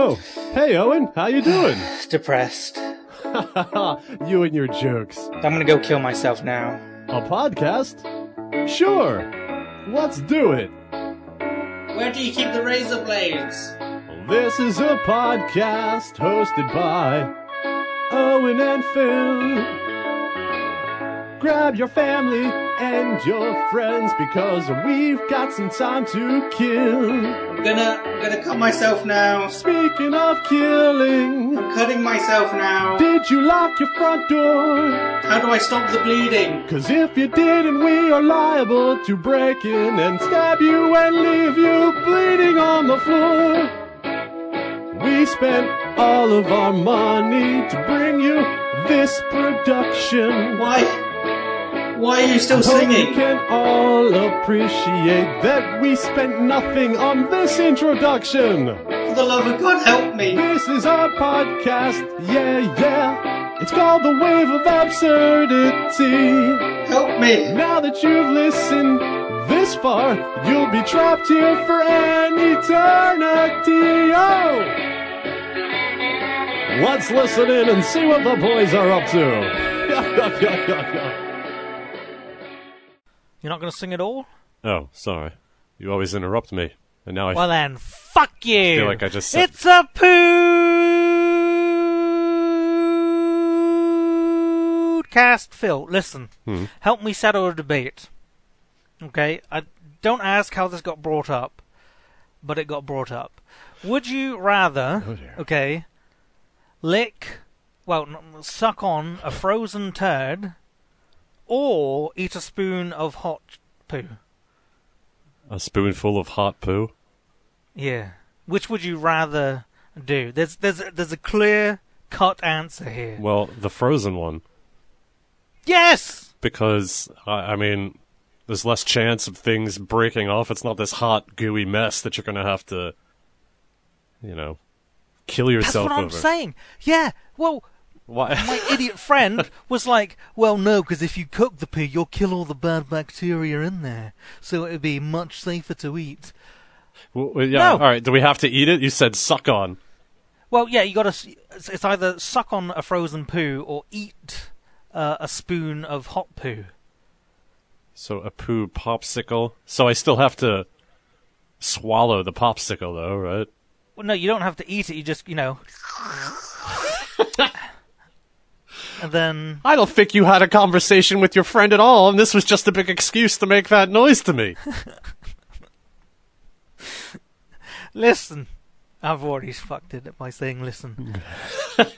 Oh, hey Owen, how you doing? Depressed. you and your jokes. I'm gonna go kill myself now. A podcast? Sure. Let's do it. Where do you keep the razor blades? This is a podcast hosted by Owen and Phil. Grab your family and your friends because we've got some time to kill. I'm gonna, I'm gonna cut myself now. Speaking of killing, I'm cutting myself now. did you lock your front door? How do I stop the bleeding? Cause if you didn't, we are liable to break in and stab you and leave you bleeding on the floor. We spent all of our money to bring you this production. Why? Why are you still singing? We can all appreciate that we spent nothing on this introduction. For the love of God, help me! This is our podcast, yeah, yeah. It's called The Wave of Absurdity. Help me! Now that you've listened this far, you'll be trapped here for an eternity. Oh! Let's listen in and see what the boys are up to. You're not going to sing at all? oh, sorry. You always interrupt me. And now I Well then, fuck you! I feel like I just said. It's a podcast, Phil. Listen, Hmm. help me settle a debate. Okay, I don't ask how this got brought up, but it got brought up. Would you rather, Oh, dear. okay, lick, well, n- suck on a frozen turd, or eat a spoon of hot poo? A spoonful of hot poo? Yeah. Which would you rather do? There's there's a, there's a clear cut answer here. Well, the frozen one. Yes. Because, I, I mean, there's less chance of things breaking off. It's not this hot, gooey mess that you're going to have to, you know, kill yourself. That's what I'm saying. Yeah. Well, Why? my idiot friend was like, "Well, no, because if you cook the poo, you'll kill all the bad bacteria in there, so it would be much safer to eat." Well, well, yeah. No. All right. Do we have to eat it? You said suck on. Well, yeah, you got to. It's either suck on a frozen poo or eat uh, a spoon of hot poo. So a poo popsicle. So I still have to swallow the popsicle, though, right? Well, no, you don't have to eat it. You just, you know. and then I don't think you had a conversation with your friend at all, and this was just a big excuse to make that noise to me. Listen. I've already fucked it by saying listen.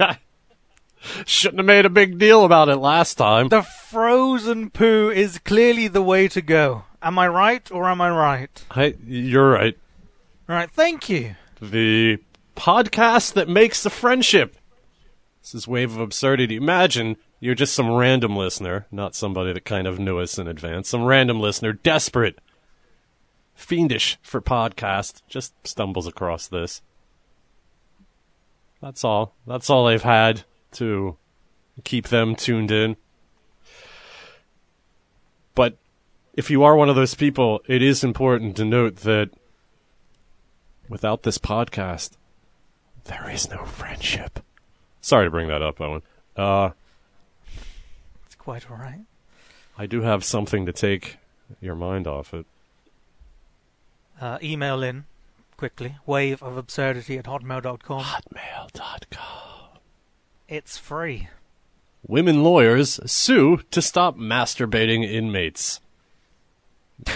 Shouldn't have made a big deal about it last time. The frozen poo is clearly the way to go. Am I right or am I right? I, you're right. Right, thank you. The podcast that makes the friendship. This Wave of Absurdity. Imagine you're just some random listener, not somebody that kind of knew us in advance. Some random listener, desperate, fiendish for podcast, just stumbles across this. That's all. That's all they've had to keep them tuned in. But if you are one of those people, it is important to note that without this podcast, there is no friendship. Sorry to bring that up, Owen. Uh, It's quite alright. I do have something to take your mind off it. Uh, email in quickly. Wave of absurdity at hotmail.com. Hotmail.com. It's free. Women lawyers sue to stop masturbating inmates.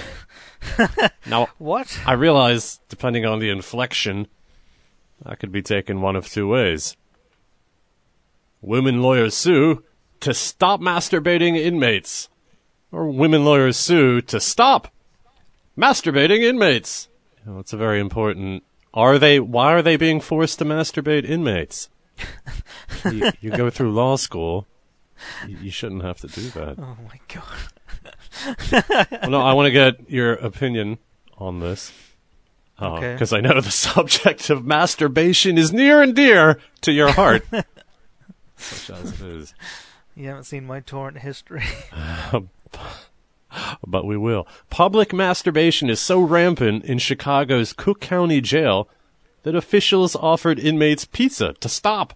now, What? I realize, depending on the inflection, that could be taken one of two ways. Women lawyers sue to stop masturbating inmates. Or women lawyers sue to stop masturbating inmates. You know, it's a very important. Are they? Why are they being forced to masturbate inmates? you, you go through law school. You, you shouldn't have to do that. Oh my god. Well, no, I want to get your opinion on this. Uh, okay. Because I know the subject of masturbation is near and dear to your heart. Such as it is. You haven't seen my torrent history. But we will. Public masturbation is so rampant in Chicago's Cook County Jail that officials offered inmates pizza to stop.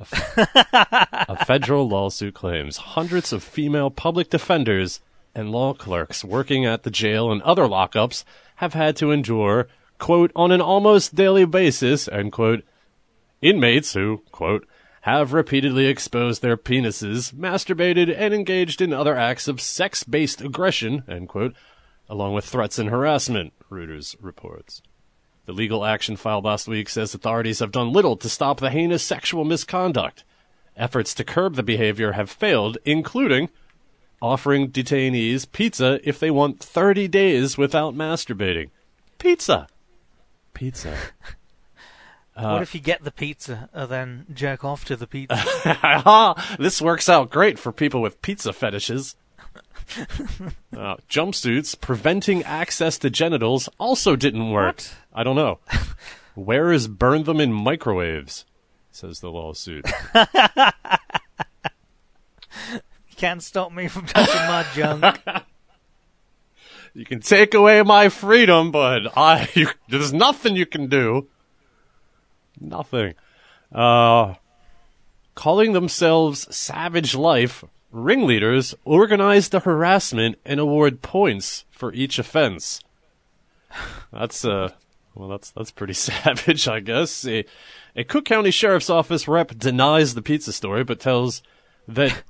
A federal lawsuit claims hundreds of female public defenders and law clerks working at the jail and other lockups have had to endure, quote, on an almost daily basis, end quote, inmates who, quote, have repeatedly exposed their penises, masturbated, and engaged in other acts of sex-based aggression, end quote, along with threats and harassment, Reuters reports. The legal action filed last week says authorities have done little to stop the heinous sexual misconduct. Efforts to curb the behavior have failed, including offering detainees pizza if they want 30 days without masturbating. Pizza! Pizza. what if you get the pizza and then jerk off to the pizza? this works out great for people with pizza fetishes. uh, jumpsuits preventing access to genitals also didn't work. What? I don't know. Where is burn them in microwaves, says the lawsuit. you can't stop me from touching my junk. You can take away my freedom, but I you, there's nothing you can do. Nothing. Uh, calling themselves Savage Life, ringleaders organize the harassment and award points for each offense. That's uh, well, that's that's pretty savage, I guess. A, a Cook County Sheriff's Office rep denies the pizza story, but tells that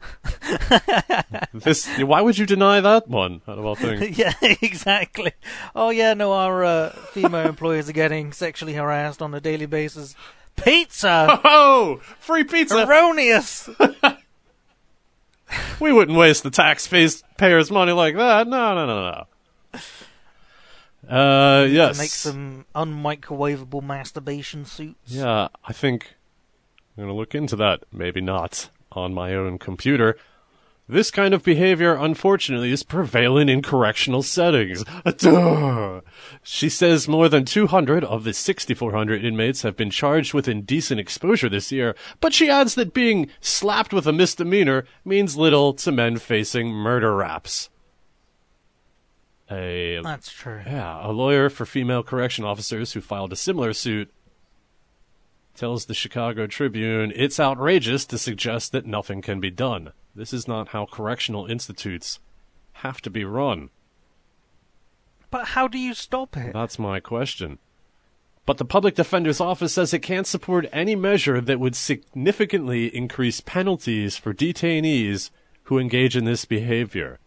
this. Why would you deny that one? Out of all things. yeah, exactly. Oh yeah, no, our uh, female employees are getting sexually harassed on a daily basis. Pizza, Oh, free pizza! erroneous. We wouldn't waste the taxpayers' money like that. No, no, no, no. Uh, yes. to make some unmicrowavable masturbation suits. Yeah, I think I'm gonna look into that. Maybe not on my own computer. This kind of behavior, unfortunately, is prevalent in correctional settings. Duh. She says more than 200 of the 6,400 inmates have been charged with indecent exposure this year, but she adds that being slapped with a misdemeanor means little to men facing murder raps. A That's true. yeah, a lawyer for female correction officers who filed a similar suit tells the Chicago Tribune it's outrageous to suggest that nothing can be done. This is not how correctional institutes have to be run. But how do you stop it? That's my question. But the public defender's office says it can't support any measure that would significantly increase penalties for detainees who engage in this behavior.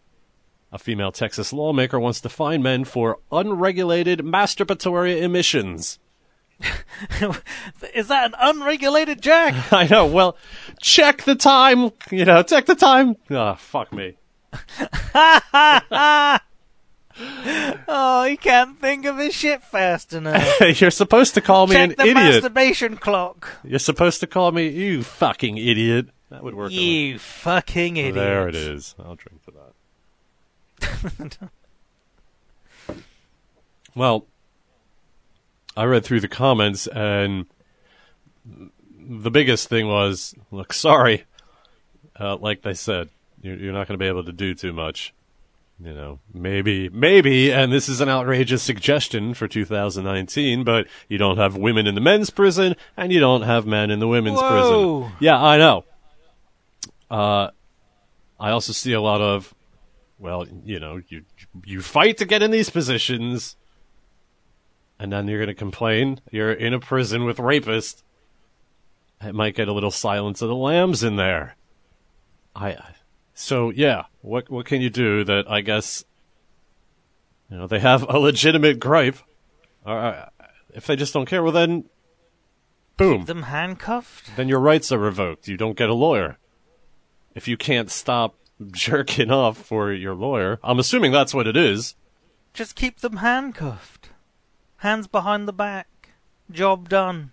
A female Texas lawmaker wants to fine men for unregulated masturbatory emissions. Is that an unregulated jack? I know. Well, check the time. You know, check the time. Ah, fuck me. oh, he can't think of his shit fast enough. You're supposed to call me Check an the idiot. masturbation clock. You're supposed to call me you fucking idiot. That would work. You fucking idiot. There it is. I'll drink to that. well, I read through the comments, and the biggest thing was, look, sorry. Uh, like they said, you're, you're not going to be able to do too much. You know, maybe, maybe, and this is an outrageous suggestion for 2019, but you don't have women in the men's prison, and you don't have men in the women's Whoa. prison. Yeah, I know. Uh, I also see a lot of, well, you know, you you fight to get in these positions, and then you're going to complain you're in a prison with rapists. It might get a little Silence of the Lambs in there. I, so yeah, what what can you do that I guess, you know, they have a legitimate gripe. Or, if they just don't care, well then, boom Keep Them handcuffed? then your rights are revoked. You don't get a lawyer. If you can't stop jerking off for your lawyer, I'm assuming that's what it is. Just keep them handcuffed. Hands behind the back. Job done.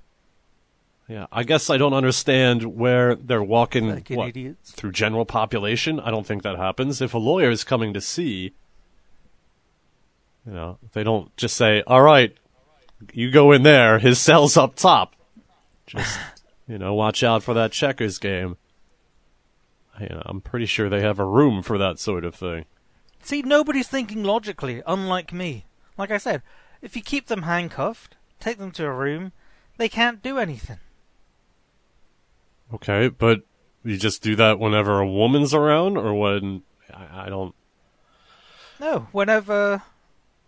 Yeah, I guess I don't understand where they're walking Fucking what, idiots. through general population. I don't think that happens. If a lawyer is coming to see, you know, they don't just say, "All right, you go in there. His cell's up top." Just you know, watch out for that checkers game. You know, I'm pretty sure they have a room for that sort of thing. See, nobody's thinking logically, unlike me. Like I said, if you keep them handcuffed, take them to a room, they can't do anything. Okay, but you just do that whenever a woman's around, or when I, I don't. No, whenever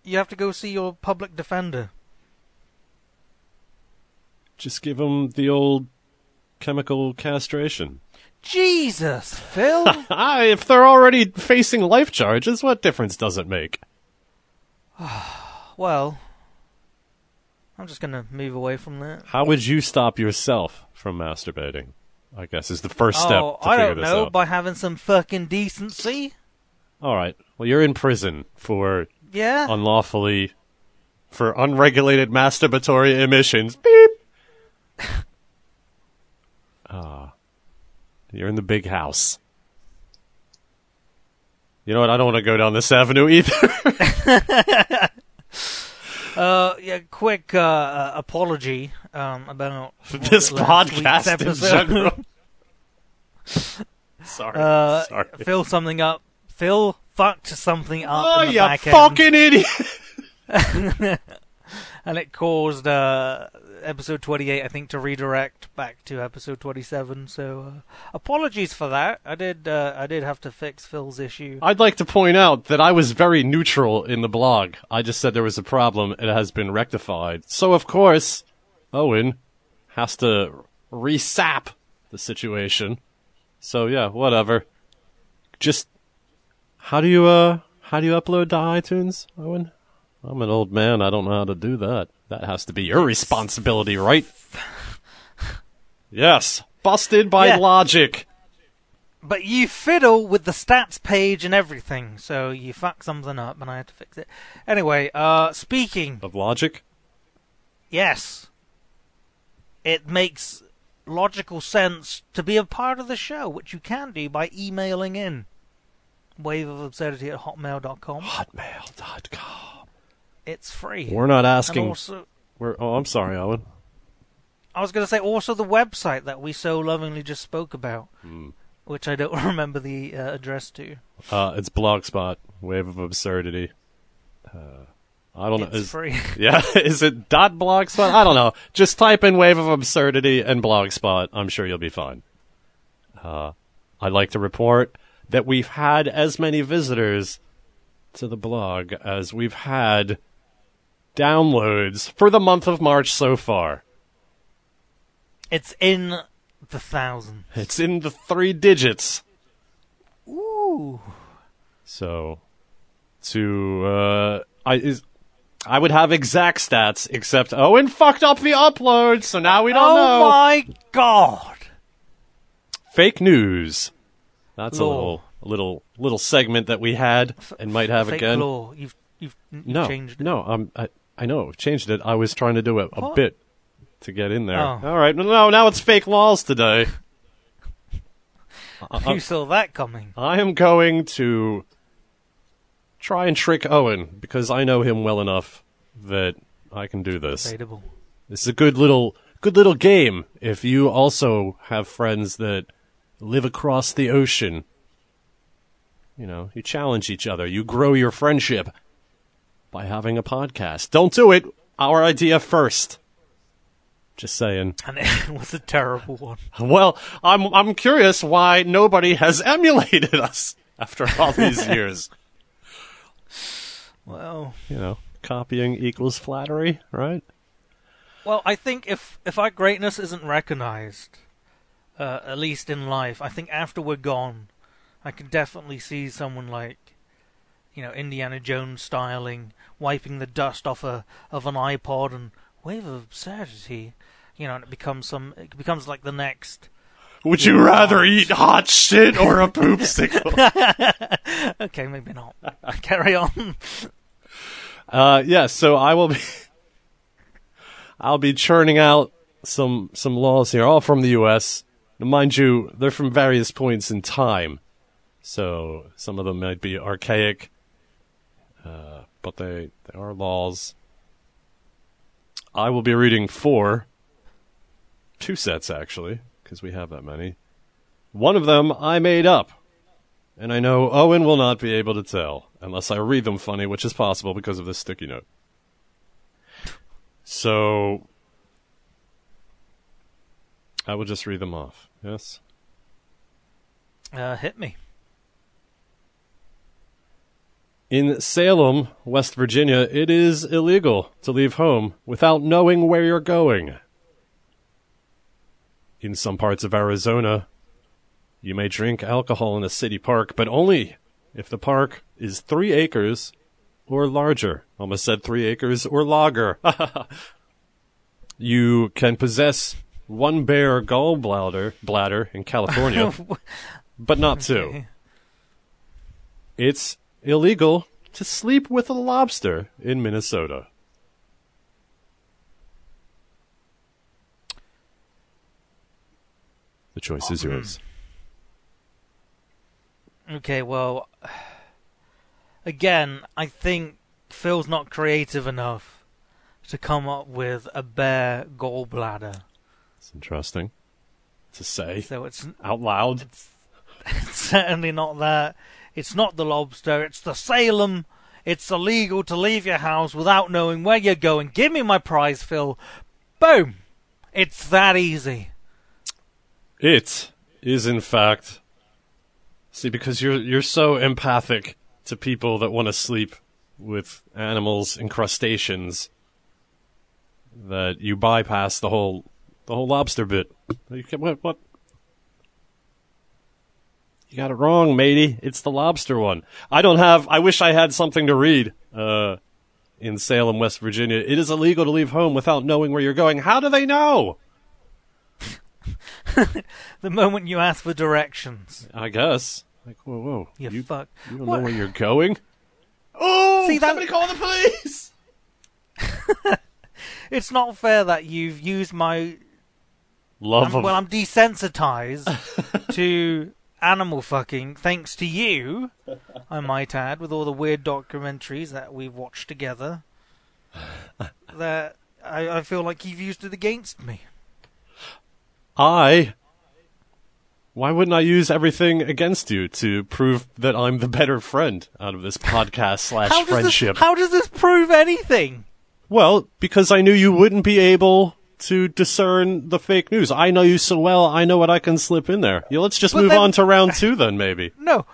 you have to go see your public defender. Just give them the old chemical castration. Jesus, Phil. If they're already facing life charges, what difference does it make? well, I'm just gonna move away from that. How would you stop yourself from masturbating? I guess is the first step oh, to I figure don't this know. out. By having some fucking decency. All right. Well, you're in prison for Yeah. unlawfully for unregulated masturbatory emissions. Beep. Ah. you're in the big house. You know what? I don't want to go down this avenue either. Uh, yeah. Quick uh, uh, apology um, about this podcast in episode. general. Sorry. Uh, Sorry. fill something up. Phil fucked something up Oh, in the you back fucking idiot! and it caused uh, episode 28, I think, to redirect back to episode 27. So, uh, apologies for that. I did, uh, I did have to fix Phil's issue. I'd like to point out that I was very neutral in the blog. I just said there was a problem. It has been rectified. So, of course, Owen has to resap the situation. So, yeah, whatever. Just, how do you, uh, how do you upload to iTunes, Owen? I'm an old man. I don't know how to do that. That has to be your responsibility, right? yes. Busted by Yeah. logic. But you fiddle with the stats page and everything, so you fuck something up, and I had to fix it. Anyway, uh, speaking, Of logic? yes, it makes logical sense to be a part of the show, which you can do by emailing in waveofabsurdity at hotmail.com. Hotmail.com. It's free. We're not asking. also, We're, oh, I'm sorry, Owen. I was going to say also the website that we so lovingly just spoke about, Hmm. which I don't remember the uh, address to. Uh, it's Blogspot, Wave of Absurdity. Uh, I don't know. It's free. yeah, is it dot blogspot? I don't know. Just type in Wave of Absurdity and Blogspot. I'm sure you'll be fine. Uh, I'd like to report that we've had as many visitors to the blog as we've had downloads for the month of March so far. It's in the thousands. It's in the three digits. Ooh. So, to uh, I is I would have exact stats, except Owen fucked up the upload, so now we don't oh know. Oh my god! Fake news. That's a little little little segment that we had and might have Fake again. law. You've you've, No, changed it. no, I'm I I know changed it. I was trying to do it a What? bit to get in there. Oh. All right, no, no, now it's fake laws today. I- Who saw that coming? I am going to try and trick Owen because I know him well enough that I can do this. Debatable. This is a good little good little game if you also have friends that live across the ocean. You know, you challenge each other, you grow your friendship by having a podcast. Don't do it. Our idea first. Just saying. And it was a terrible one. Well, I'm I'm curious why nobody has emulated us after all these years. Well, You know, copying equals flattery, right? well, I think if if our greatness isn't recognized, uh, at least in life, I think after we're gone, I can definitely see someone like, you know, Indiana Jones styling, wiping the dust off a of an iPod and wave of absurdity. You know, and it becomes some. It becomes like the next. Would you rather eat hot shit or a poopsicle? Okay, maybe not. Carry on. Uh, yeah, so I will be, I'll be churning out some some laws here, all from the U.S. Now, mind you, they're from various points in time, so some of them might be archaic, uh, but they they are laws. I will be reading four, two sets actually, because we have that many. One of them I made up. And I know Owen will not be able to tell unless I read them funny, which is possible because of this sticky note. So, I will just read them off. Yes. Uh, hit me. In Salem, West Virginia, it is illegal to leave home without knowing where you're going. In some parts of Arizona, you may drink alcohol in a city park, but only if the park is three acres or larger. Almost said three acres or lager. you can possess one bear gallbladder bladder in California, but not two. It's illegal to sleep with a lobster in Minnesota. The choice is yours. Hmm. Okay, well, again, I think Phil's not creative enough to come up with a bear gallbladder. It's interesting to say So it's, out loud. it's certainly not that. It's not the lobster. It's the Salem. It's illegal to leave your house without knowing where you're going. Give me my prize, Phil. Boom. It's that easy. It is, in fact, see, because you're you're so empathic to people that want to sleep with animals and crustaceans that you bypass the whole the whole lobster bit. What what? You got it wrong, matey. It's the lobster one. I don't have. I wish I had something to read. Uh, in Salem, West Virginia, it is illegal to leave home without knowing where you're going. How do they know? The moment you ask for directions, I guess. Like, whoa, whoa. you, you, fuck. you don't What? know where you're going? Oh, See, that- somebody call the police! It's not fair that you've used my Love I'm, of well, I'm desensitized to animal fucking thanks to you, I might add, with all the weird documentaries that we've watched together. That I, I feel like you've used it against me. I. Why wouldn't I use everything against you to prove that I'm the better friend out of this podcast slash How friendship? this, how does this prove anything? Well, because I knew you wouldn't be able to discern the fake news. I know you so well, I know what I can slip in there. Yeah, let's just But move then- on to round two then, maybe. No.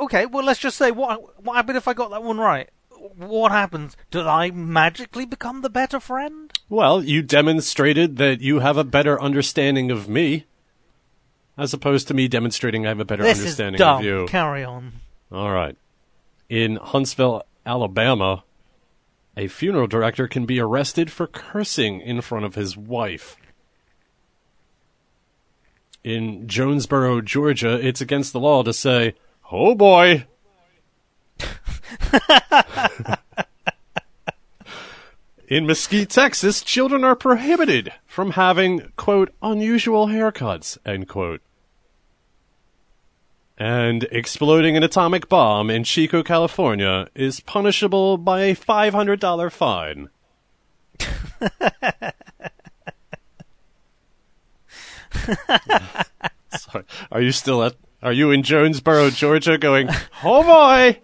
Okay, well, let's just say what what happened if I got that one right? What happens? Did I magically become the better friend? Well, you demonstrated that you have a better understanding of me, as opposed to me demonstrating I have a better This is understanding dumb. of you. Carry on. All right. In Huntsville, Alabama, a funeral director can be arrested for cursing in front of his wife. In Jonesboro, Georgia, it's against the law to say, "Oh boy." In Mesquite, Texas, children are prohibited from having, quote, unusual haircuts, end quote. And exploding an atomic bomb in Chico, California is punishable by a $500 fine. Sorry. Are you still at, are you in Jonesboro, Georgia going, oh boy!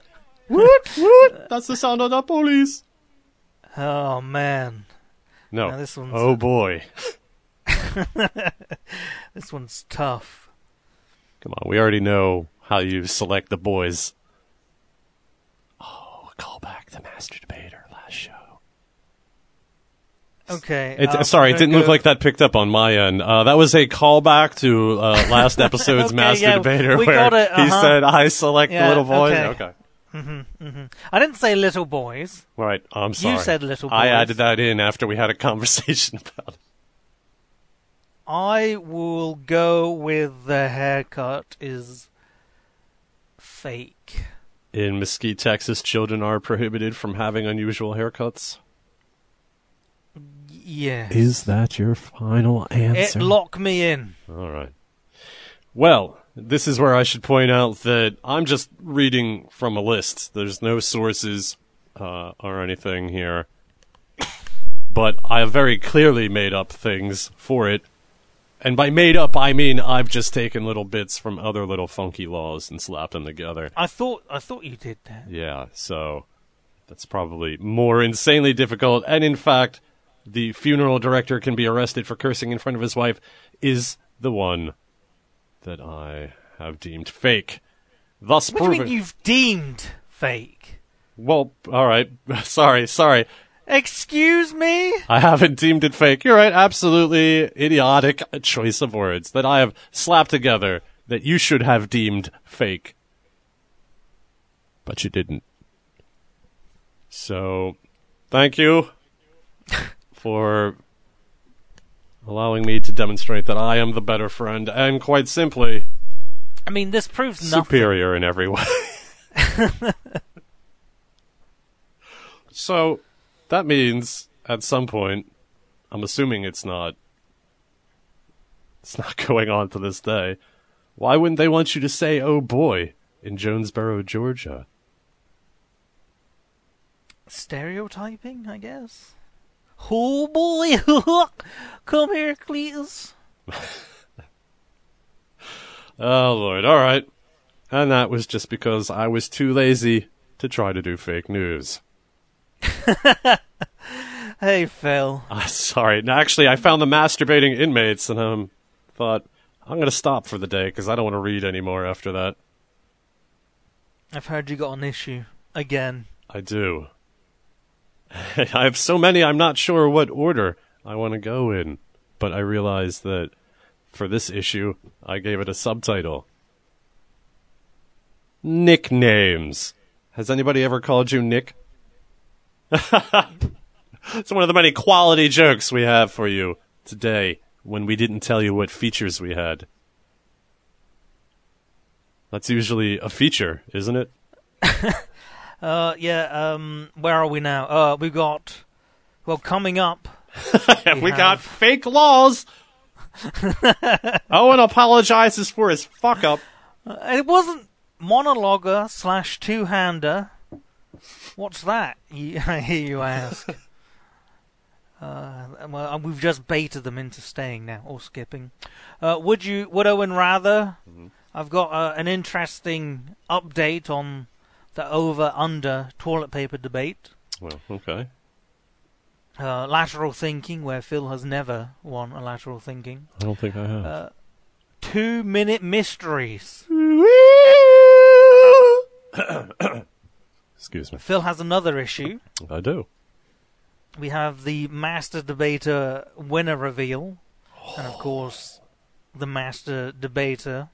Woot, woot! That's the sound of the police. Oh man, No. Now this one's- oh boy. this one's tough. Come on, we already know how you select the boys. Oh, a callback to Master Debater last show. Okay. It, um, sorry, it didn't gonna look like that picked up on my end. Uh, that was a callback to uh, last episode's Okay, Master yeah, Debater where it, he uh-huh. said, I select Yeah, the little boys. okay. Okay. I didn't say little boys. Right, I'm sorry. You said little I added that in after we had a conversation about it. I will go with the haircut is fake. In Mesquite, Texas, children are prohibited from having unusual haircuts. Yes. Is that your final answer? it answer? lock me in. All right. Well, this is where I should point out that I'm just reading from a list. There's no sources uh, or anything here. But I have very clearly made up things for it. And by made up, I mean I've just taken little bits from other little funky laws and slapped them together. I thought I thought you did that. Yeah, so that's probably more insanely difficult. And in fact, the funeral director can be arrested for cursing in front of his wife is the one that I have deemed fake. Thus What do you mean you've deemed fake? Well, all right. sorry, sorry. Excuse me? I haven't deemed it fake. You're right. Absolutely idiotic choice of words that I have slapped together that you should have deemed fake. But you didn't. So, thank you for allowing me to demonstrate that I am the better friend and quite simply I mean, this proves nothing. superior in every way. so that means at some point, I'm assuming it's not. It's not going on to this day. Why wouldn't they want you to say "Oh boy" in Jonesboro, Georgia? Stereotyping, I guess. Oh boy, come here, Cletus. Oh lord! All right, and that was just because I was too lazy to try to do fake news. Hey, Phil. Ah, sorry. No, actually, I found the masturbating inmates, and um, thought I'm going to stop for the day because I don't want to read anymore after that. I've heard you got an issue again. I do. I have so many, I'm not sure what order I want to go in, but I realized that for this issue, I gave it a subtitle. Nicknames. Has anybody ever called you Nick? it's one of the many quality jokes we have for you today when we didn't tell you what features we had. That's usually a feature, isn't it? Uh, yeah. Um, where are we now? Uh, we've got. Well, coming up. And we have- got fake laws. Owen apologizes for his fuck up. Uh, it wasn't monologuer slash two hander. What's that? I hear you ask. Uh, well, we've just baited them into staying now or skipping. Uh, would you? Would Owen rather? I've got uh, an interesting update on the over/under toilet paper debate. Well, okay. Uh, lateral thinking, where Phil has never won a lateral thinking. I don't think I have. Uh, two-minute mysteries. Excuse me. Phil has another issue. I do. We have the Master Debater winner reveal, and of course, the Master Debater,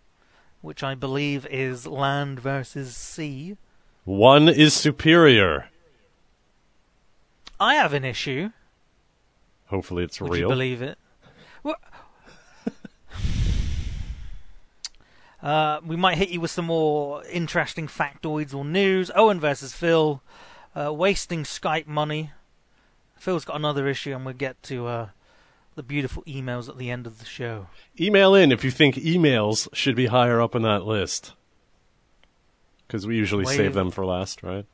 which I believe is Land versus Sea. One is superior. I have an issue. Hopefully, it's Would real. you believe it? Uh, we might hit you with some more interesting factoids or news. Owen versus Phil, uh, wasting Skype money. Phil's got another issue, and we'll get to uh, the beautiful emails at the end of the show. Email in if you think emails should be higher up in that list. Because we usually Wave. save them for last, right?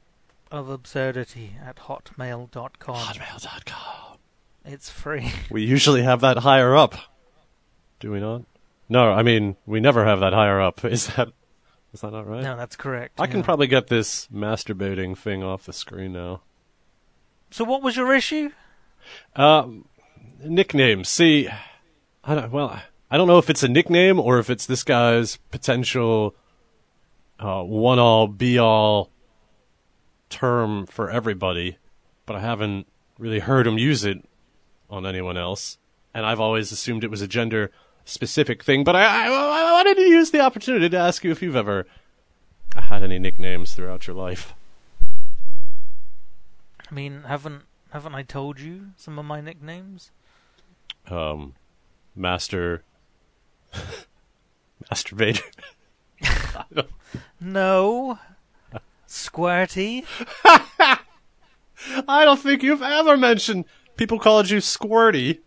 Of absurdity at hotmail.com. Hotmail.com. It's free. We usually have that higher up. Do we not? No, I mean, we never have that higher up. Is that is that not right? no, that's correct. I can probably get this masturbating thing off the screen now. So, what was your issue? Uh, nickname. See, I don't, well, I don't know if it's a nickname or if it's this guy's potential uh, one all be all term for everybody, but I haven't really heard him use it on anyone else, and I've always assumed it was a gender specific thing. But I, I, I wanted to use the opportunity to ask you if you've ever had any nicknames throughout your life. I mean, haven't haven't I told you some of my nicknames? um, master masturbator. No. Squirty. I don't think you've ever mentioned people called you Squirty.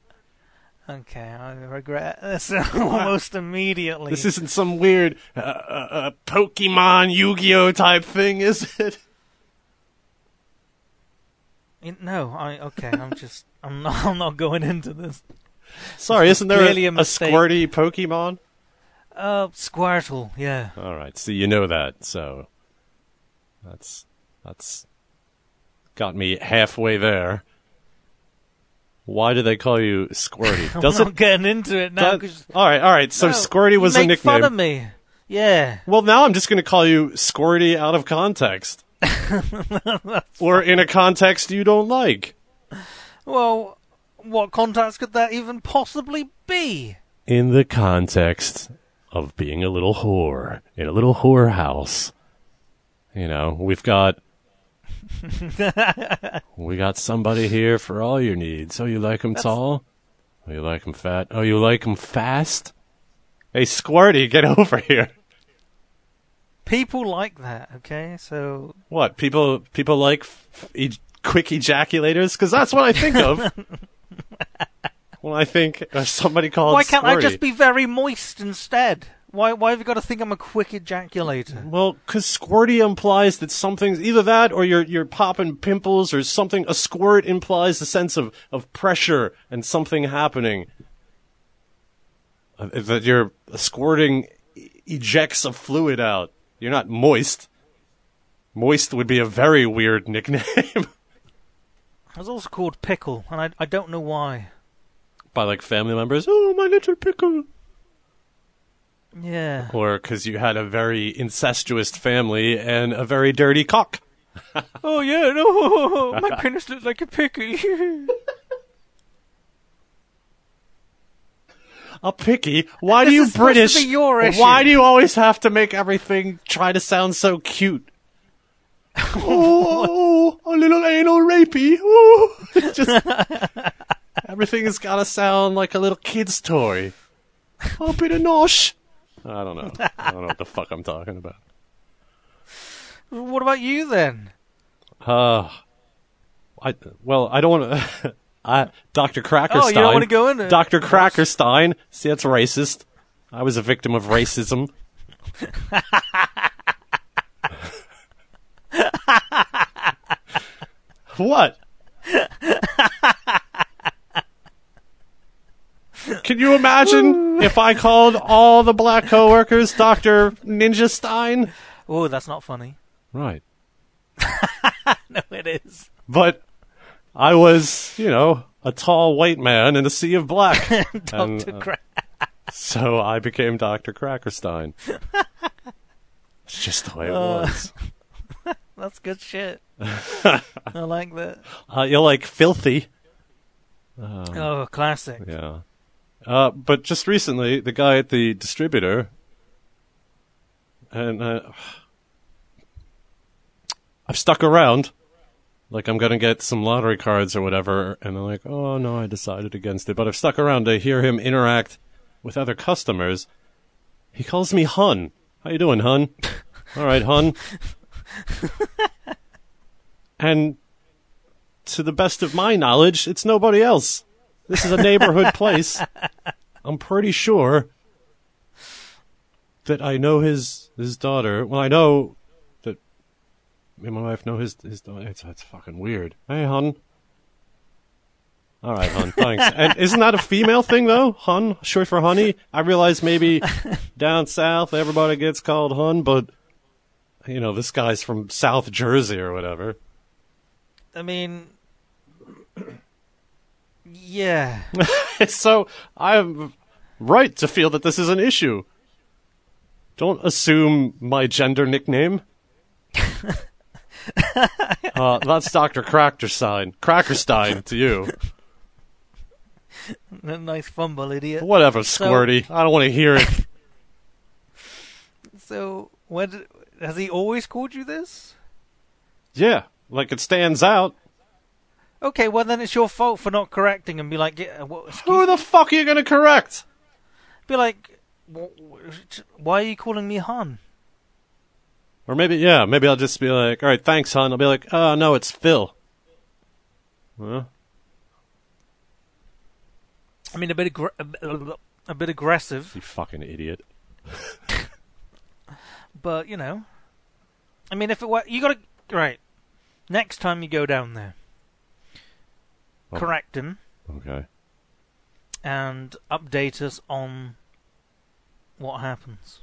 Okay, I regret this almost immediately. This isn't some weird uh, uh, uh, Pokemon Yu-Gi-Oh type thing, is it? In- No, I okay. I'm just. I'm not. I'm not going into this. Sorry, isn't there a, a a. Squirty Pokemon? Uh, Squirtle. Yeah. All right, see, you know that, so that's that's got me halfway there. Why do they call you Squirty? I'm Doesn't not getting into it now. 'cause- all right, all right. So No, Squirty you was a make fun nickname. of me. Yeah. Well, now I'm just going to call you Squirty out of context, or in a context you don't like. Well, what context could that even possibly be? In the context of being a little whore in a little whorehouse, you know, we've got. we got somebody here for all your needs. Oh, you like like 'em tall? Oh, you like like 'em fat? Oh, you like like 'em fast? Hey, Squirty, get over here. People like that, okay? So What people people like f- e- quick ejaculators? Because that's what I think of when I think of somebody called. why can't I Squirty. just be very moist instead? Why why have you got to think I'm a quick ejaculator? Well, because squirty implies that something's either that or you're you're popping pimples or something. A squirt implies a sense of, of pressure and something happening. Uh, that you're squirting ejects a fluid out. You're not moist. Moist would be a very weird nickname I was also called Pickle, and I I don't know why. by like family members. Oh, my little pickle. Yeah. Or because you had a very incestuous family and a very dirty cock. Oh yeah, no, my penis looks like a picky. A picky? Why do you is supposed to British? be your issue. Why do you always have to make everything try to sound so cute? oh, a little anal rapey. Oh, just everything has got to sound like a little kid's toy. A bit of nosh. I don't know. I don't know what the fuck I'm talking about. what about you then? Uh, I well, I don't want to. I Dr. Crackerstein. Oh, you don't wanna go in it? Dr. Crackerstein. See, that's racist. I was a victim of racism. what? Can you imagine if I called all the black coworkers Dr. Ninja Stein? Oh, that's not funny. Right. No, it is. But I was, you know, a tall white man in a sea of black. Doctor And, uh, Cra- so I became Dr. Crackerstein. it's just the way it Uh, was. That's good shit. I like that. Uh, you're like filthy. Oh, classic. Yeah. Uh, but just recently, the guy at the distributor, and uh, I've stuck around, like I'm gonna get some lottery cards or whatever, and I'm like, oh no, I decided against it. But I've stuck around to hear him interact with other customers. He calls me Hun. How you doing, Hun? All right, Hun. and to the best of my knowledge, it's nobody else. This is a neighborhood place. I'm pretty sure that I know his his daughter. Well, I know that me and my wife know his his daughter. It's it's fucking weird. Hey, hun. All right, hun. Thanks. and isn't that a female thing though? Hun, short for honey. I realize maybe down south everybody gets called hun, but you know this guy's from South Jersey or whatever. I mean, yeah. so I'm right to feel that this is an issue. Don't assume my gender nickname. uh, that's Dr. Crackerstein. Crackerstein to you. nice fumble, idiot. Whatever, Squirty. I don't want to hear it. So, when has he always called you this? Yeah, like it stands out. Okay, well then it's your fault for not correcting and be like, yeah, what, Who the fuck are you going to correct? be like, "Wh- wh- why are you calling me Han? Or maybe, yeah, maybe I'll just be like, all right, thanks, hon. I'll be like, oh, no, it's Phil. Huh? I mean, a bit aggr- a bit- a bit aggressive, You fucking idiot. but you know, I mean, if it were, you gotta right. Next time you go down there, Oh. correct him Okay. and update us on what happens.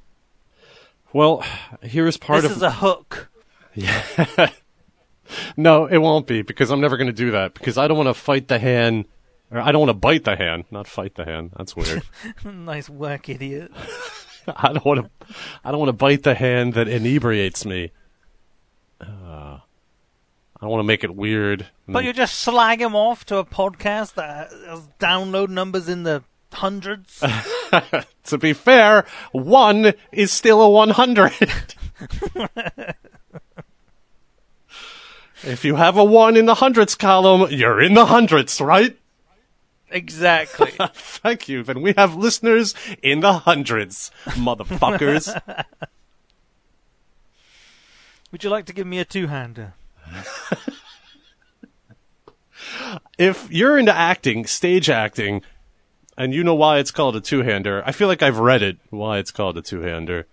Well, here's part this of This is a hook. Yeah. no, it won't be because I'm never going to do that because I don't want to fight the hand Or I don't want to bite the hand, not fight the hand. That's weird. nice work, idiot. I don't want to. I don't want to bite the hand that inebriates me. Uh, I don't want to make it weird. But mm. you just slag him off to a podcast that has download numbers in the hundreds. to be fair, one is still a one hundred. if you have a one in the hundreds column, you're in the hundreds, right? exactly. Thank you. Then we have listeners in the hundreds, motherfuckers. Would you like to give me a two-hander? if you're into acting, stage acting, and you know why it's called a two-hander, I feel like I've read it why it's called a two-hander.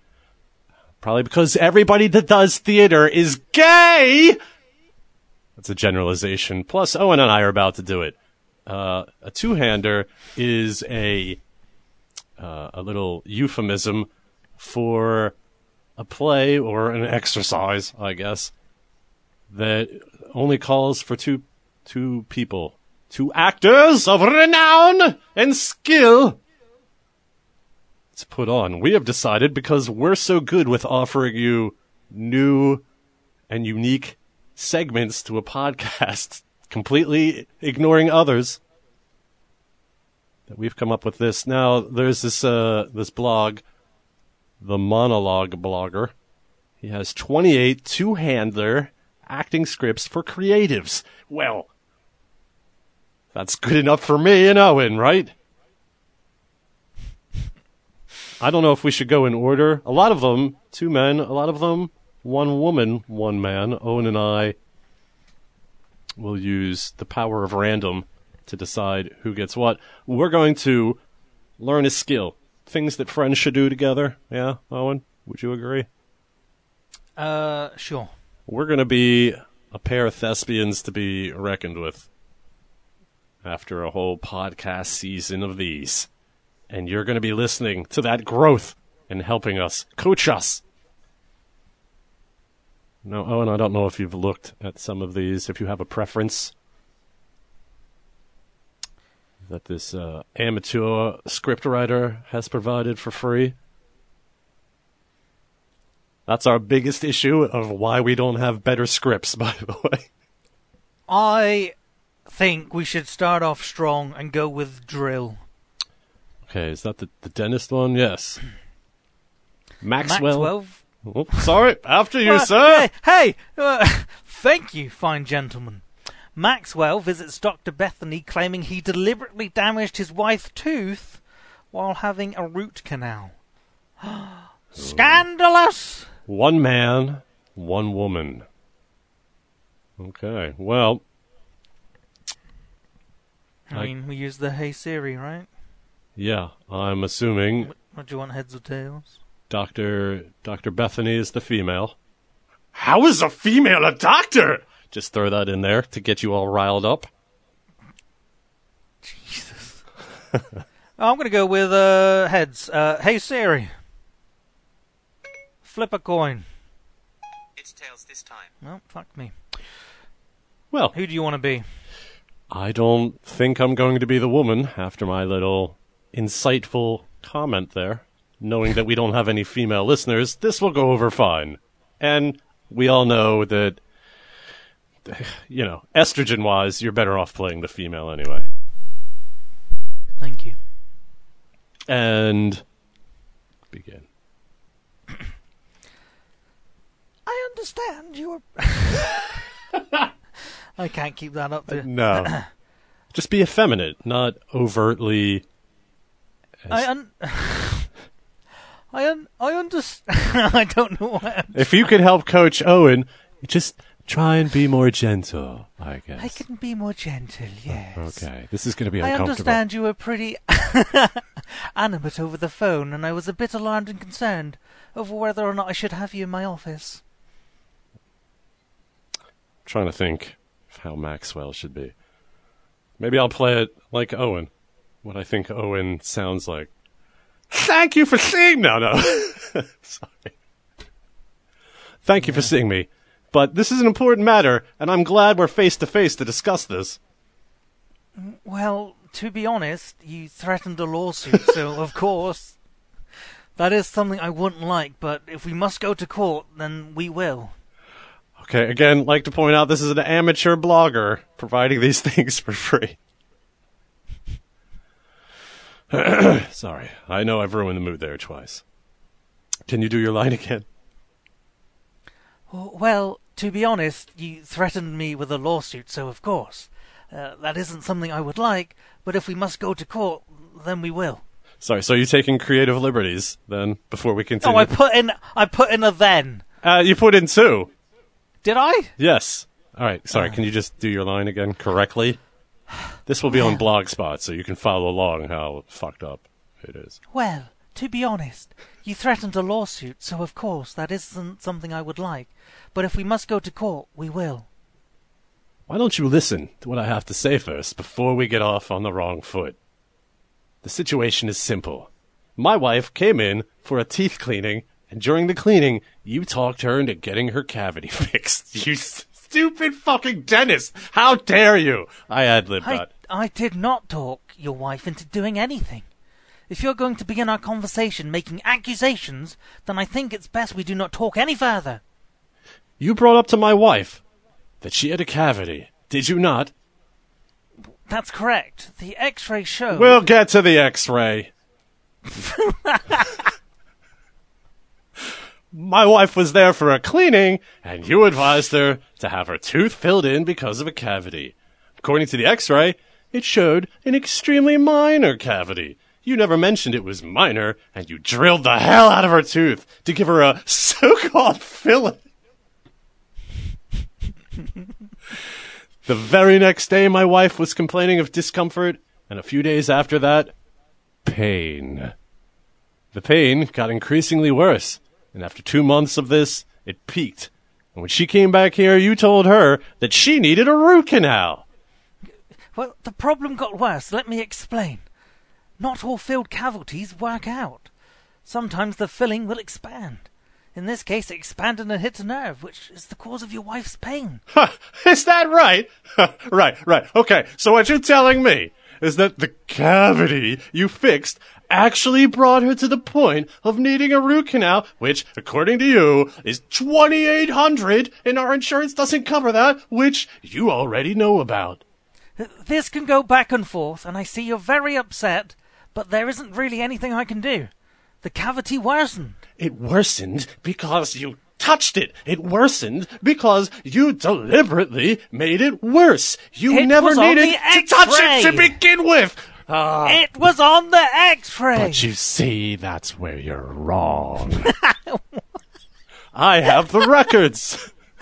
Probably because everybody that does theater is gay. That's a generalization. Plus, Owen and I are about to do it. Uh, a two-hander is a uh, a little euphemism for a play or an exercise, I guess, that only calls for two two people, two actors of renown and skill to put on. We have decided because we're so good with offering you new and unique segments to a podcast, completely ignoring others. That we've come up with this. Now there's this uh this blog, the monologue blogger. He has 28 two-hander acting scripts for creatives. Well, that's good enough for me and Owen, right? I don't know if we should go in order. A lot of them, two men, a lot of them, one woman, one man. Owen and I will use the power of random to decide who gets what. We're going to learn a skill. Things that friends should do together. Yeah, Owen, would you agree? Uh, sure. We're going to be a pair of thespians to be reckoned with after a whole podcast season of these. And you're going to be listening to that growth and helping us, coach us. Now, Owen, I don't know if you've looked at some of these, if you have a preference that this uh, amateur scriptwriter has provided for free. That's our biggest issue of why we don't have better scripts, by the way. I think we should start off strong and go with drill. Okay, is that the, the dentist one? Yes. Maxwell. Maxwell. Oh, sorry, after you, sir. Hey, hey uh, thank you, fine gentleman. Maxwell visits Dr. Bethany claiming he deliberately damaged his wife's tooth while having a root canal. Scandalous! One man, one woman. Okay, well, I I- mean, we use the Hey Siri, right? yeah, I'm assuming What do you want, heads or tails? Dr. Dr. Bethany is the female. How is a female a doctor? Just throw that in there to get you all riled up. Jesus. I'm going to go with uh, heads. Uh, hey Siri. Flip a coin. It's tails this time. No, fuck me. Well, Who do you want to be? I don't think I'm going to be the woman after my little insightful comment there. Knowing that we don't have any female listeners, this will go over fine. And we all know that, you know, estrogen wise, you're better off playing the female anyway. Thank you. And begin. I understand you are. I can't keep that up. To... No. Just be effeminate, not overtly. I un. I un. I understand. I don't know what. I'm... If you could help Coach Owen, just try and be more gentle, I guess. I can be more gentle. Oh, yes. Okay, this is going to be I uncomfortable. I understand you were pretty animate over the phone, and I was a bit alarmed and concerned over whether or not I should have you in my office. Trying to think of how Maxwell should be. Maybe I'll play it like Owen. What I think Owen sounds like. Thank you for seeing. No, no. Sorry. Thank you for seeing me. But this is an important matter, and I'm glad we're face to face to discuss this. Well, to be honest, you threatened a lawsuit, so of course. That is something I wouldn't like, but if we must go to court, then we will. Okay, again, like to point out this is an amateur blogger providing these things for free. Sorry, I know I've ruined the mood there twice. Can you do your line again? Well, to be honest, you threatened me with a lawsuit, so of course. Uh, that isn't something I would like, but if we must go to court, then we will. Sorry, so you're taking creative liberties then before we continue? Oh, I put in I put in a then. uh, you put in two. Did I? Yes. All right. Sorry. Uh. Can you just do your line again correctly? This will be on Blogspot, so you can follow along how fucked up it is. Well, to be honest, you threatened a lawsuit, so of course that isn't something I would like. But if we must go to court, we will. Why don't you listen to what I have to say first before we get off on the wrong foot? The situation is simple. My wife came in for a teeth cleaning, and during the cleaning, you talked her into getting her cavity fixed. You stupid fucking dentist! How dare you! I ad libbed I, that. I did not talk your wife into doing anything. If you're going to begin our conversation making accusations, then I think it's best we do not talk any further. You brought up to my wife that she had a cavity, did you not? That's correct. The X-ray showed. We'll get to the X-ray. My wife was there for a cleaning, and you advised her to have her tooth filled in because of a cavity. According to the X-ray, it showed an extremely minor cavity. You never mentioned it was minor, and you drilled the hell out of her tooth to give her a so-called filling. the very next day, my wife was complaining of discomfort, and a few days after that, pain. The pain got increasingly worse, and after two months of this, it peaked. And when she came back here, you told her that she needed a root canal. Well, the problem got worse. Let me explain. Not all filled cavities work out. Sometimes the filling will expand. In this case, it expanded and hit a nerve, which is the cause of your wife's pain. Huh, is that right? right, right. Okay, so what you're telling me is that the cavity you fixed actually brought her to the point of needing a root canal, which, according to you, is 2800 and our insurance doesn't cover that, which you already know about. This can go back and forth, and I see you're very upset, but there isn't really anything I can do. The cavity worsened. It worsened because you touched it. It worsened because you deliberately made it worse. You It never needed to touch it to begin with. Ah. It was on the X-ray. But you see, that's where you're wrong. I have the records.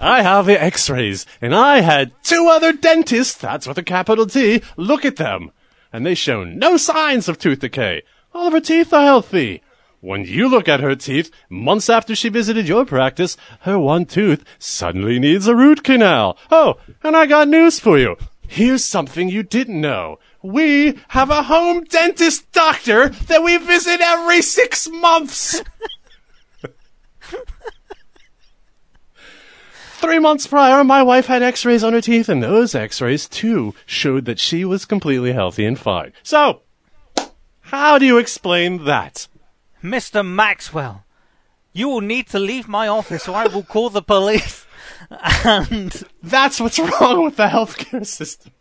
I have the x-rays, and I had two other dentists, that's with a capital T, look at them. And they show no signs of tooth decay. All of her teeth are healthy. When you look at her teeth, months after she visited your practice, her one tooth suddenly needs a root canal. Oh, and I got news for you. Here's something you didn't know. We have a home dentist doctor that we visit every six months. Three months prior, my wife had x-rays on her teeth, and those x-rays, too, showed that she was completely healthy and fine. So, how do you explain that? Mr. Maxwell, you will need to leave my office or I will call the police. And That's what's wrong with the healthcare system.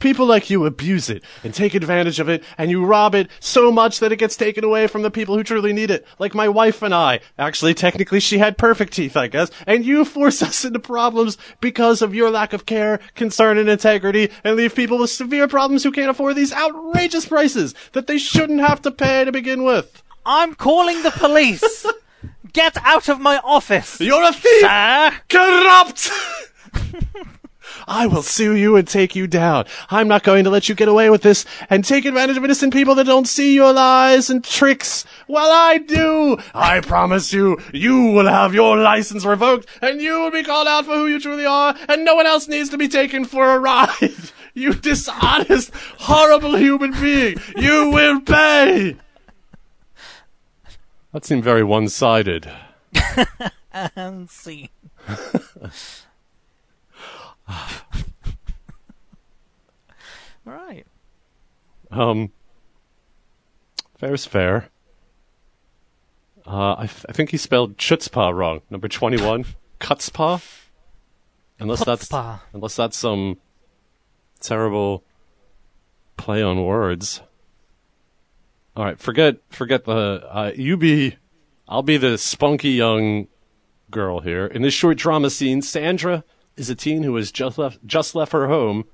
People like you abuse it and take advantage of it, and you rob it so much that it gets taken away from the people who truly need it. Like my wife and I. Actually, technically, she had perfect teeth, I guess. And you force us into problems because of your lack of care, concern, and integrity, and leave people with severe problems who can't afford these outrageous prices that they shouldn't have to pay to begin with. I'm calling the police. Get out of my office. You're a thief! Sir? corrupt! I will sue you and take you down. I'm not going to let you get away with this and take advantage of innocent people that don't see your lies and tricks. Well, I do. I promise you, you will have your license revoked and you will be called out for who you truly are and no one else needs to be taken for a ride. You dishonest, horrible human being. You will pay. That seemed very one-sided. Um, and see. All right. Um, fair's fair. Uh, I, think he spelled chutzpah wrong. Number twenty-one, kutzpah. Unless that's Chutzpah. unless that's some terrible play on words. All right, forget forget the uh, you be. I'll be the spunky young girl here. In this short drama scene, Sandra is a teen who has just left just left her home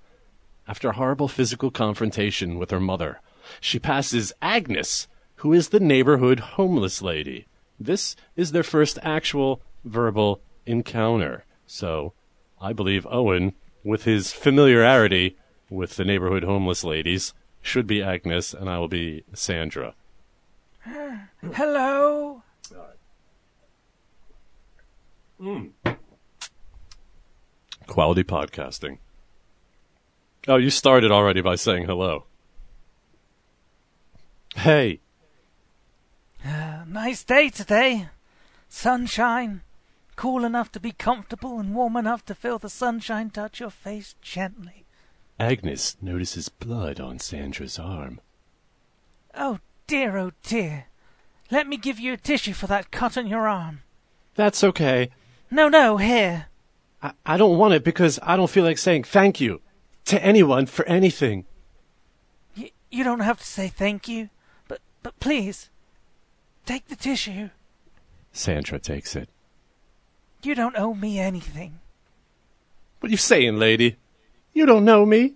after a horrible physical confrontation with her mother. She passes Agnes, who is the neighborhood homeless lady. This is their first actual verbal encounter. So, I believe Owen, with his familiarity with the neighborhood homeless ladies, should be Agnes, and I will be Sandra. Hello. Quality podcasting. Oh, you started already by saying hello. Hey, Uh, nice day today. Sunshine. Cool enough to be comfortable and warm enough to feel the sunshine touch your face gently. Agnes notices blood on Sandra's arm. Oh dear, oh dear. Let me give you a tissue for that cut on your arm. That's okay. No, no, here. I, I don't want it because I don't feel like saying thank you to anyone for anything. Y- you don't have to say thank you, but but please, take the tissue. Sandra takes it. You don't owe me anything. What you saying, lady? You don't know me.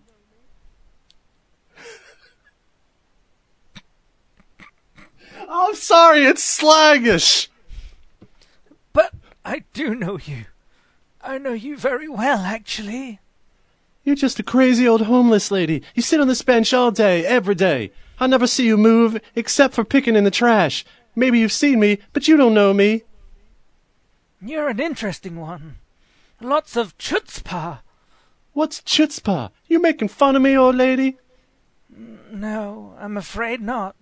I'm sorry, it's slangish. But I do know you. I know you very well, actually. You're just a crazy old homeless lady. You sit on this bench all day, every day. I never see you move except for picking in the trash. Maybe you've seen me, but you don't know me. You're an interesting one. Lots of chutzpah. What's chutzpah? You making fun of me, old lady? No, I'm afraid not.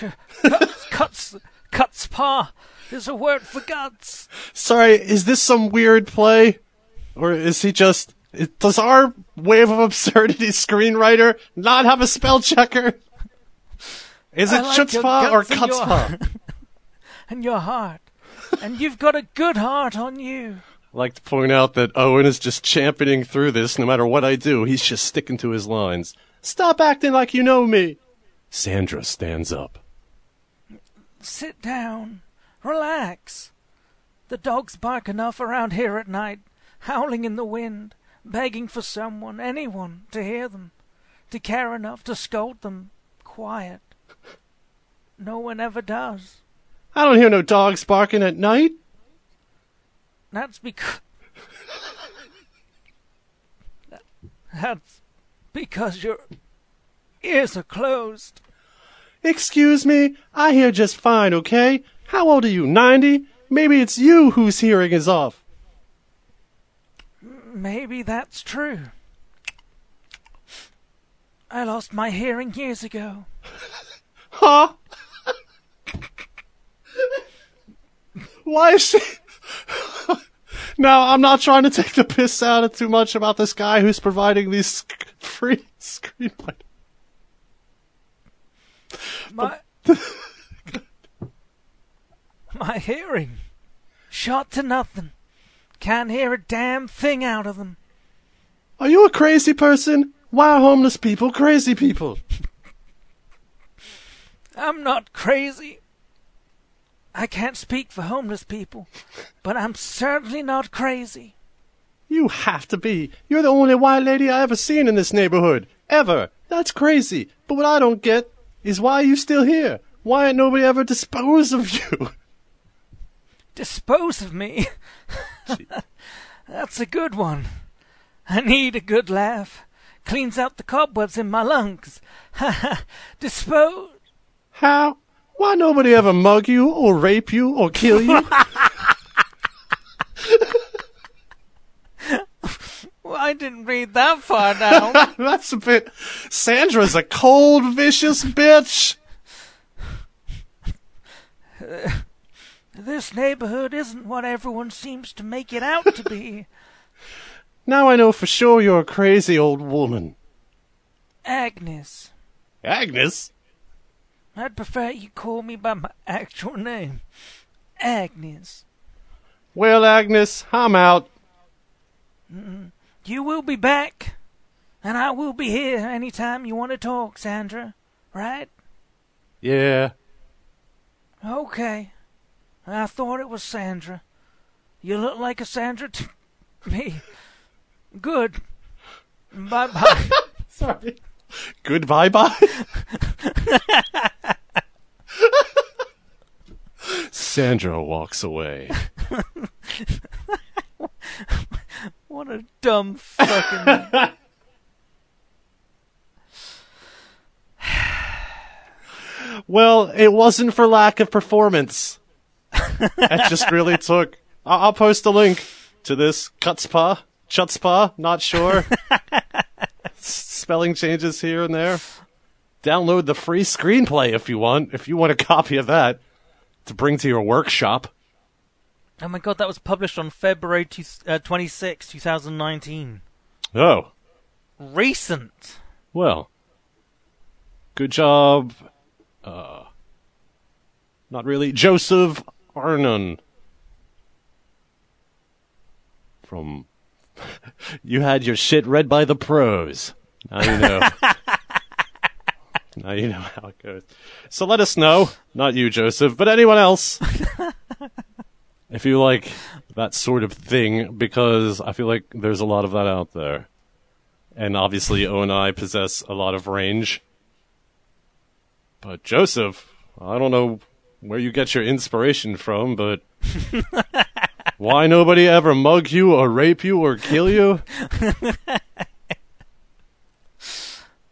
cuts, cuts, cuts is a word for guts. Sorry, is this some weird play? Or is he just. Does our wave of absurdity screenwriter not have a spell checker? Is it like chutzpah or guts and your- kutzpah? And your heart. And you've got a good heart on you. I'd like to point out that Owen is just championing through this no matter what I do. He's just sticking to his lines. Stop acting like you know me. Sandra stands up. Sit down. Relax. The dogs bark enough around here at night, howling in the wind, begging for someone, anyone, to hear them, to care enough to scold them quiet. No one ever does. I don't hear no dogs barking at night. That's because. That's because your ears are closed. Excuse me, I hear just fine, okay? How old are you, 90? Maybe it's you whose hearing is off. Maybe that's true. I lost my hearing years ago. Huh? Why is she... now, I'm not trying to take the piss out of too much about this guy who's providing these free screenplays. My My hearing shot to nothing. Can't hear a damn thing out of them. Are you a crazy person? Why are homeless people crazy people? I'm not crazy. I can't speak for homeless people, but I'm certainly not crazy. You have to be. You're the only white lady I ever seen in this neighborhood. Ever. That's crazy. But what I don't get is why are you still here? Why ain't nobody ever disposed of you? Dispose of me. That's a good one. I need a good laugh. Cleans out the cobwebs in my lungs. Dispose. How? Why nobody ever mug you or rape you or kill you? Well, I didn't read that far down. That's a bit. Sandra's a cold, vicious bitch. this neighborhood isn't what everyone seems to make it out to be. Now I know for sure you're a crazy old woman. Agnes. Agnes? I'd prefer you call me by my actual name. Agnes. Well, Agnes, I'm out. Mm-hmm. You will be back, and I will be here anytime you want to talk, Sandra. Right? Yeah. Okay. I thought it was Sandra. You look like a Sandra to me. Good. Bye bye. Sorry. Goodbye bye. Sandra walks away. What a dumb fucking. Well, it wasn't for lack of performance. it just really took. I- I'll post a link to this Kutzpah, Chutzpah, not sure. Spelling changes here and there. Download the free screenplay if you want, if you want a copy of that to bring to your workshop. Oh my god, that was published on February two, uh, 26, 2019. Oh, Recent. well. Good job. Uh, not really. Joseph Arnone. From. you had your shit read by the pros. Now you know. now you know how it goes. So let us know. Not you, Joseph, but anyone else. if you like that sort of thing, because I feel like there's a lot of that out there. And obviously, Owen and I possess a lot of range. But Joseph, I don't know where you get your inspiration from, but why nobody ever mug you or rape you or kill you?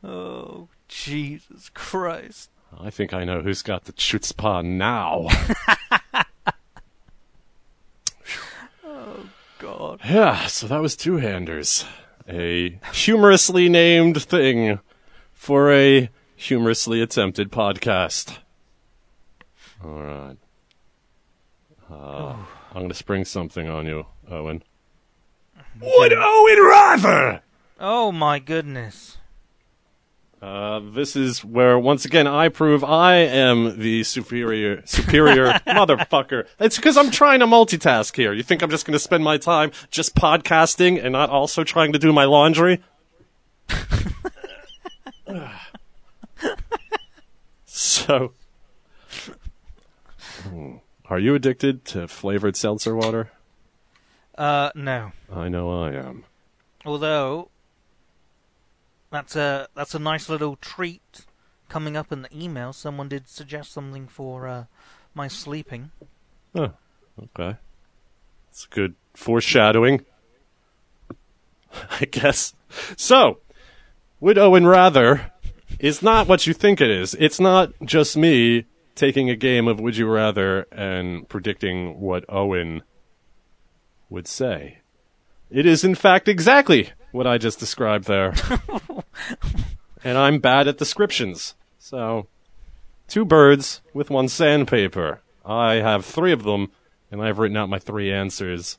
Oh, Jesus Christ. I think I know who's got the chutzpah now. God. yeah, so that was two handers. A humorously named thing for a humorously attempted podcast. All right. Uh, I'm going to spring something on you, Owen. Would Owen rather? Oh my goodness. Uh, this is where once again I prove I am the superior, superior motherfucker. It's because I'm trying to multitask here. You think I'm just going to spend my time just podcasting and not also trying to do my laundry? so, Hmm. are you addicted to flavored seltzer water? Uh, no. I know I am. Although, that's a that's a nice little treat coming up in the email. Someone did suggest something for uh, my sleeping. Oh, okay. It's good foreshadowing. I guess. So, would Owen rather is not what you think it is. It's not just me taking a game of Would You Rather and predicting what Owen would say. It is, in fact, exactly what I just described there. and I'm bad at descriptions. So, two birds with one sandpaper. I have three of them, and I've written out my three answers.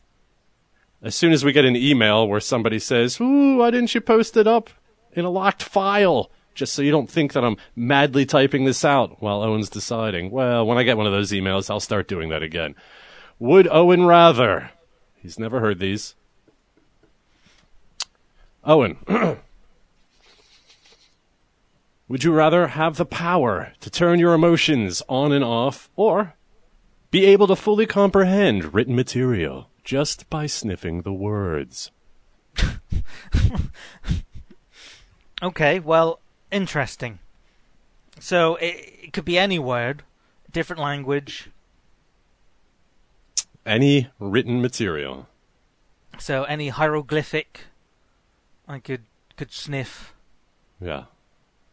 As soon as we get an email where somebody says, Ooh, why didn't you post it up in a locked file? Just so you don't think that I'm madly typing this out while Owen's deciding. Well, when I get one of those emails, I'll start doing that again. Would Owen rather? He's never heard these. Owen. Would you rather have the power to turn your emotions on and off, or be able to fully comprehend written material just by sniffing the words? Okay, well, interesting. So it, it could be any word, different language. Any written material. So any hieroglyphic, I could could sniff. Yeah.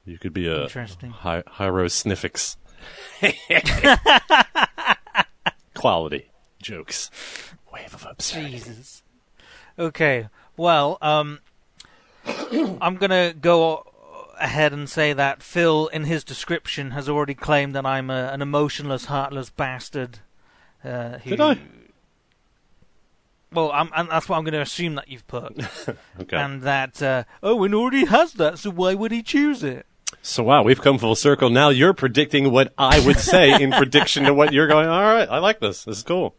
You could be a Interesting. hi- hierosniffix. Quality jokes. Wave of absurdity. Jesus. Okay. Well, um, I'm gonna go ahead and say that Phil, in his description, has already claimed that I'm a, an emotionless, heartless bastard. Uh, who, Did I? Well, I'm, and that's what I'm going to assume that you've put, Okay. and that uh, Owen already has that, so why would he choose it? so wow, we've come full circle. Now you're predicting what I would say in prediction to what you're going. All right, I like this. This is cool.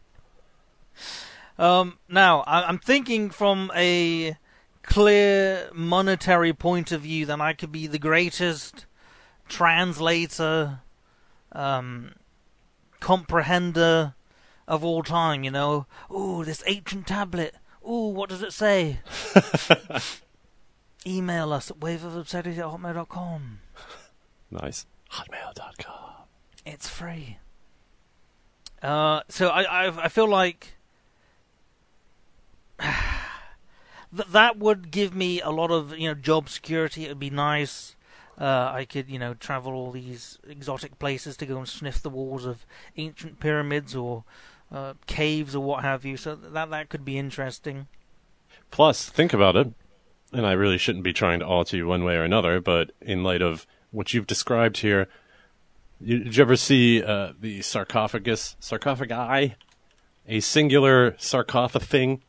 Um, now, I- I'm thinking from a clear monetary point of view that I could be the greatest translator, um, comprehender of all time, you know. Ooh, this ancient tablet. Ooh, what does it say? Email us at waveofobscenity at hotmail.com. Nice. Hotmail.com. It's free. Uh, so I, I I feel like that that would give me a lot of you know job security. It would be nice. Uh, I could you know travel all these exotic places to go and sniff the walls of ancient pyramids or uh, caves or what have you. So that that could be interesting. Plus, think about it, and I really shouldn't be trying to alter you one way or another, but in light of what you've described here, you, did you ever see uh, the sarcophagus, sarcophagi, a singular sarcophagus thing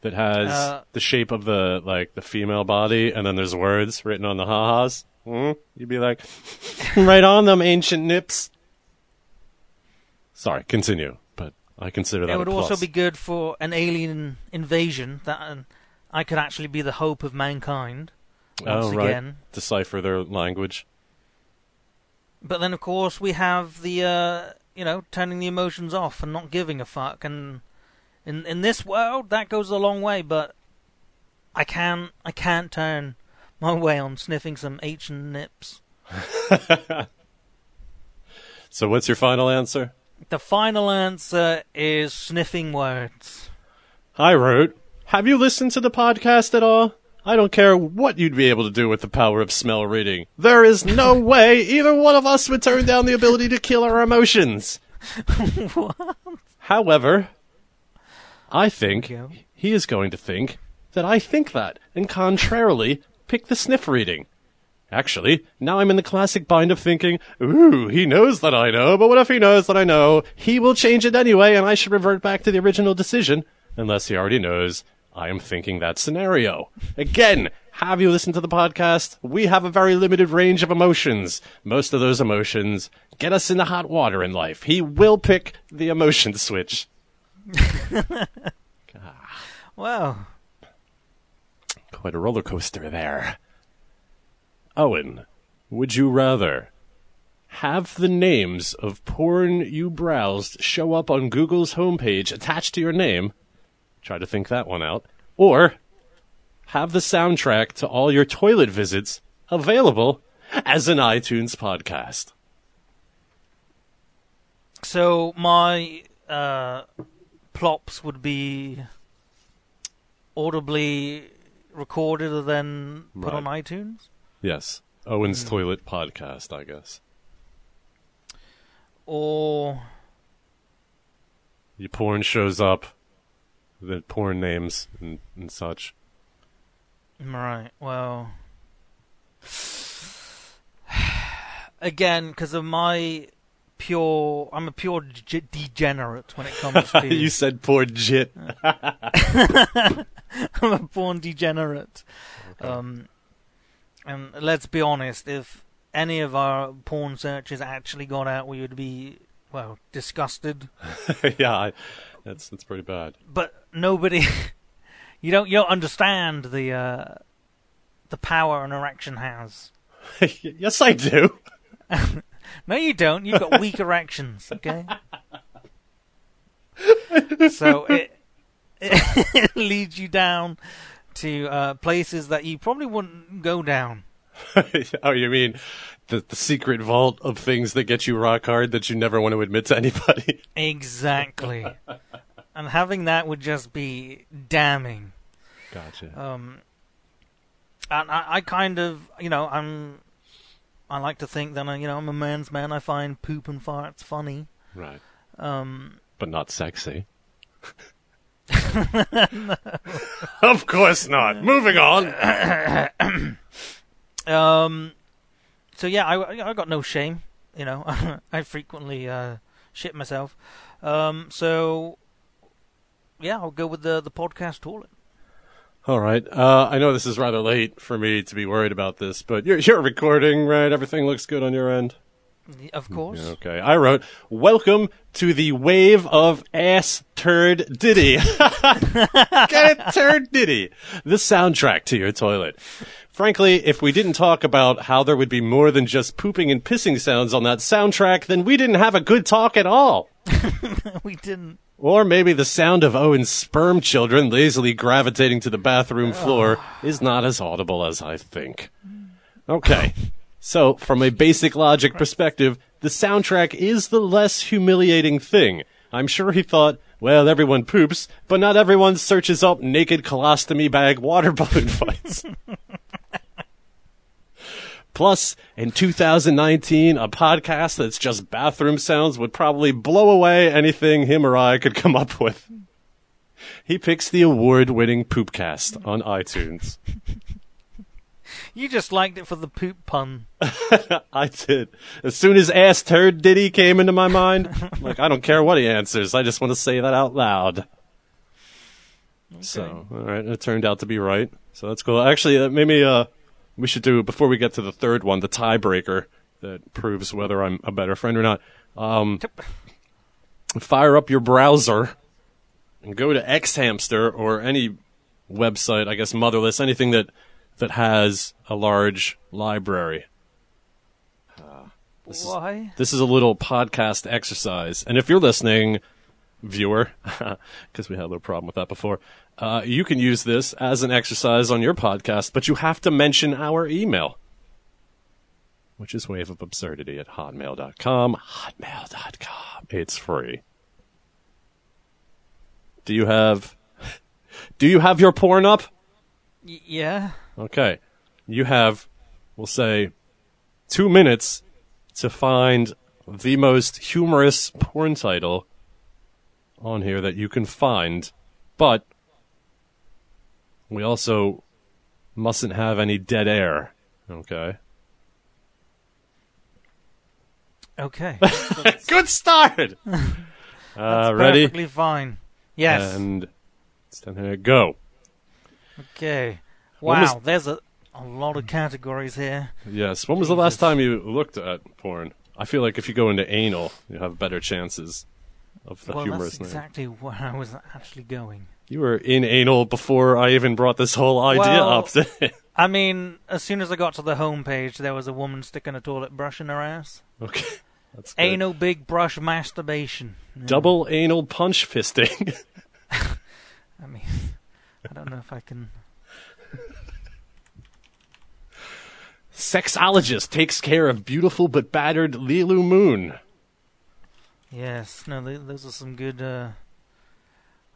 that has Uh, the shape of the like the female body, and then there's words written on the ha-has? Hmm? You'd be like, right on them, ancient nips. Sorry, continue, but I consider that it would also be good for an alien invasion that um, I could actually be the hope of mankind once oh, right. again. Decipher their language. But then, of course, we have the uh, you know turning the emotions off and not giving a fuck. And in in this world, that goes a long way. But I can I can't turn my way on sniffing some H and nips. So, what's your final answer? The final answer is sniffing words. I wrote, Have you listened to the podcast at all? I don't care what you'd be able to do with the power of smell reading. There is no way either one of us would turn down the ability to kill our emotions. However, I think There we go. he is going to think that I think that, and contrarily, pick the sniff reading. Actually, now I'm in the classic bind of thinking, ooh, he knows that I know, but what if he knows that I know? He will change it anyway, and I should revert back to the original decision, unless he already knows I am thinking that scenario. Again, have you listened to the podcast? We have a very limited range of emotions. Most of those emotions get us into hot water in life. He will pick the emotion switch. Well, Quite a roller coaster there. Owen, would you rather have the names of porn you browsed show up on Google's homepage attached to your name? Try to think that one out. Or have the soundtrack to all your toilet visits available as an iTunes podcast. so my uh, plops would be audibly recorded and then put Right. on iTunes. Yes, Owen's Toilet Podcast, I guess. Or Your porn shows up, the porn names and, and such. Right. Well, again, because of my pure, I'm a pure g- degenerate when it comes to. you said poor jit. I'm a born degenerate. Um, and let's be honest, if any of our porn searches actually got out, we would be well disgusted. yeah, I, that's that's pretty bad. But nobody, you don't you don't understand the uh, the power an erection has. yes, I do. No, you don't. You've got weak erections, okay? so it, it leads you down to uh, places that you probably wouldn't go down. oh, you mean the the secret vault of things that get you rock hard that you never want to admit to anybody? Exactly. and having that would just be damning. Gotcha. Um, and I, I kind of, you know, I'm. I like to think that I, you know, I'm a man's man. I find poop and farts funny. right, Um, but not sexy. Of course not. Moving on. Um, so yeah, I, I got no shame. You know, I frequently uh, shit myself. Um, so yeah, I'll go with the the podcast toilet. All right. Uh, I know this is rather late for me to be worried about this, but you're, you're recording, right? Everything looks good on your end? Of mm, course. Okay. I wrote, Welcome to the wave of ass turd ditty. Get it? Turd ditty. The soundtrack to your toilet. Frankly, if we didn't talk about how there would be more than just pooping and pissing sounds on that soundtrack, then we didn't have a good talk at all. we didn't. Or maybe the sound of Owen's sperm children lazily gravitating to the bathroom floor is not as audible as I think. Okay. So, from a basic logic perspective, the soundtrack is the less humiliating thing. I'm sure he thought, well, everyone poops, but not everyone searches up naked colostomy bag water balloon fights. Plus, in 2019, a podcast that's just bathroom sounds would probably blow away anything him or I could come up with. He picks the award-winning Poopcast on iTunes. You just liked it for the poop pun. I did. As soon as ass turd Diddy came into my mind, I'm like, I don't care what he answers. I just want to say that out loud. Okay. So, all right, it turned out to be right. So that's cool. Actually, uh, maybe uh, we should do before we get to the third one, the tiebreaker that proves whether I'm a better friend or not. Um, fire up your browser and go to Xhamster or any website, I guess Motherless, anything that that has a large library. This is- Why? This is a little podcast exercise. And if you're listening, viewer, because we had a little problem with that before, uh, you can use this as an exercise on your podcast, but you have to mention our email, which is waveofabsurdity at hotmail.com. Hotmail.com. It's free. Do you have, do you have your porn up? Y- yeah. Okay. You have, we'll say, two minutes to find the most humorous porn title on here that you can find, but we also mustn't have any dead air. Okay. Okay. Good start! uh, ready? Perfectly fine. Yes. And it's down here. Go. okay. Wow. was- There's a a lot of categories here. Yes. When was the last time you looked at porn? I feel like if you go into anal, you have better chances of the well, humorous that's name. exactly where I was actually going. You were in anal before I even brought this whole idea Well- up. I mean, as soon as I got to the homepage, there was a woman sticking a toilet brush in her ass. okay. That's good. Anal big brush masturbation. Yeah. Double anal punch fisting. I mean, I don't know if I can. Sexologist takes care of beautiful but battered Lilu Moon. Yes, no, those are some good. Uh...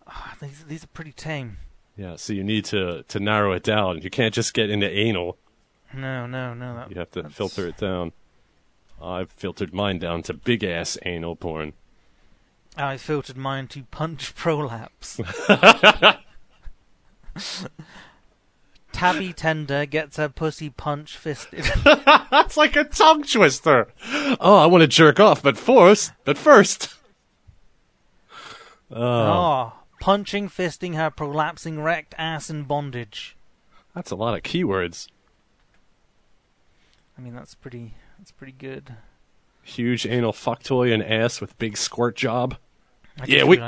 ah, these these are pretty tame. Yeah, so you need to, to narrow it down. You can't just get into anal. No, no, no. That, You have to that's- filter it down. I've filtered mine down to big ass anal porn. I filtered mine to punch prolapse. Tabby Tender gets her pussy punch fisted. That's like a tongue twister. Oh, I want to jerk off, but first, but first. Oh, oh, punching, fisting her prolapsing wrecked ass in bondage. that's a lot of keywords. I mean, that's pretty. That's pretty good. Huge anal fuck toy and ass with big squirt job. Yeah, we-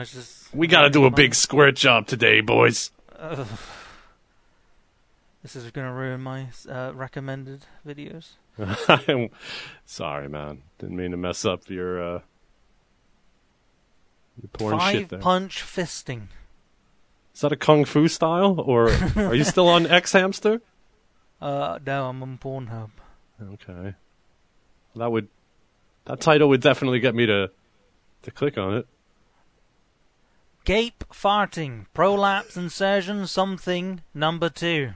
We gotta do a big squirt job today, boys. Ugh. This is going to ruin my uh, recommended videos. Sorry, man. Didn't mean to mess up your, uh, your porn Five shit there. punch fisting. Is that a kung fu style, or are you still on X Hamster? Uh, no, I'm on Pornhub. Okay, that would that title would definitely get me to to click on it. Gape farting, prolapse insertion something number two.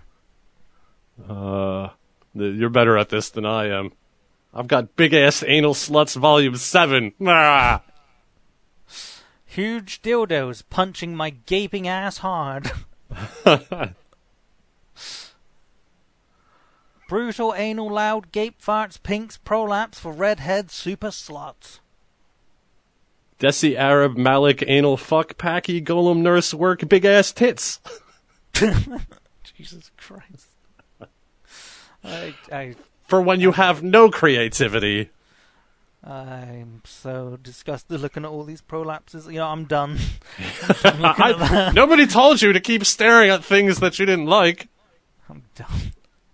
Uh, you're better at this than I am. I've got big ass anal sluts volume seven. Ah! Huge dildos punching my gaping ass hard. Brutal anal loud gape farts pinks prolapse for redhead super sluts. Desi Arab Malik anal fuck packy golem nurse work big ass tits. Jesus Christ. I, I, For when you have no creativity. I'm so disgusted looking at all these prolapses. You know, I'm done. I'm at I, nobody told you to keep staring at things that you didn't like. I'm done.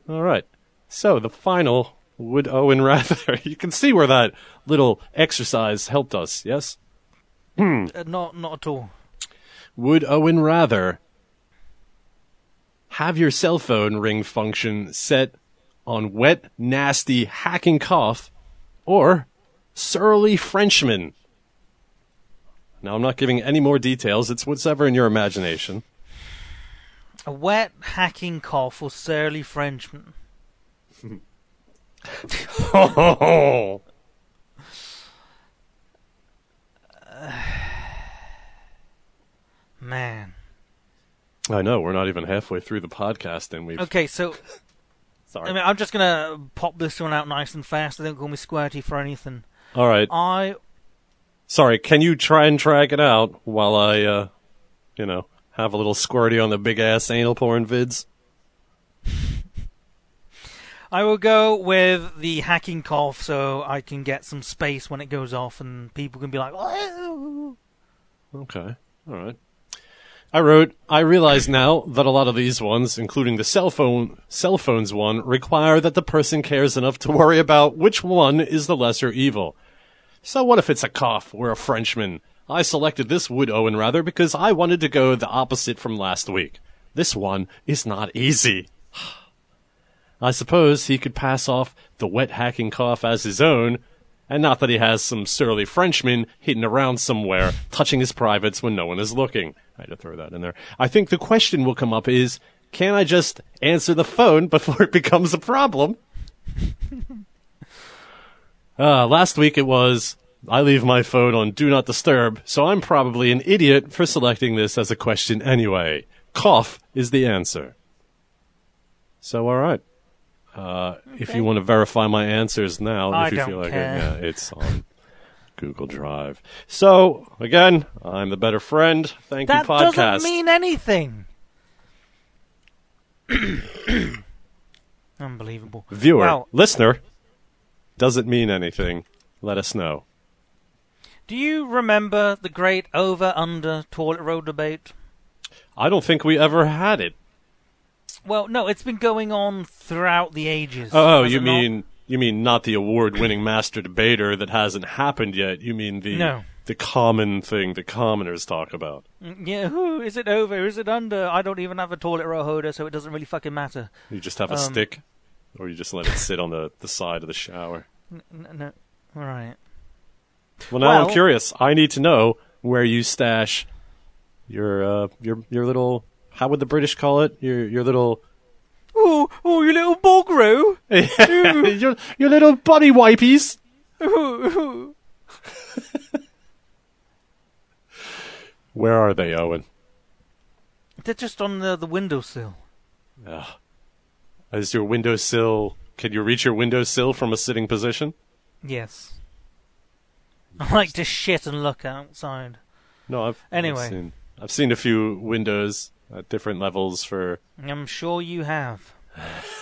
All right. So the final would Owen rather. You can see where that little exercise helped us. Yes. Uh, not, not at all. Would Owen rather have your cell phone ring function set on wet, nasty, hacking cough or surly Frenchman? Now, I'm not giving any more details. It's whatever in your imagination. A wet, hacking cough or surly Frenchman. Oh, Man. I know. We're not even halfway through the podcast, and we've. Okay, so Sorry. I mean, I'm just gonna pop this one out nice and fast. Don't call me Squirty for anything. All right. I Sorry. Can you try and drag it out while I, uh, you know, have a little squirty on the big ass anal porn vids? I will go with the hacking cough, so I can get some space when it goes off, and people can be like, "Oh." Okay. All right. I wrote, I realize now that a lot of these ones, including the cell phone, cell phones one, require that the person cares enough to worry about which one is the lesser evil. So what if it's a cough or a Frenchman? I selected this Wood Owen rather because I wanted to go the opposite from last week. This one is not easy. I suppose he could pass off the wet hacking cough as his own, and not that he has some surly Frenchman hidden around somewhere, touching his privates when no one is looking. I had to throw that in there. I think the question will come up is, can I just answer the phone before it becomes a problem? uh, last week it was, I leave my phone on Do Not Disturb, so I'm probably an idiot for selecting this as a question anyway. Cough is the answer. So, alright. Uh, if you want to verify my answers now, I if you feel like care. it, yeah, it's on Google Drive. So, again, I'm the better friend. Thank that you, podcast. That doesn't mean anything. Unbelievable. Viewer, Wow. listener, doesn't mean anything. Let us know. Do you remember the great over-under toilet roll debate? I don't think we ever had it. Well, no, it's been going on throughout the ages. Oh, has you it not? mean you mean not the award-winning master debater that hasn't happened yet. You mean the No. the common thing the commoners talk about. Mm, Yeah, who is it over? Is it under? I don't even have a toilet roll holder, so it doesn't really fucking matter. You just have a Um, stick, or you just let it sit on the, the side of the shower. N- no, all right. Well, now I'm curious. I need to know where you stash your uh, your your little. How would the British call it? Your your little Oh, oh, you little bogro! your your little body wipies. Where are they, Owen? They're just on the the windowsill. Ah, is your windowsill? Can you reach your windowsill from a sitting position? Yes. I like to shit and look outside. No, I've Anyway. I've seen, I've seen a few windows at different levels for. I'm sure you have.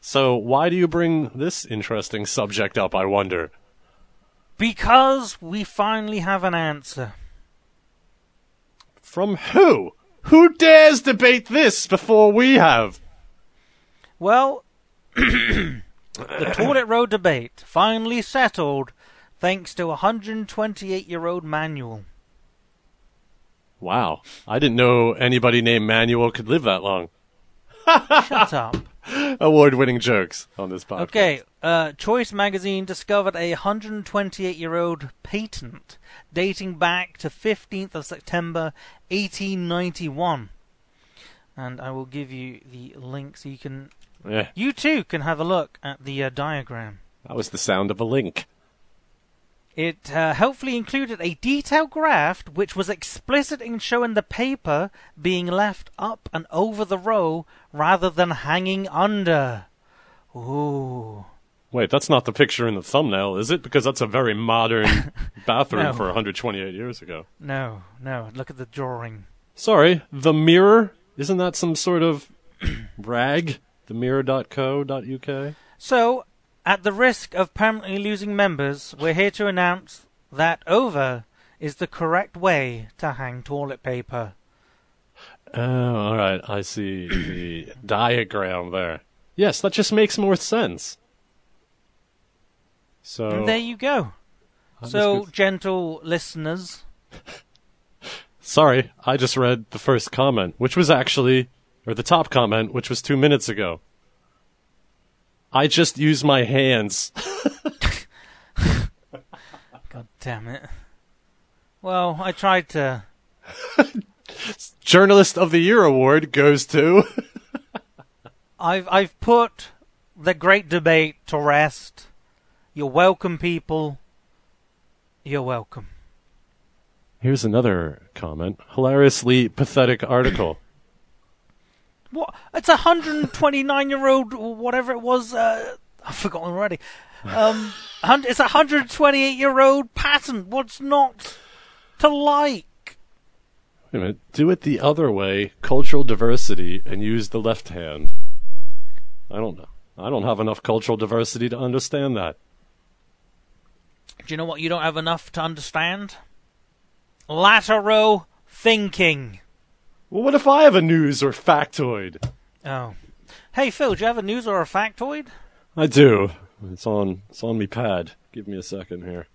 So why do you bring this interesting subject up? I wonder. Because we finally have an answer. From who? Who dares debate this before we have? Well, the toilet roll debate finally settled thanks to a 128 year old manual. Wow, I didn't know anybody named Manuel could live that long. Shut up. Award-winning jokes on this podcast. Okay, uh, Choice magazine discovered a 128 year old patent dating back to 15th of September 1891. And I will give you the link so you can, Yeah, you too can have a look at the uh, diagram. that was the sound of a link. It uh, helpfully included a detailed graph which was explicit in showing the paper being left up and over the roll rather than hanging under. Ooh. Wait, that's not the picture in the thumbnail, is it? Because that's a very modern bathroom No. for 128 years ago. No, no. Look at the drawing. Sorry, the mirror? Isn't that some sort of rag? The mirror.co.uk? So, at the risk of permanently losing members, we're here to announce that over is the correct way to hang toilet paper. Oh, all right. I see the diagram there. Yes, that just makes more sense. So, And there you go. I'm So, gentle listeners, sorry, I just read the first comment, which was actually, or the top comment, which was two minutes ago. I just use my hands. God damn it. Well, I tried to. Journalist of the Year award goes to. I've I've put the great debate to rest. You're welcome, people. You're welcome. Here's another comment. Hilariously pathetic article. What? It's a 129 year old, whatever it was. Uh, I've forgotten already. Um, it's a 128 year old patent. What's not to like? Wait a minute. Do it the other way, cultural diversity, and use the left hand. I don't know. I don't have enough cultural diversity to understand that. Do you know what you don't have enough to understand? Lateral thinking. Well, what if I have a news or factoid? Oh. Hey, Phil, do you have a news or a factoid? I do. It's on. It's on me pad. Give me a second here.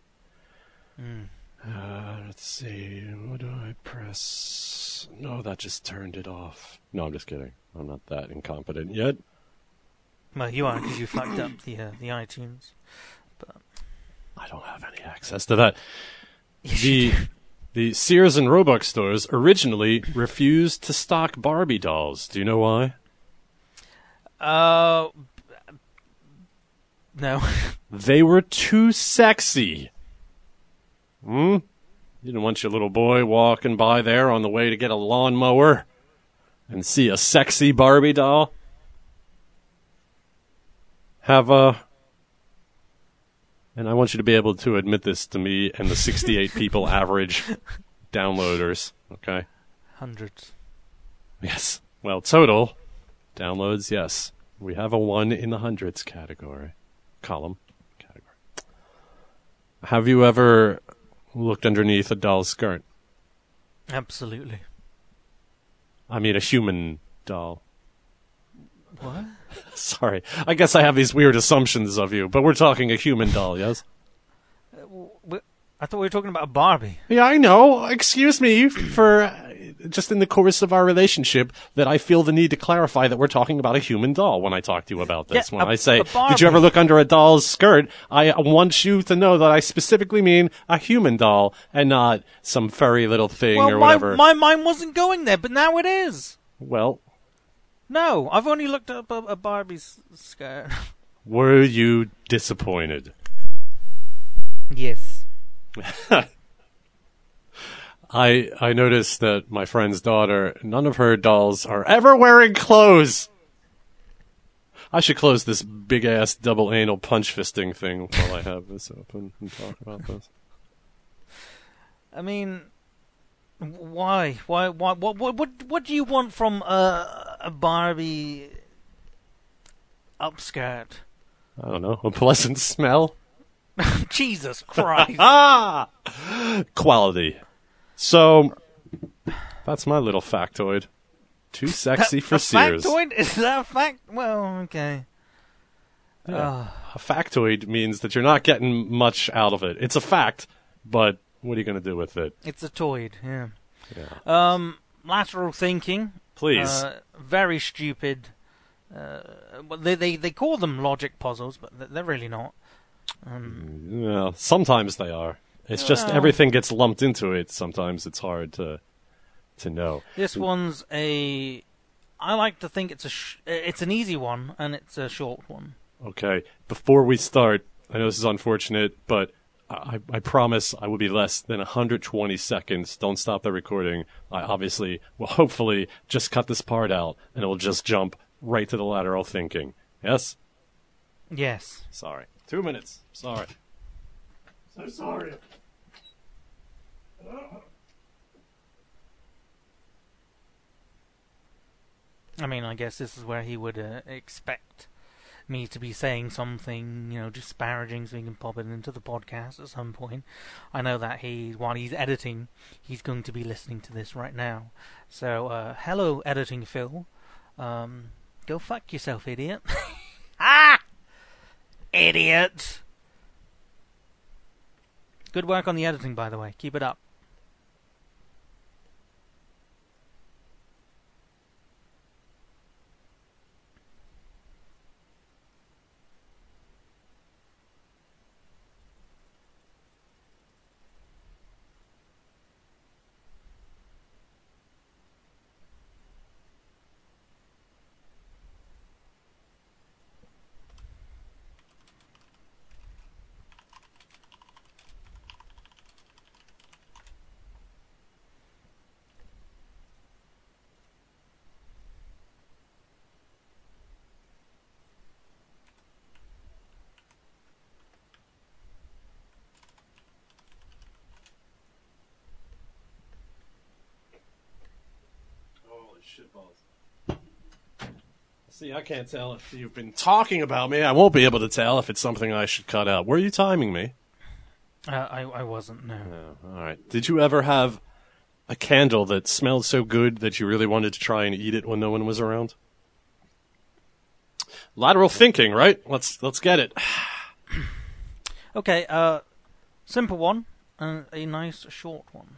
Uh, let's see. What do I press? No, that just turned it off. No, I'm just kidding. I'm not that incompetent yet. Well, you are because you fucked up the uh, the iTunes. But I don't have any access to that. The the Sears and Roebuck stores originally refused to stock Barbie dolls. Do you know why? Uh, no. They were too sexy. Hmm? You didn't want your little boy walking by there on the way to get a lawnmower and see a sexy Barbie doll? Have a. And I want you to be able to admit this to me and the 68 people average downloaders, okay? Hundreds. Yes. Well, total downloads, yes. We have a one in the hundreds category, column category. Have you ever looked underneath a doll's skirt? Absolutely. I mean, a human doll. What? Sorry. I guess I have these weird assumptions of you, but we're talking a human doll, yes? I thought we were talking about a Barbie. Yeah, I know. Excuse me for uh, just in the course of our relationship that I feel the need to clarify that we're talking about a human doll when I talk to you about this. Yeah, when a- I say, "Did you ever look under a doll's skirt?" I want you to know that I specifically mean a human doll and not some furry little thing Well, or my whatever. my mind wasn't going there, but now it is. well, No, I've only looked up a, a Barbie's skirt. were you disappointed? yes. I I noticed that my friend's daughter, none of her dolls are ever wearing clothes. I should close this big ass double anal punch fisting thing while I have this open and talk about this. I mean, why? Why? Why? What? What? What, what do you want from a, a Barbie upskirt? I don't know, a pleasant smell. Jesus Christ! Ah, quality. So that's my little factoid. Too sexy for a Sears. factoid? Is that a fact? Well, okay. Yeah. A factoid means that you're not getting much out of it. It's a fact, but what are you going to do with it? It's a toid. Yeah. Yeah. Um, lateral thinking. Please. Uh, very stupid. Uh, they, they they call them logic puzzles, but they're- really not. Um, Well, sometimes they are. It's just Well- everything gets lumped into it. Sometimes it's hard to to know. this one's a. I like to think it's a. Sh- it's an easy one and it's a short one. Okay, before we start, I know this is unfortunate, but I, I promise I will be less than 120 seconds. Don't stop the recording. I obviously will hopefully just cut this part out, and it will just jump right to the lateral thinking. Yes. Yes. Sorry. Two minutes. Sorry. So sorry. I mean, I guess this is where he would uh, expect me to be saying something, you know, disparaging so he can pop it into the podcast at some point. I know that he, while he's editing, he's going to be listening to this right now. So, uh, hello, editing Phil. Um, go fuck yourself, idiot. ah! Idiot! Good work on the editing, by the way. Keep it up. I can't tell if you've been talking about me. I won't be able to tell if it's something I should cut out. Were you timing me? Uh, I, I wasn't, no. Oh, all right. Did you ever have a candle that smelled so good that you really wanted to try and eat it when no one was around? Lateral thinking, right? Let's let's get it. Okay, uh, simple one and a nice short one.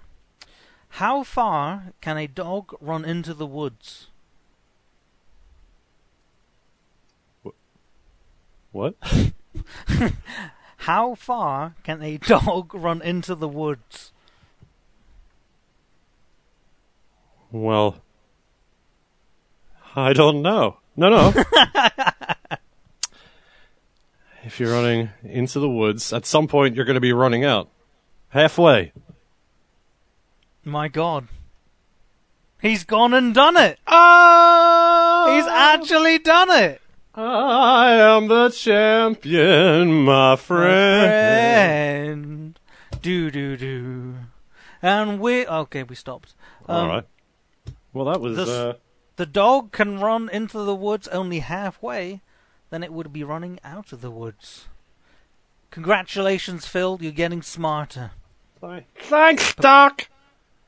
How far can a dog run into the woods? What? How far can a dog run into the woods? Well, I don't know. No, no. if you're running into the woods, at some point you're going to be running out. Halfway. My God. He's gone and done it! Oh! He's actually done it! I am the champion, my friend. Do do do. And we. Okay, we stopped. All Um, right. Well, that was. this- Uh, The dog can run into the woods only halfway, then it would be running out of the woods. Congratulations, Phil, you're getting smarter. thanks, Doc.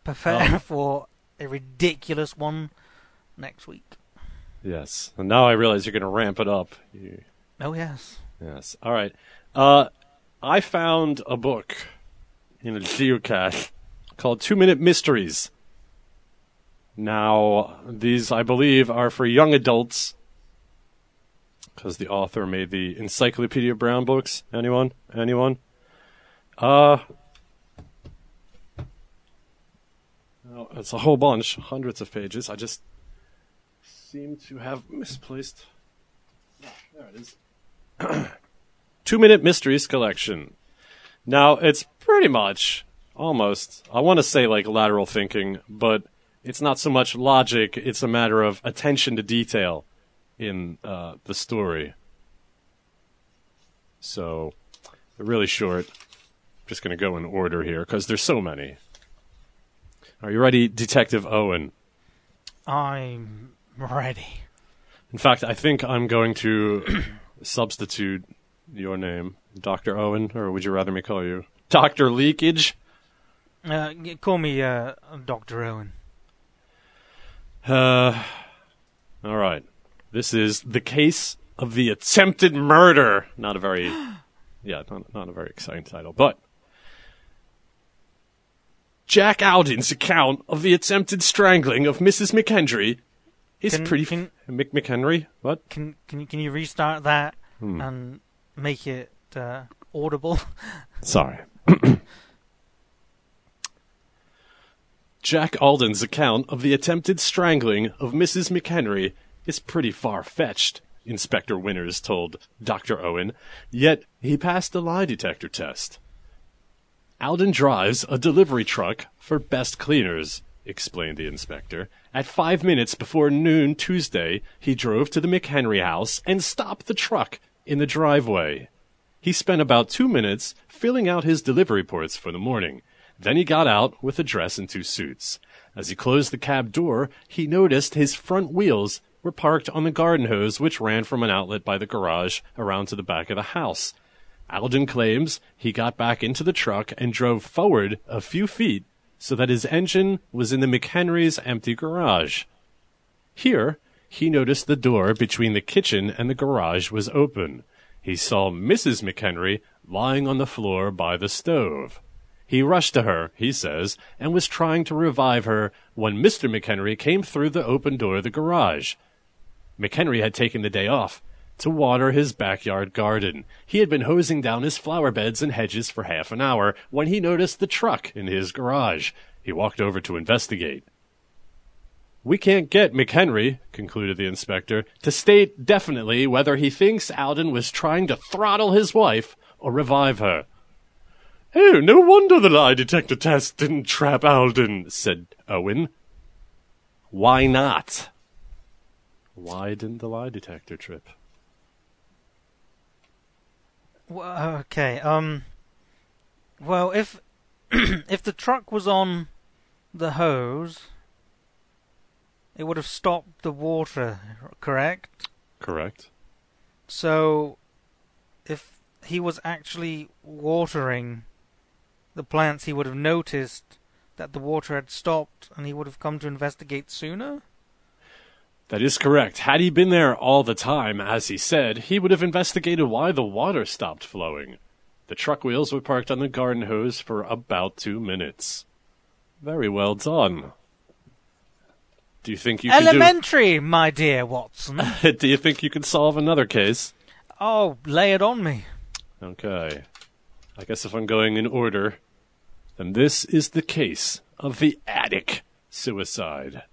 Prepare Oh. for a ridiculous one next week. Yes, and now I realize you're going to ramp it up. You, Oh, yes. yes. All right. Uh, I found a book in a geocache called Two Minute Mysteries. Now, these, I believe, are for young adults because the author made the Encyclopedia Brown books. Anyone? Anyone? Uh, oh, it's a whole bunch, hundreds of pages. I just seem to have misplaced. There it is. Two Minute Mysteries Collection. Now, it's pretty much, almost, I want to say like lateral thinking, but it's not so much logic, it's a matter of attention to detail in uh, the story. So, really short. Just going to go in order here because there's so many. Are you ready, Detective Owen? I'm ready. In fact, I think I'm going to substitute your name, Dr. Owen, or would you rather me call you Dr. Leakage? Uh, call me uh, Dr. Owen. Uh, all right. This is the case of the attempted murder. Not a very, yeah, not, not a very exciting title, but Jack Alden's account of the attempted strangling of Mrs. McHenry is Can- pretty. can- Mc McHenry? What? Can can you can you restart that Hmm. and make it uh, audible? Sorry. Jack Alden's account of the attempted strangling of Mrs. McHenry is pretty far fetched, Inspector Winters told Dr. Owen, yet he passed the lie detector test. Alden drives a delivery truck for best cleaners, explained the inspector. At five minutes before noon Tuesday, he drove to the McHenry house and stopped the truck in the driveway. He spent about two minutes filling out his delivery reports for the morning. Then he got out with a dress and two suits. As he closed the cab door, he noticed his front wheels were parked on the garden hose which ran from an outlet by the garage around to the back of the house. Alden claims he got back into the truck and drove forward a few feet so that his engine was in the McHenry's empty garage. Here, he noticed the door between the kitchen and the garage was open. He saw Mrs. McHenry lying on the floor by the stove. He rushed to her, he says, and was trying to revive her when Mr. McHenry came through the open door of the garage. McHenry had taken the day off to water his backyard garden. He had been hosing down his flower beds and hedges for half an hour when he noticed the truck in his garage. He walked over to investigate. We can't get McHenry, concluded the inspector, to state definitely whether he thinks Alden was trying to throttle his wife or revive her. Oh, no wonder the lie detector test didn't trap Alden, said Owen. Why not? Why didn't the lie detector trip? Well, okay. Um. Well, if if the truck was on the hose, it would have stopped the water. Correct. Correct. So, if he was actually watering the plants, he would have noticed that the water had stopped, and he would have come to investigate sooner. That is correct. Had he been there all the time, as he said, he would have investigated why the water stopped flowing. The truck wheels were parked on the garden hose for about two minutes. Very well done. Do you think you Elementary, my dear Watson. do? do you think you can solve another case? oh, lay it on me. Okay. I guess if I'm going in order, then this is the case of the attic suicide.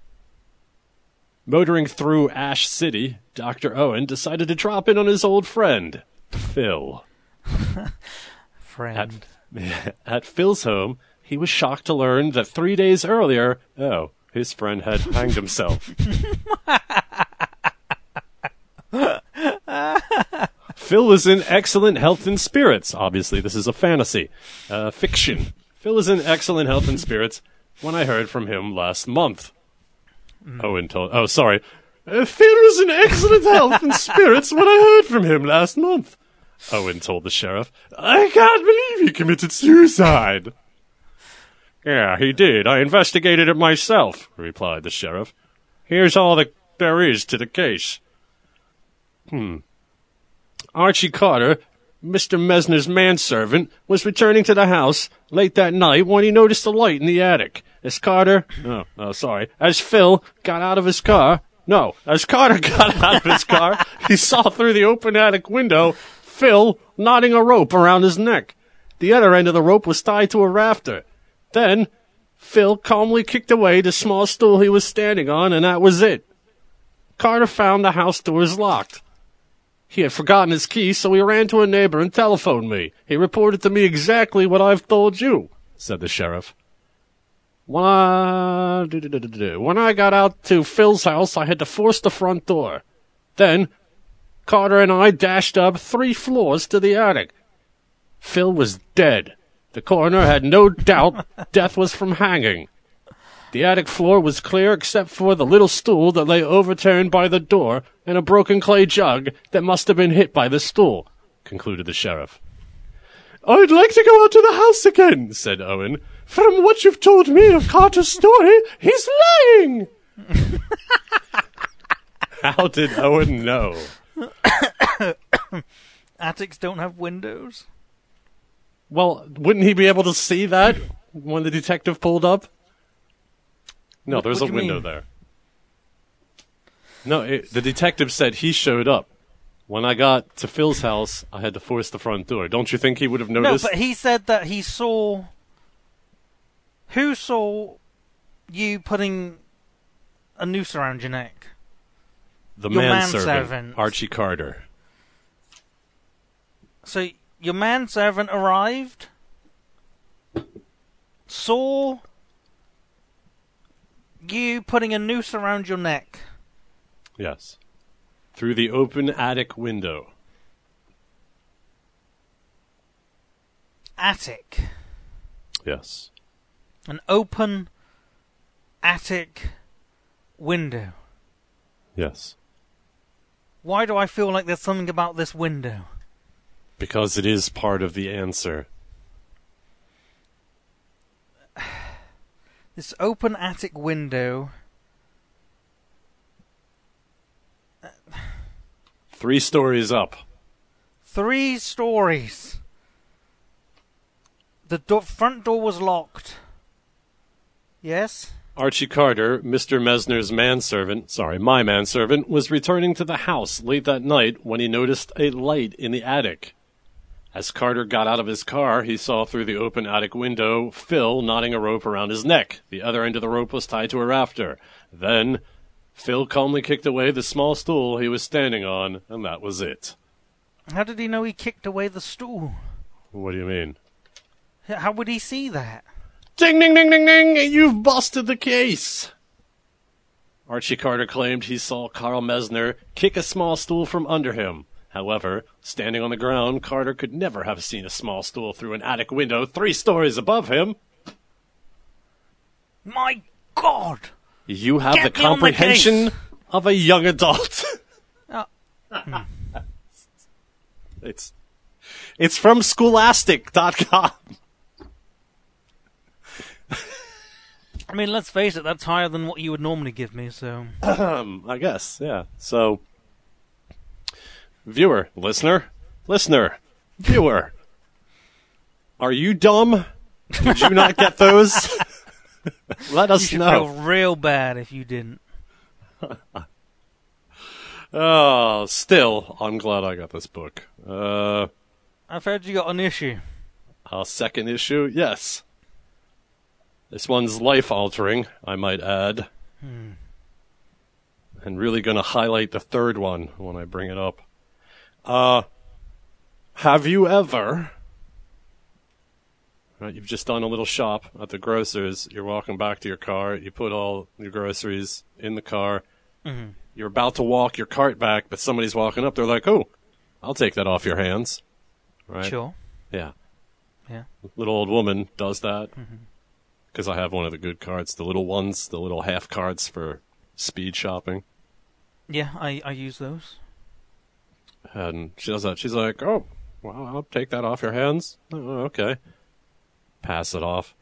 Motoring through Ash City, Dr. Owen decided to drop in on his old friend, Phil. At, Friend. at Phil's home, he was shocked to learn that three days earlier, oh, his friend had hanged himself. Phil was in excellent health and spirits. Obviously, this is a fantasy, uh, fiction. Phil is in excellent health and spirits when I heard from him last month. Owen told. Oh, sorry. Uh, Phil was in excellent health and spirits when I heard from him last month. Owen told the sheriff. I can't believe he committed suicide. Yeah, he did. I investigated it myself, replied the sheriff. Here's all that there is to the case. Hmm. Archie Carter, Mr. Mesner's manservant, was returning to the house late that night when he noticed a light in the attic. As Carter, oh, oh, uh, sorry, as Phil got out of his car, no, as Carter got out of his car, he saw through the open attic window Phil knotting a rope around his neck. The other end of the rope was tied to a rafter. Then, Phil calmly kicked away the small stool he was standing on, and that was it. Carter found the house doors locked. He had forgotten his key, so he ran to a neighbor and telephoned me. He reported to me exactly what I've told you, said the sheriff. When I, when I got out to Phil's house, I had to force the front door. Then, Carter and I dashed up three floors to the attic. Phil was dead. The coroner had no doubt death was from hanging. The attic floor was clear except for the little stool that lay overturned by the door and a broken clay jug that must have been hit by the stool, concluded the sheriff. I'd like to go out to the house again, said Owen. From what you've told me of Carter's story, he's lying. How did Owen know? Attics don't have windows. Well, wouldn't he be able to see that when the detective pulled up? No, What- there's what a do you window mean? there. No, it, the detective said he showed up. When I got to Phil's house, I had to force the front door. Don't you think he would have noticed? No, but he said that he saw. Who saw you putting a noose around your neck? The your manservant, manservant, Archie Carter. So your manservant arrived, saw you putting a noose around your neck. Yes. Through the open attic window. Attic. Yes. An open attic window. Yes. Why do I feel like there's something about this window? Because it is part of the answer. This open attic window. Three stories up. Three stories. The do- front door was locked. Yes? Archie Carter, Mr. Mesner's manservant, sorry, my manservant, was returning to the house late that night when he noticed a light in the attic. As Carter got out of his car, he saw through the open attic window Phil knotting a rope around his neck. The other end of the rope was tied to a rafter. Then, Phil calmly kicked away the small stool he was standing on, and that was it. How did he know he kicked away the stool? What do you mean? How would he see that? Ding, ding, ding, ding, ding! You've busted the case! Archie Carter claimed he saw Carl Mesner kick a small stool from under him. However, standing on the ground, Carter could never have seen a small stool through an attic window three stories above him. My God! You have Get the me on the comprehension of a young adult. Oh. it's it's from scholastic.com. I mean, let's face it, that's higher than what you would normally give me, so. Um, I guess, yeah. So, viewer, listener, listener, viewer, are you dumb? Did you not get those? Let us should know. feel real bad if you didn't. Oh, still, I'm glad I got this book. Uh, I've heard you got an issue. a second issue, yes. This one's life altering, I might add. And really going to highlight the third one when I bring it up. Uh, have you ever? Right, you've just done a little shop at the grocer's. You're walking back to your car. You put all your groceries in the car. Mhm. You're about to walk your cart back, but somebody's walking up. They're like, "Oh, I'll take that off your hands." Right? Sure. Yeah. Yeah. Little old woman does that because I have one of the good cards, the little ones, the little half cards for speed shopping. Yeah, I, I use those. And she does that. She's like, "Oh, well, I'll take that off your hands." Oh, okay. Pass it off.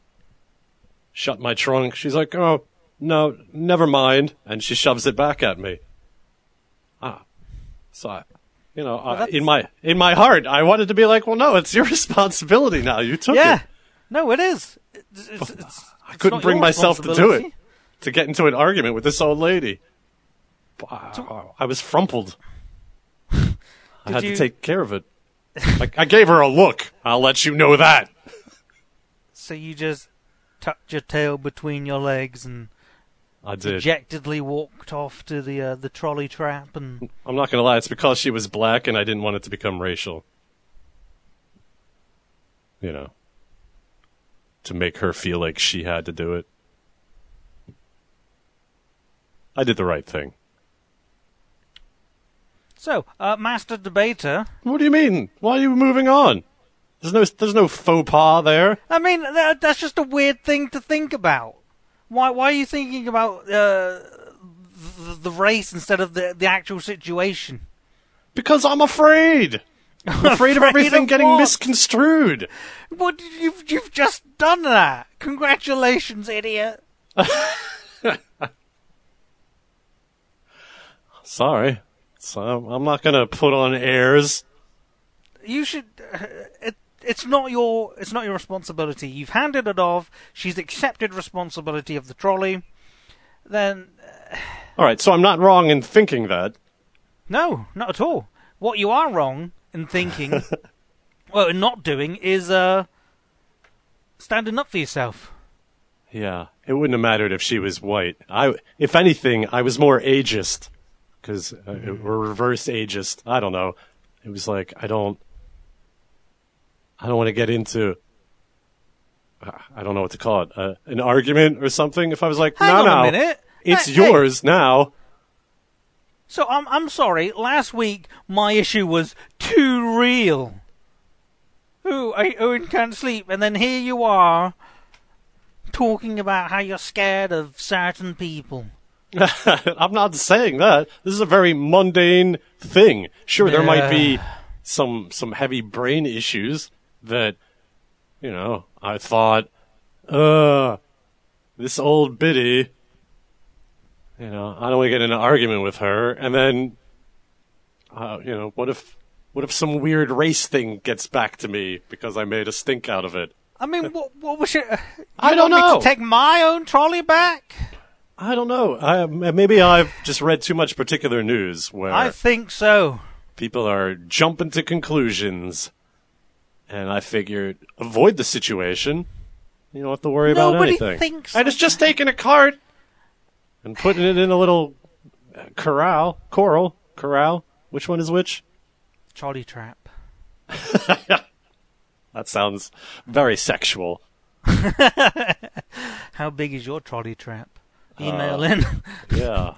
Shut my trunk. She's like, "Oh, no, never mind," and she shoves it back at me. Ah, so I, you know, I, in my in my heart, I wanted to be like, "Well, no, it's your responsibility now. You took Yeah! it." Yeah, no, it is. It's, it's, it's, I couldn't bring myself to do it. To get into an argument with this old lady. I, I was frumpled. I had you- to take care of it. I, I gave her a look. I'll let you know that. So you just tucked your tail between your legs and I did. dejectedly walked off to the uh, the trolley trap and I'm not gonna lie. It's because she was black, and I didn't want it to become racial. You know, to make her feel like she had to do it. I did the right thing. so uh, master debater. What do you mean? Why are you moving on? There's no, there's no faux pas there. I mean, that, that's just a weird thing to think about. Why why are you thinking about uh, the, the race instead of the the actual situation? Because I'm afraid. I'm afraid of everything of getting what? misconstrued. What you've you've just done that. Congratulations, idiot. Sorry. So I'm not gonna put on airs. You should. Uh, it, it's not your. It's not your responsibility. You've handed it off. She's accepted responsibility of the trolley. Then All right, so I'm not wrong in thinking that. no, not at all. What you are wrong in thinking, well, in not doing, is uh, standing up for yourself. Yeah, it wouldn't have mattered if she was white. I, if anything, I was more ageist because uh, we're reverse ageist. I don't know. It was like I don't, I don't want to get into. uh, I don't know what to call it. Uh, an argument or something. If I was like, Hang no, on no, a minute. it's Hey, hey. yours now. So I'm I'm sorry. Last week my issue was too real. Who I, Owen can't sleep, and then here you are talking about how you're scared of certain people. I'm not saying that. This is a very mundane thing. Sure, there might be some some heavy brain issues that you know. I thought, uh, this old biddy. You know, I don't want to get in an argument with her, and then, uh, you know, what if what if some weird race thing gets back to me because I made a stink out of it? I mean, what, what was it? I don't know. to take my own trolley back? I don't know. I, maybe I've just read too much particular news where I think so. people are jumping to conclusions, and I figured avoid the situation. You don't have to worry about Nobody anything. thinks and it's just taking a cart and putting it in a little uh, corral, coral, corral. Which one is which? Trolley trap. That sounds very sexual. How big is your trolley trap? Email Uh, in. Yeah.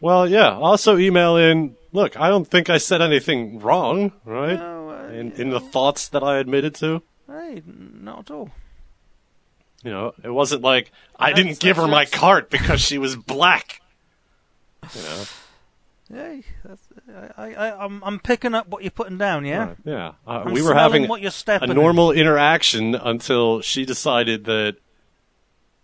well, yeah. Also, email in. Look, I don't think I said anything wrong, right? No, uh, in, in the thoughts that I admitted to. hey, not at all. You know, it wasn't like I didn't give her my cart because she was black. You know, Hey, that's, I, I, I'm, I'm picking up what you're putting down. Yeah. Right, yeah. Uh, I'm we were smelling having what you're a stepping in. normal interaction until she decided that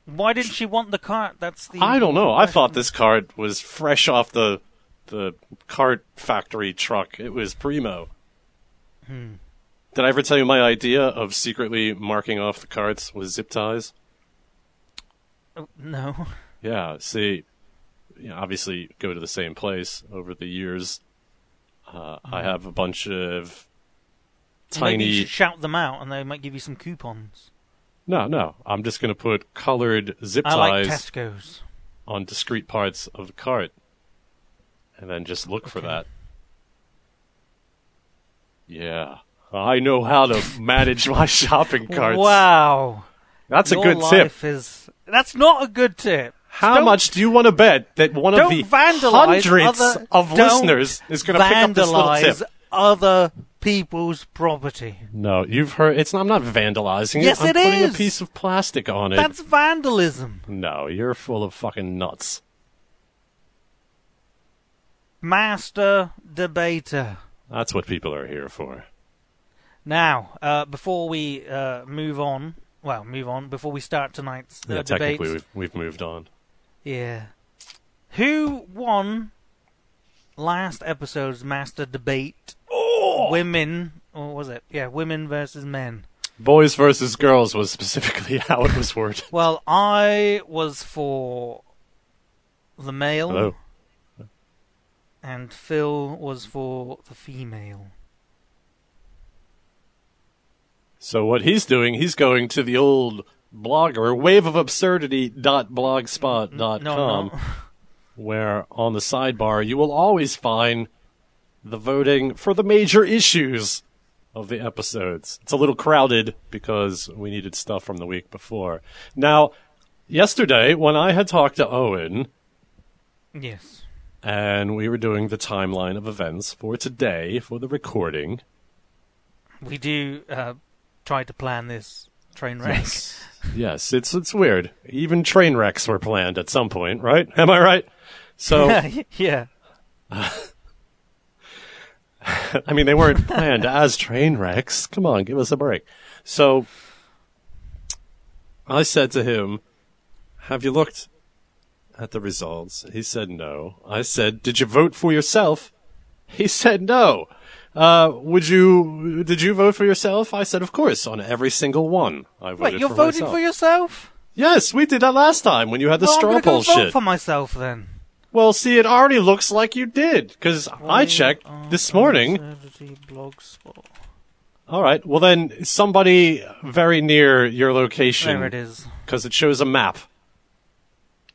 Why didn't she want the cart? That's the. I don't know. I thought this cart was fresh off the the cart factory truck. It was primo. Did I ever tell you my idea of secretly marking off the carts with zip ties? No. Yeah, see, you know, obviously go to the same place over the years. Uh, I have a bunch of tiny. shout them out, and they might give you some coupons. No, no. I'm just going to put colored zip I like ties Tesco's. on discrete parts of the cart, and then just look for that. Yeah, I know how to manage my shopping carts. Wow. That's a Your good tip. Is, that's not a good tip. How Don't- much do you want to bet that one of the hundreds other, of listeners is going to pick up this little vandalize tip? other people's property. No, you've heard. It's. Not, I'm not vandalizing Yes, it. I'm it putting is. a piece of plastic on it. That's vandalism. No, you're full of fucking nuts. Master debater. That's what people are here for. Now, uh, before we uh, move on, well, move on, before we start tonight's uh, Yeah, debate. technically we've we've moved on. Yeah. Who won last episode's master debate? Oh! Women, or was it? Yeah, women versus men. Boys versus girls was specifically how it was worded. Well, I was for the male, Hello. and Phil was for the female. So what he's doing, he's going to the old blogger waveofabsurdity.blogspot.com No, no. where on the sidebar you will always find the voting for the major issues of the episodes. It's a little crowded because we needed stuff from the week before. Now, yesterday when I had talked to Owen yes. and we were doing the timeline of events for today for the recording, We do uh, try to plan this train wreck. Yes. yes, it's it's weird. Even train wrecks were planned at some point, right? Am I right? So, yeah. I mean, they weren't planned as train wrecks. Come on, give us a break. So, I said to him, "Have you looked at the results?" He said, "No." I said, "Did you vote for yourself?" He said, "No." Uh, would you? Did you vote for yourself? I said, "Of course." On every single one, I voted Wait, you're for voting myself. for yourself? Yes, we did that last time when you had the well, straw I'm gonna poll go vote shit. for myself then. Well, see, it already looks like you did because I checked this morning. All right, well then somebody very near your There location it is. because it shows a map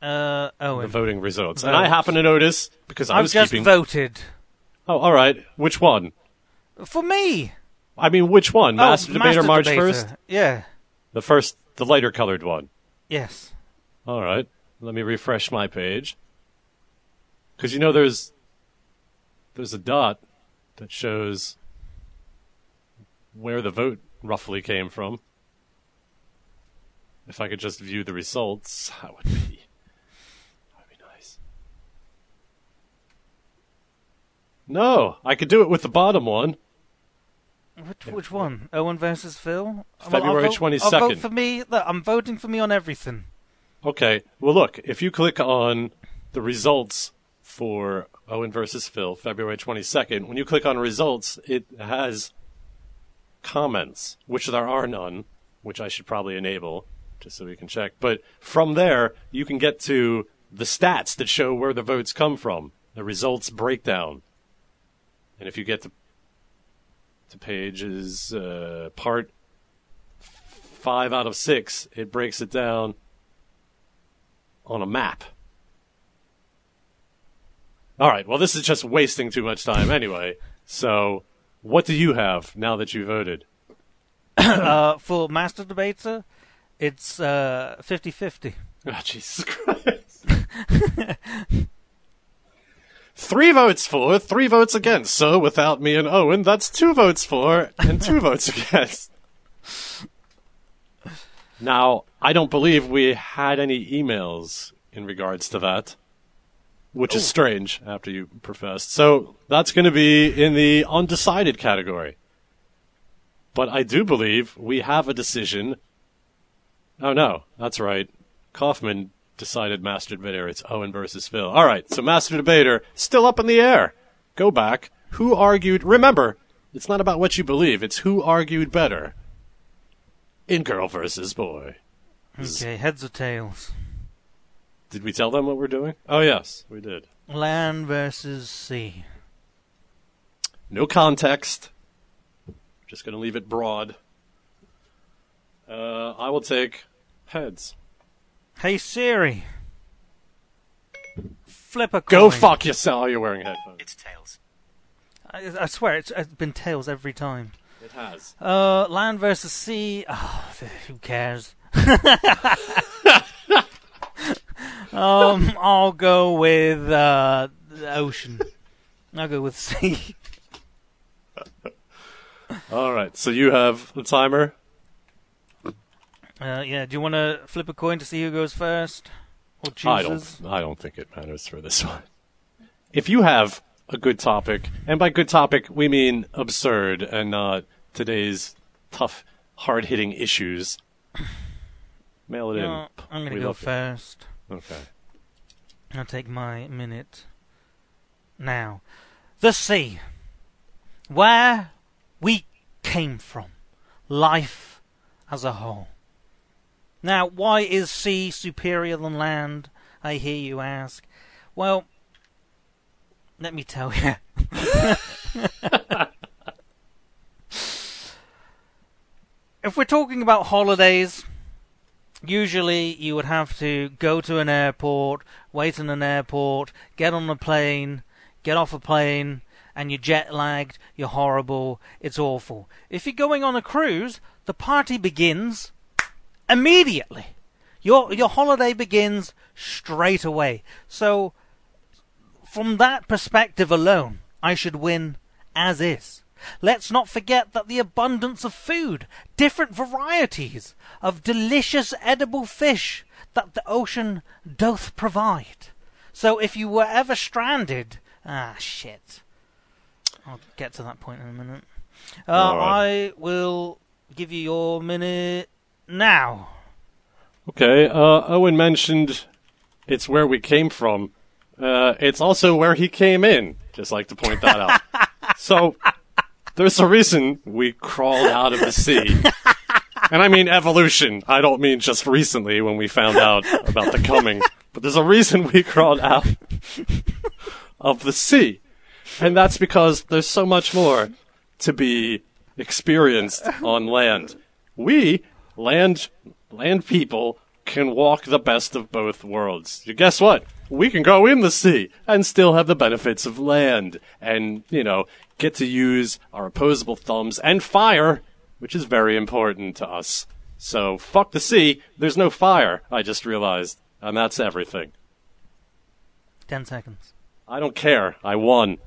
Uh, of Owen. voting results, and I happen to notice because I I've was just keeping. voted. Oh, all right. Which one? For me. I mean, which one? Oh, Master Debater March Debater. first. Yeah. The first, the lighter colored one. Yes. All right. Let me refresh my page. Because you know, there's there's a dot that shows where the vote roughly came from. If I could just view the results, that would be that would be nice. No, I could do it with the bottom one. Which, which one? Owen versus Phil? February vote- I'll 22nd. vote for me. Look, I'm voting for me on everything. Okay. Well, look, if you click on the results for Owen versus Phil, February 22nd, when you click on results, it has comments, which there are none, which I should probably enable just so we can check. But from there, you can get to the stats that show where the votes come from, the results breakdown. And if you get to to pages uh, part five out of six, it breaks it down on a map. All right. Well, this is just wasting too much time anyway. So, what do you have now that you voted? uh, for Master Debater, it's uh, 50-50. Oh, Jesus Christ. three votes for, three votes against. So, without me and Owen, that's two votes for and two votes against. Now, I don't believe we had any emails in regards to that, which is oh. strange after you professed. So, that's going to be in the undecided category. But I do believe we have a decision. Oh, no, that's right. Kaufman decided Master Debater. It's Owen versus Phil. All right, so Master Debater still up in the air. Go back. Who argued? Remember, it's not about what you believe. It's who argued better. In girl versus boy. Okay, heads or tails? Did we tell them what we're doing? Oh yes, we did. Land versus sea. No context. Just gonna leave it broad. Uh, I will take heads. Hey Siri. Flip a coin. Go fuck yourself. Oh, you're wearing headphones. It's tails. I, I swear, it's, it's been tails every time. It has. Uh, land versus sea. Oh, who cares? um, I'll go with uh, the ocean. I'll go with sea. All right. So you have the timer. Uh, yeah. Do you want to flip a coin to see who goes first or I don't. I don't think it matters for this one. If you have a good topic, and by good topic we mean absurd and not today's tough, hard-hitting issues, mail it No, in. I'm gonna go love it. first. Okay. I'll take my minute now. The sea. Where we came from. Life as a whole. Now, why is sea superior than land? I hear you ask. Well, let me tell you. if we're talking about holidays, usually you would have to go to an airport, wait in an airport, get on a plane, get off a plane, and you're jet lagged, you're horrible, it's awful. If you're going on a cruise, the party begins immediately. Your your holiday begins straight away. So from that perspective alone, I should win as is. Let's not forget that the abundance of food, different varieties of delicious edible fish that the ocean doth provide. So if you were ever stranded, ah shit. I'll get to that point in a minute. Uh, right. I will give you your minute now. Okay. Uh, Owen mentioned it's where we came from. Uh, it's also where he came in. Just like to point that out. so there's a reason we crawled out of the sea. And I mean evolution. I don't mean just recently when we found out about the coming. But there's a reason we crawled out of the sea. And that's because there's so much more to be experienced on land. We, land, land people, can walk the best of both worlds. You guess what? We can go in the sea and still have the benefits of land and, you know, get to use our opposable thumbs and fire, which is very important to us. So, fuck the sea. There's no fire, I just realized. And that's everything. Ten seconds. I don't care. I won.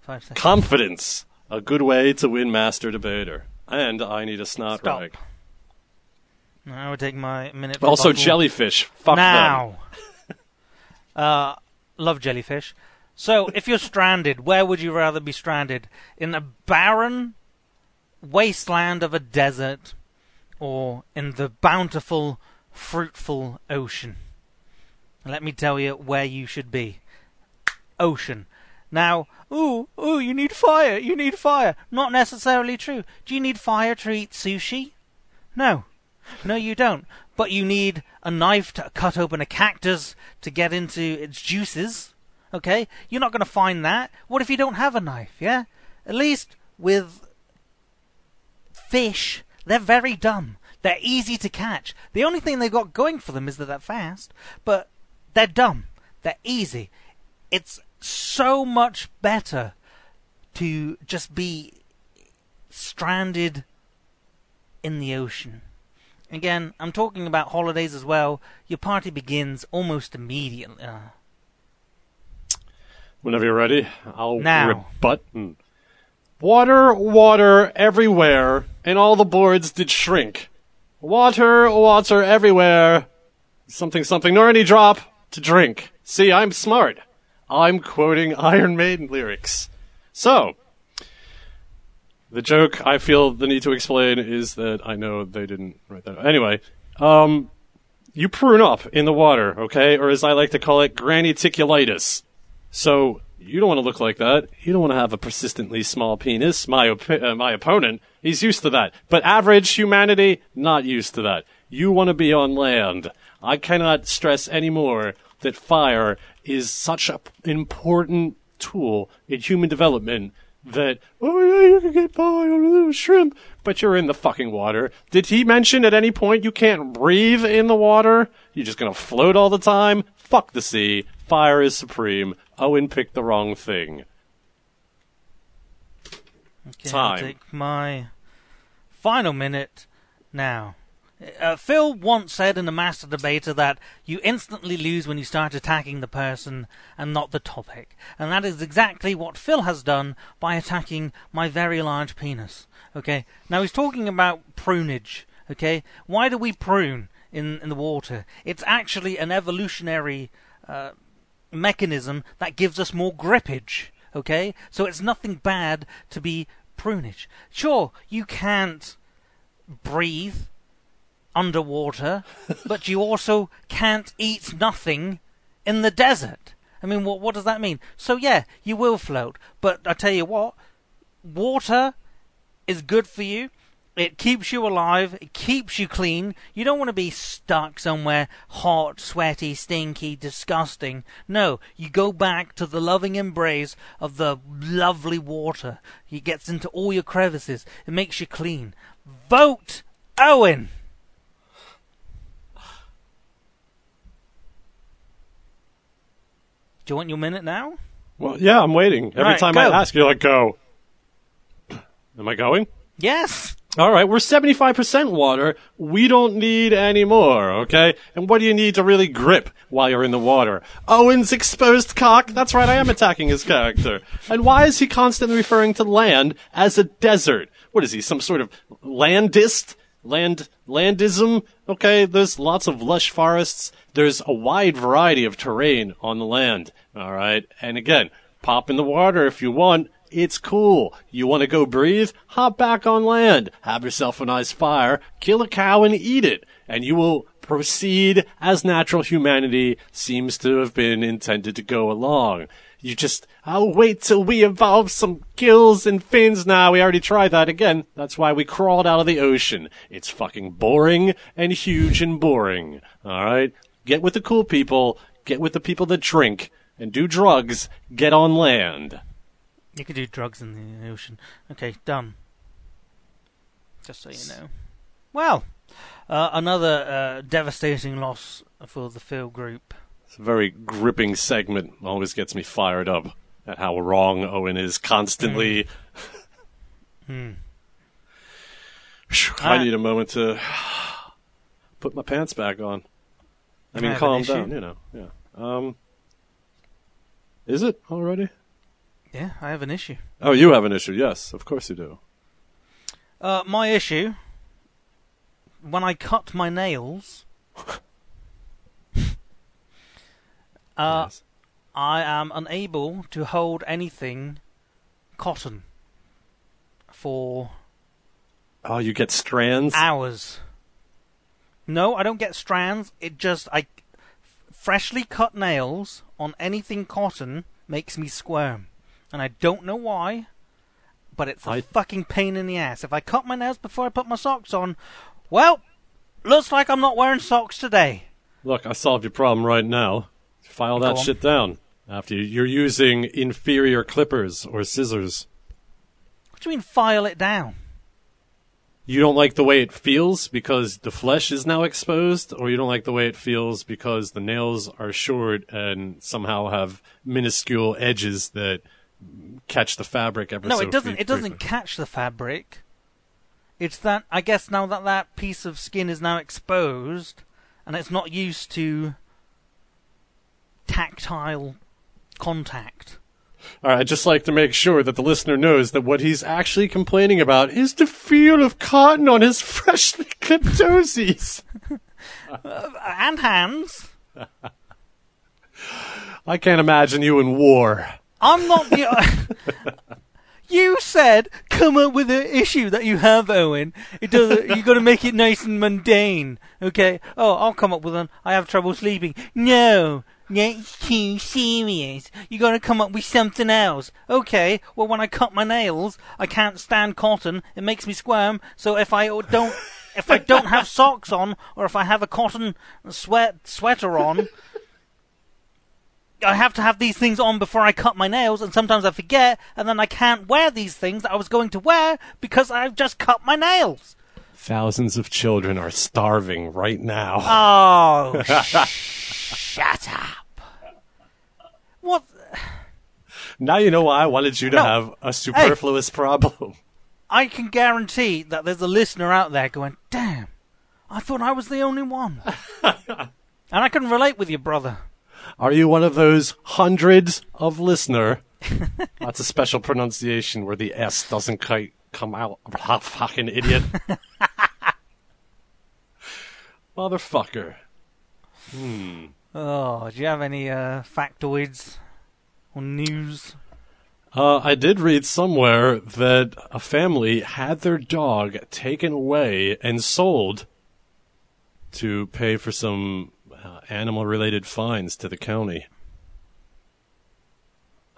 Five seconds. Confidence a good way to win Master Debater. And I need a snot Stop. rag. I would take my minute. Also, bottle. jellyfish. Fuck them. now. uh, love jellyfish. So, if you're stranded, where would you rather be stranded? In a barren wasteland of a desert, or in the bountiful, fruitful ocean? Let me tell you where you should be. Ocean. Now, ooh, ooh, you need fire, you need fire. Not necessarily true. Do you need fire to eat sushi? No. No, you don't. But you need a knife to cut open a cactus to get into its juices. Okay? You're not going to find that. What if you don't have a knife, yeah? At least with fish, they're very dumb. They're easy to catch. The only thing they've got going for them is that they're fast, but they're dumb. They're easy. It's so much better to just be stranded in the ocean. Again, I'm talking about holidays as well. Your party begins almost immediately. Whenever you're ready, I'll Now. rebut. and- Water, water everywhere, and all the boards did shrink. Water, water everywhere. Something, something, nor any drop to drink. See, I'm smart. I'm quoting Iron Maiden lyrics. So, the joke I feel the need to explain is that I know they didn't write that. Anyway, um, you prune up in the water, okay? Or as I like to call it, graniticulitis. So you don't want to look like that. You don't want to have a persistently small penis. My op- uh, my opponent, he's used to that. But average humanity, not used to that. You want to be on land. I cannot stress anymore that fire is such an important tool in human development that oh yeah you can get by on a little shrimp but you're in the fucking water. Did he mention at any point you can't breathe in the water? You're just gonna float all the time? Fuck the sea. Fire is supreme. Owen picked the wrong thing. Okay, Time. I'll take my final minute now. Uh, Phil once said in the Master Debater that you instantly lose when you start attacking the person and not the topic. And that is exactly what Phil has done by attacking my very large penis. Okay? Now he's talking about prunage. Okay? Why do we prune in, in the water? It's actually an evolutionary uh, mechanism that gives us more grippage. Okay? So it's nothing bad to be prunage. Sure, you can't breathe underwater, but you also can't eat nothing in the desert. I mean, what what does that mean? So yeah, you will float, but I tell you what, water is good for you. It keeps you alive. It keeps you clean. You don't want to be stuck somewhere hot, sweaty, stinky, disgusting. No, you go back to the loving embrace of the lovely water. It gets into all your crevices. It makes you clean. Vote Owen. Do you want your minute now? well yeah i'm waiting every Right, time i ask you're like go am i going Yes. All right, we're 75% water. We don't need any more, okay? And what do you need to really grip while you're in the water? Owen's exposed cock? That's right, I am attacking his character. And why is he constantly referring to land as a desert? What is he, some sort of landist? Land, landism? Okay, there's lots of lush forests. There's a wide variety of terrain on the land, alright? And again, pop in the water if you want. It's cool. You want to go breathe? Hop back on land. Have yourself a nice fire. Kill a cow and eat it. And you will proceed as natural humanity seems to have been intended to go along. You just, I'll wait till we evolve some gills and fins now. We already tried that again. That's why we crawled out of the ocean. It's fucking boring and huge and boring. Alright? Get with the cool people. Get with the people that drink and do drugs. Get on land. You could do drugs in the ocean. Okay, done. Just so you know. Well, uh, another uh, devastating loss for the Phil group. It's a very gripping segment. Always gets me fired up at how wrong Owen is constantly. Hmm. Phew, I Ah. need a moment to put my pants back on. I I mean, have calm down. You know, yeah. Um, is it already? Yeah, I have an issue. Oh, you have an issue. Yes, of course you do. Uh, my issue. When I cut my nails, uh, Yes. I am unable to hold anything cotton for Oh, you get strands. hours. No, I don't get strands. It just I freshly cut nails on anything cotton makes me squirm, and I don't know why. But it's a I- fucking pain in the ass. If I cut my nails before I put my socks on, well, looks like I'm not wearing socks today. Look, I solved your problem right now. File that shit down. After you- you're using inferior clippers or scissors. What do you mean file it down? You don't like the way it feels because the flesh is now exposed, or you don't like the way it feels because the nails are short and somehow have minuscule edges that catch the fabric ever No, so it doesn't. fre- It doesn't catch the fabric. It's that I guess now that that piece of skin is now exposed, and it's not used to tactile contact. All right, I'd just like to make sure that the listener knows that what he's actually complaining about is the feel of cotton on his freshly clipped toesies. Uh, and hands. I can't imagine you in war. I'm not the. you said come up with an issue that you have, Owen. It does. You got to make it nice and mundane. Okay. Oh, I'll come up with one. I have trouble sleeping. No. That's too serious. You gotta come up with something else. Okay, well when I cut my nails, I can't stand cotton. It makes me squirm. So if I don't, if I don't have socks on, or if I have a cotton sweat sweater on, I have to have these things on before I cut my nails, and sometimes I forget, and then I can't wear these things that I was going to wear because I've just cut my nails. Thousands of children are starving right now. Oh, sh- shut up! What? now you know why I wanted you to No. have a superfluous problem. I can guarantee that there's a listener out there going, "Damn, I thought I was the only one," and I can relate with you, brother. Are you one of those hundreds of listener? That's a special pronunciation where the S doesn't quite come out. Fucking idiot. Motherfucker. Oh, do you have any uh, factoids or news? Uh, I did read somewhere that a family had their dog taken away and sold to pay for some uh, animal related fines to the county.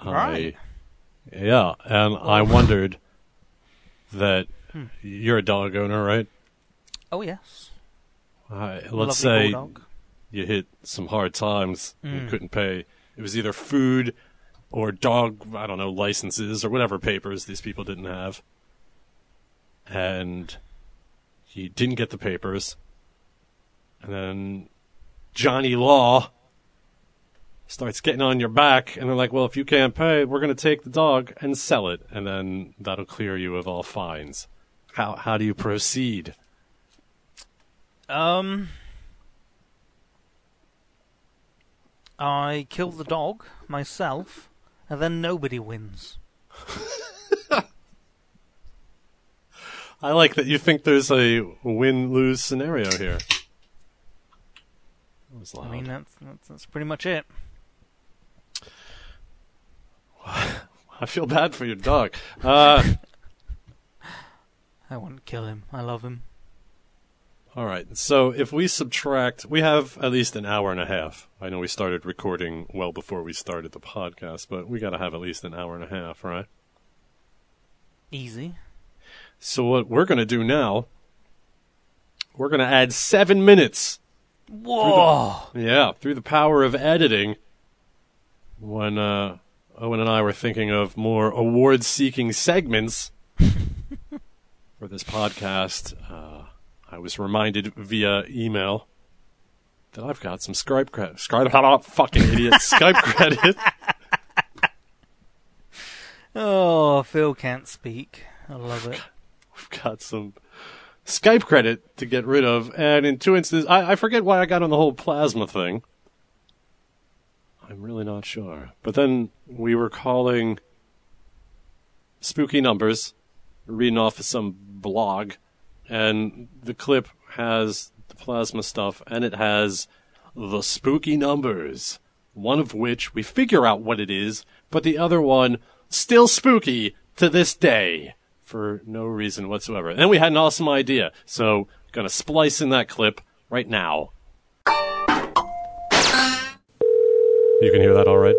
Right. I, yeah, and I wondered that you're a dog owner, right? Oh yes, Uh, let's Lovely say bulldog. you hit some hard times and Mm. couldn't pay. It was either food or dog, I don't know, licenses or whatever papers these people didn't have. And he didn't get the papers. And then Johnny Law starts getting on your back, and they're like, well, if you can't pay, we're going to take the dog and sell it, and then that'll clear you of all fines. How, how do you proceed? Um, I kill the dog myself, and then nobody wins. I like that you think there's a win lose scenario here. That was loud. I mean, that's, that's that's pretty much it. I feel bad for your dog. Uh, I wouldn't kill him. I love him. All right. So if we subtract, we have at least an hour and a half. I know we started recording well before we started the podcast, but we got to have at least an hour and a half, right? Easy. So what we're going to do now, we're going to add seven minutes Whoa! Yeah, through the power of editing. When uh, Owen and I were thinking of more award-seeking segments for this podcast, uh, I was reminded via email that I've got some Skype credit. Skype, fucking idiot, Skype credit. Oh, Phil can't speak. I love it. We've got some Skype credit to get rid of, and in two instances, I, I forget why I got on the whole plasma thing. I'm really not sure. But then we were calling spooky numbers, reading off some blog, and the clip has the plasma stuff, and it has the spooky numbers. One of which we figure out what it is, but the other one still spooky to this day for no reason whatsoever. And then we had an awesome idea, so gonna splice in that clip right now. You can hear that all right?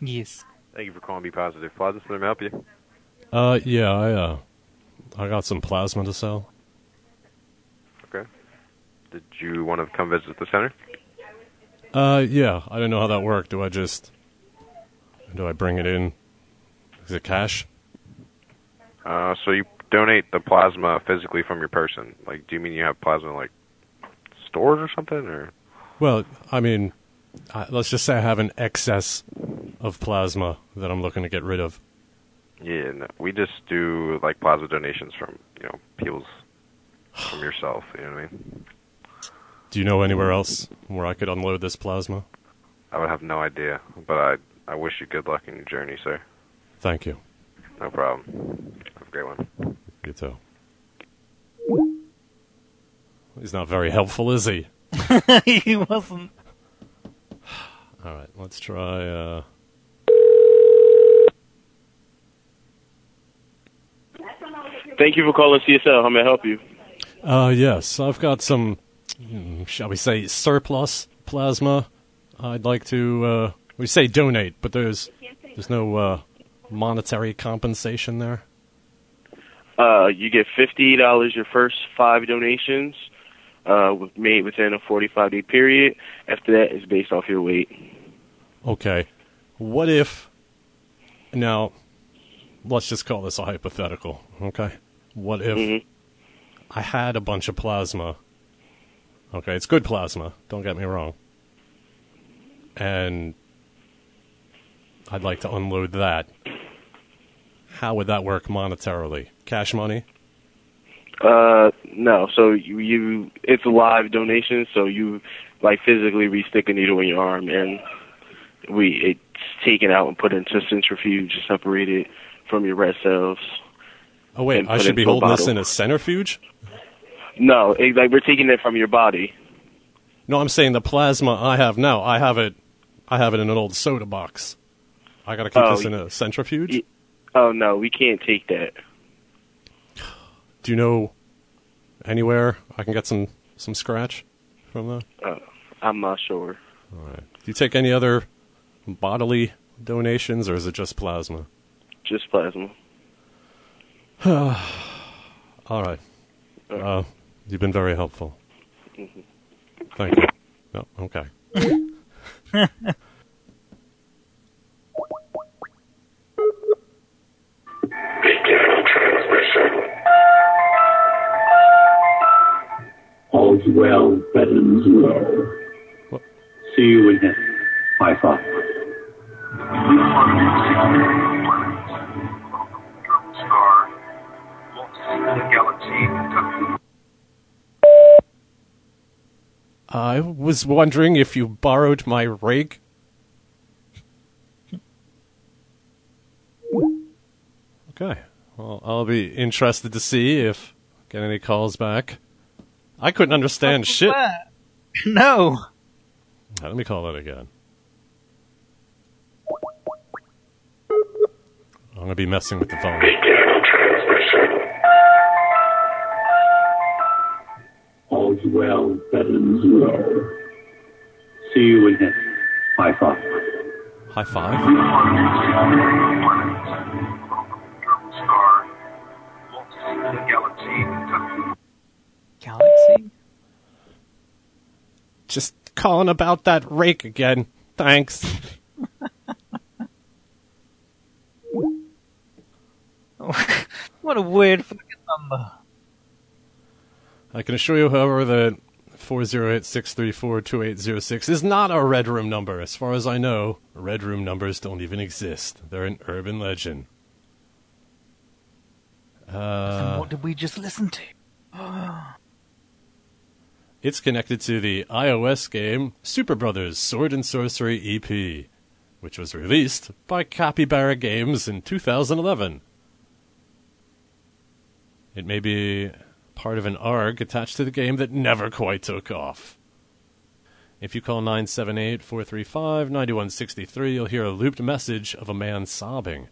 Yes. Thank you for calling Be Positive Plaza. Let me help you. Uh, yeah, I, uh, I got some plasma to sell. Did you want to come visit the center? Uh, yeah, I don't know how that worked. Do I just, do I bring it in? Is it cash? Uh, so you donate the plasma physically from your person. Like, do you mean you have plasma like stores or something, or? Well, I mean, uh, let's just say I have an excess of plasma that I'm looking to get rid of. Yeah, no, we just do like plasma donations from you know people's from yourself. You know what I mean? Do you know anywhere else where I could unload this plasma? I would have no idea, but I I wish you good luck in your journey, sir. Thank you. No problem. Have a great one. You too. He's not very helpful, is he? he wasn't. All right, let's try. Uh... Thank you for calling CSL. How may I help you? Uh, yes, I've got some, shall we say, surplus plasma. I'd like to. Uh, we say donate, but there's there's no uh, monetary compensation there. Uh, you get fifty dollars your first five donations, uh, made within a forty-five day period. After that, it's based off your weight. Okay, what if? Now, let's just call this a hypothetical. Okay, what if Mhm. I had a bunch of plasma? Okay, it's good plasma. Don't get me wrong. And I'd like to unload that. How would that work monetarily? Cash money? Uh, no. So you, you, it's a live donation. So you, like, physically re-stick a needle in your arm, and we, it's taken out and put into a centrifuge, separated from your red cells. Oh wait, I should be holding this in a centrifuge? No, it's like we're taking it from your body. No, I'm saying the plasma I have now. I have it. I have it in an old soda box. I got to keep Oh, this in a centrifuge. y- Oh no, we can't take that. Do you know anywhere I can get some some scratch from that? Uh, I'm not sure. All right. Do you take any other bodily donations, or is it just plasma? Just plasma. All right. Uh, you've been very helpful. Thank you. No, okay. All's well that ends well. What? See you in heaven. High five. I was wondering if you borrowed my rake. Okay. Well, I'll be interested to see if get any calls back. I couldn't understand shit. No. Let me call that again. I'm gonna be messing with the phone. Well that ends well. See you in heaven. High five. High five. Galaxy? Just calling about that rake again. Thanks. What a weird fucking number. I can assure you, however, that 408-634-2806 is not a Red Room number. As far as I know, Red Room numbers don't even exist. They're an urban legend. and Uh, what did we just listen to? it's connected to the iOS game Superbrothers Sword and Sworcery EP, which was released by Capybara Games in 2011. It may be part of an ARG attached to the game that never quite took off. If you call 978 435 9163, you'll hear a looped message of a man sobbing.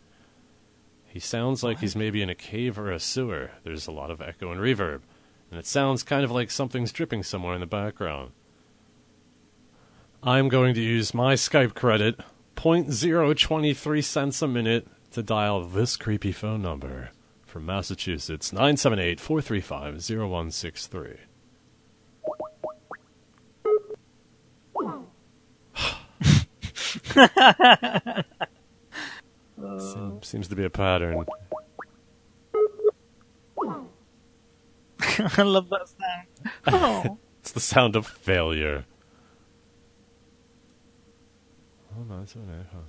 He sounds like he's maybe in a cave or a sewer. There's a lot of echo and reverb, and it sounds kind of like something's dripping somewhere in the background. I'm going to use my Skype credit, 0.023 cents a minute, to dial this creepy phone number from Massachusetts, 978 435 0163. Seem- Seems to be a pattern. I love that sound. Oh. It's the sound of failure. Oh, no, it's alright, huh?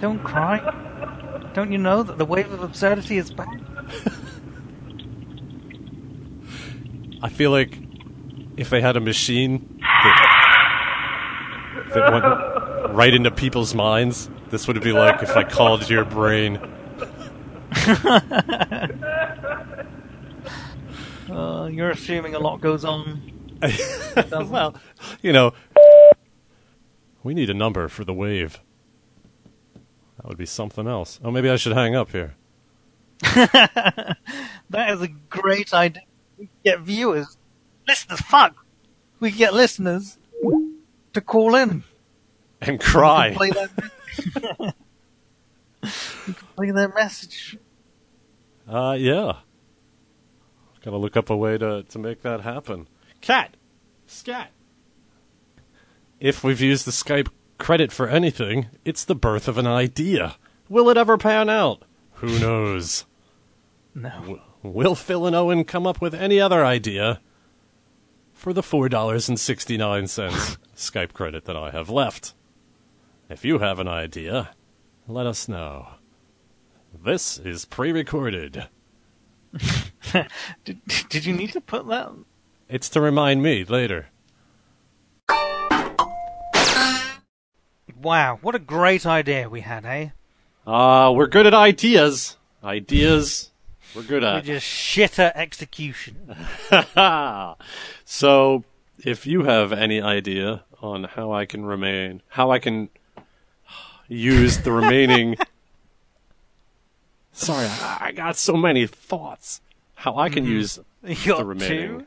Don't cry. Don't you know that the wave of absurdity is back? I feel like if they had a machine that, that went right into people's minds, this would be like if I called your brain. Uh, you're assuming a lot goes on. well, you know, we need a number for the wave. That would be something else. Oh, maybe I should hang up here. That is a great idea. We get viewers, listeners. Fuck, we get listeners to call in. And cry. Play their, we could play their message. Uh, yeah. Gotta look up a way to, to make that happen. Cat! Scat! If we've used the Skype credit for anything, it's the birth of an idea. Will it ever pan out? Who knows? No. Will Phil and Owen come up with any other idea for the $4.69 Skype credit that I have left? If you have an idea, let us know. This is pre recorded. Did, did you need to put that? It's to remind me later. Wow, what a great idea we had, eh? Uh, we're good at ideas. Ideas, we're good We at. just shit at execution. so, if you have any idea on how I can remain, how I can use the remaining. Sorry, I, I got so many thoughts. How I can mm-hmm. use the remaining two?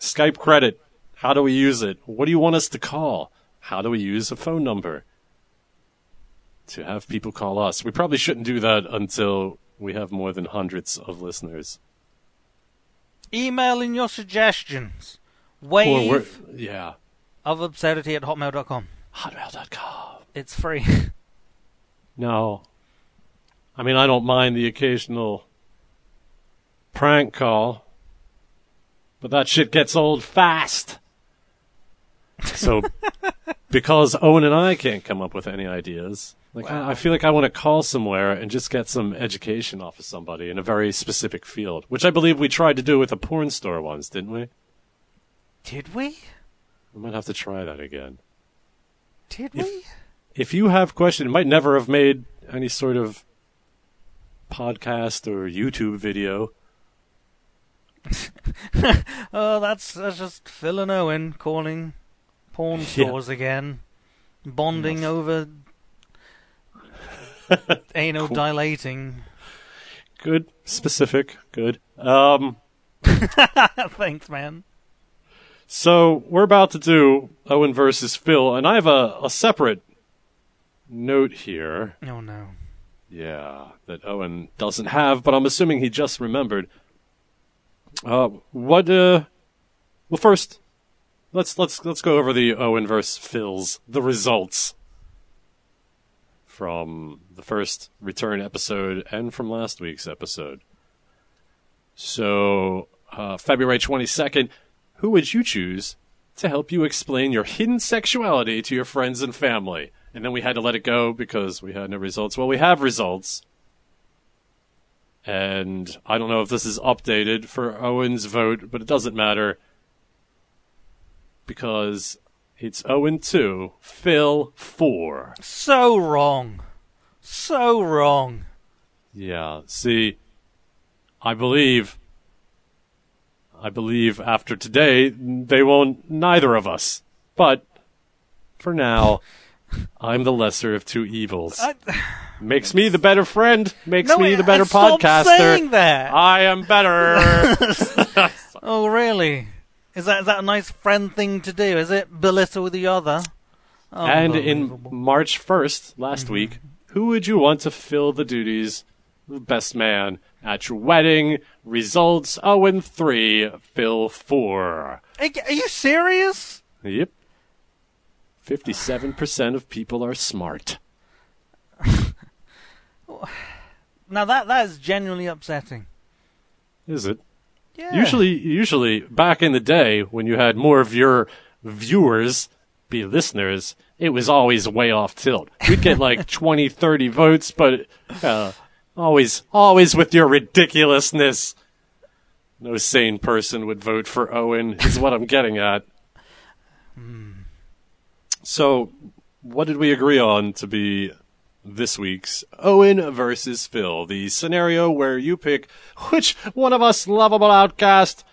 Skype credit. How do we use it? What do you want us to call? How do we use a phone number to have people call us? We probably shouldn't do that until we have more than hundreds of listeners. Email in your suggestions. Wave yeah, of absurdity at hotmail.com. hotmail.com. It's free. No. I mean, I don't mind the occasional prank call, but that shit gets old fast. So, because Owen and I can't come up with any ideas, like I, I feel like I want to call somewhere and just get some education off of somebody in a very specific field, which I believe we tried to do with a porn store once, didn't we? Did we? We might have to try that again. Did If- we? if you have questions, it might never have made any sort of podcast or YouTube video. Oh, that's that's just Phil and Owen calling porn stores again, bonding over anal dilating. Good, specific, good. Um, Thanks, man. So we're about to do Owen versus Phil, and I have a, a separate note here. Oh no. Yeah, that Owen doesn't have, but I'm assuming he just remembered. Uh, what? Uh, well, first, let's let's let's go over the Owen versus Phil's the results from the first return episode and from last week's episode. So, uh, February 22nd, who would you choose to help you explain your hidden sexuality to your friends and family. And then we had to let it go because we had no results. Well, we have results. And I don't know if this is updated for Owen's vote, but it doesn't matter because it's Owen 2, Phil 4. So wrong. So wrong. Yeah, see, I believe, I believe after today, they won't, neither of us. But, for now, I'm the lesser of two evils. I, Makes me the better friend, makes no, me the better stop podcaster. saying that. I am better. oh, really? Is that is that a nice friend thing to do? Is it belittle the other? and in March 1st, last mm-hmm. week, who would you want to fill the duties of best man at your wedding? Results Owen 3, Phil 4. Are you serious? Yep. 57% of people are smart. Now that that is genuinely upsetting. Is it? Yeah. Usually, usually, back in the day when you had more of your viewers be listeners, it was always way off tilt. We'd get like 20, 30 votes, but uh, always, always with your ridiculousness. No sane person would vote for Owen, is what I'm getting at. Hmm. So, what did we agree on to be this week's Owen versus Phil? The scenario where you pick which one of us lovable outcast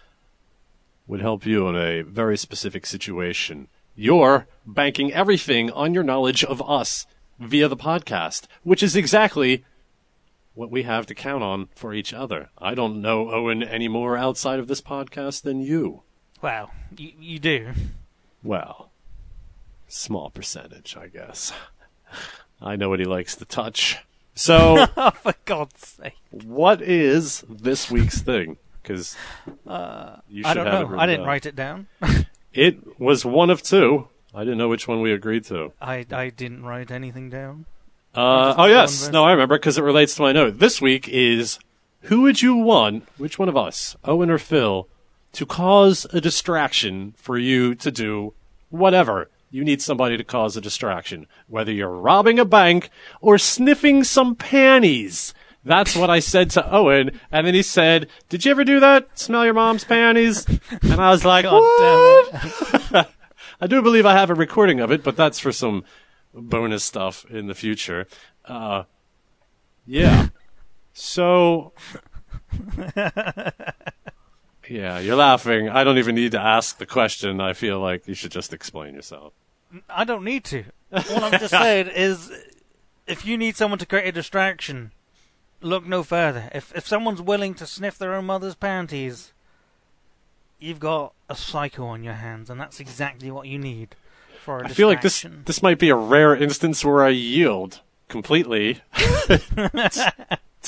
would help you in a very specific situation. You're banking everything on your knowledge of us via the podcast, which is exactly what we have to count on for each other. I don't know Owen any more outside of this podcast than you. Wow, you, you do. Well, small percentage, I guess. I know what he likes to touch. So, Oh, for God's sake! what is this week's thing? Because you should Uh, I don't have know. I didn't down. write it down. It was one of two. I didn't know which one we agreed to. I I didn't write anything down. Uh, oh yes, no, I remember because it relates to my note. This week is who would you want? Which one of us, Owen or Phil, to cause a distraction for you to do whatever you need somebody to cause a distraction, whether you're robbing a bank or sniffing some panties. That's what I said to Owen, and then he said, "Did you ever do that? Smell your mom's panties?" And I was like, God "What?" damn it! I do believe I have a recording of it, but that's for some bonus stuff in the future. Uh, yeah. So. yeah, you're laughing. I don't even need to ask the question. I feel like you should just explain yourself. I don't need to. All I'm just saying is, if you need someone to create a distraction, look no further. If if someone's willing to sniff their own mother's panties, you've got a psycho on your hands, and that's exactly what you need for I feel like this this might be a rare instance where I yield completely to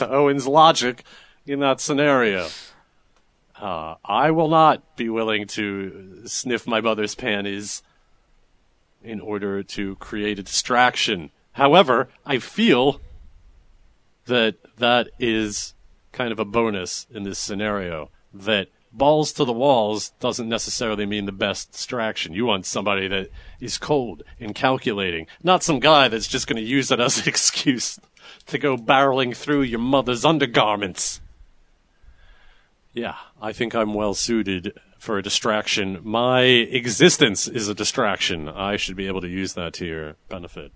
Owen's logic in that scenario. Uh, I will not be willing to sniff my mother's panties in order to create a distraction. However, I feel that that is kind of a bonus in this scenario. That balls to the walls doesn't necessarily mean the best distraction. You want somebody that is cold and calculating, not some guy that's just going to use it as an excuse to go barreling through your mother's undergarments. Yeah, I think I'm well suited for a distraction. My existence is a distraction. I should be able to use that to your benefit.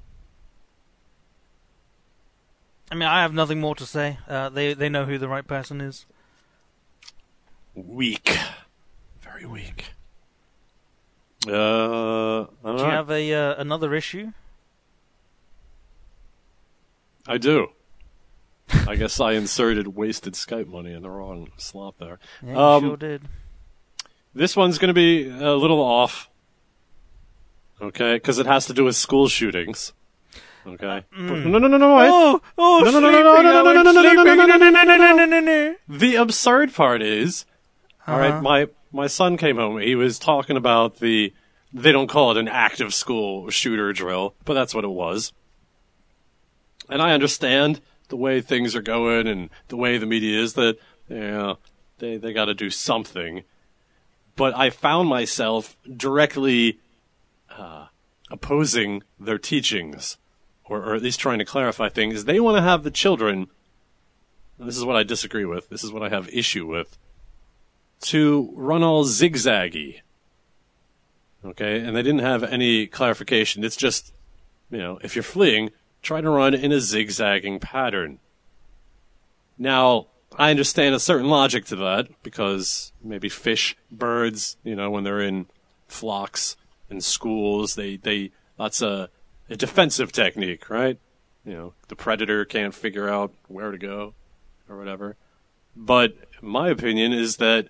I mean, I have nothing more to say. Uh, they they know who the right person is. Weak. Very weak. Uh, all Do you right. have a uh, another issue? I do. I guess I inserted wasted Skype money in the wrong slot there. Yeah, Um, you sure did. This one's going to be a little off. Okay, because it has to do with school shootings. Okay. But- no, no, no, no, wait. Oh, oh, No, no, no, no, sleeping, no, no, no, Owen, no, no, no, no, no, sleeping. no, no, no, no, no, no, no, no. The absurd part is, all right, Uh-huh. my my son came home. He was talking about the they don't call it an active school shooter drill, but that's what it was. And I understand the way things are going and the way the media is that yeah, they they got to do something. but I found myself directly uh, opposing their teachings, or, or at least trying to clarify things. They want to have the children. and This is what I disagree with. This is what I have issue with. To run all zigzaggy. Okay, and they didn't have any clarification. It's just, you know, if you're fleeing, try to run in a zigzagging pattern. Now, I understand a certain logic to that because maybe fish, birds, you know, when they're in flocks and schools, they, they, that's a, a defensive technique, right? You know, the predator can't figure out where to go or whatever. But my opinion is that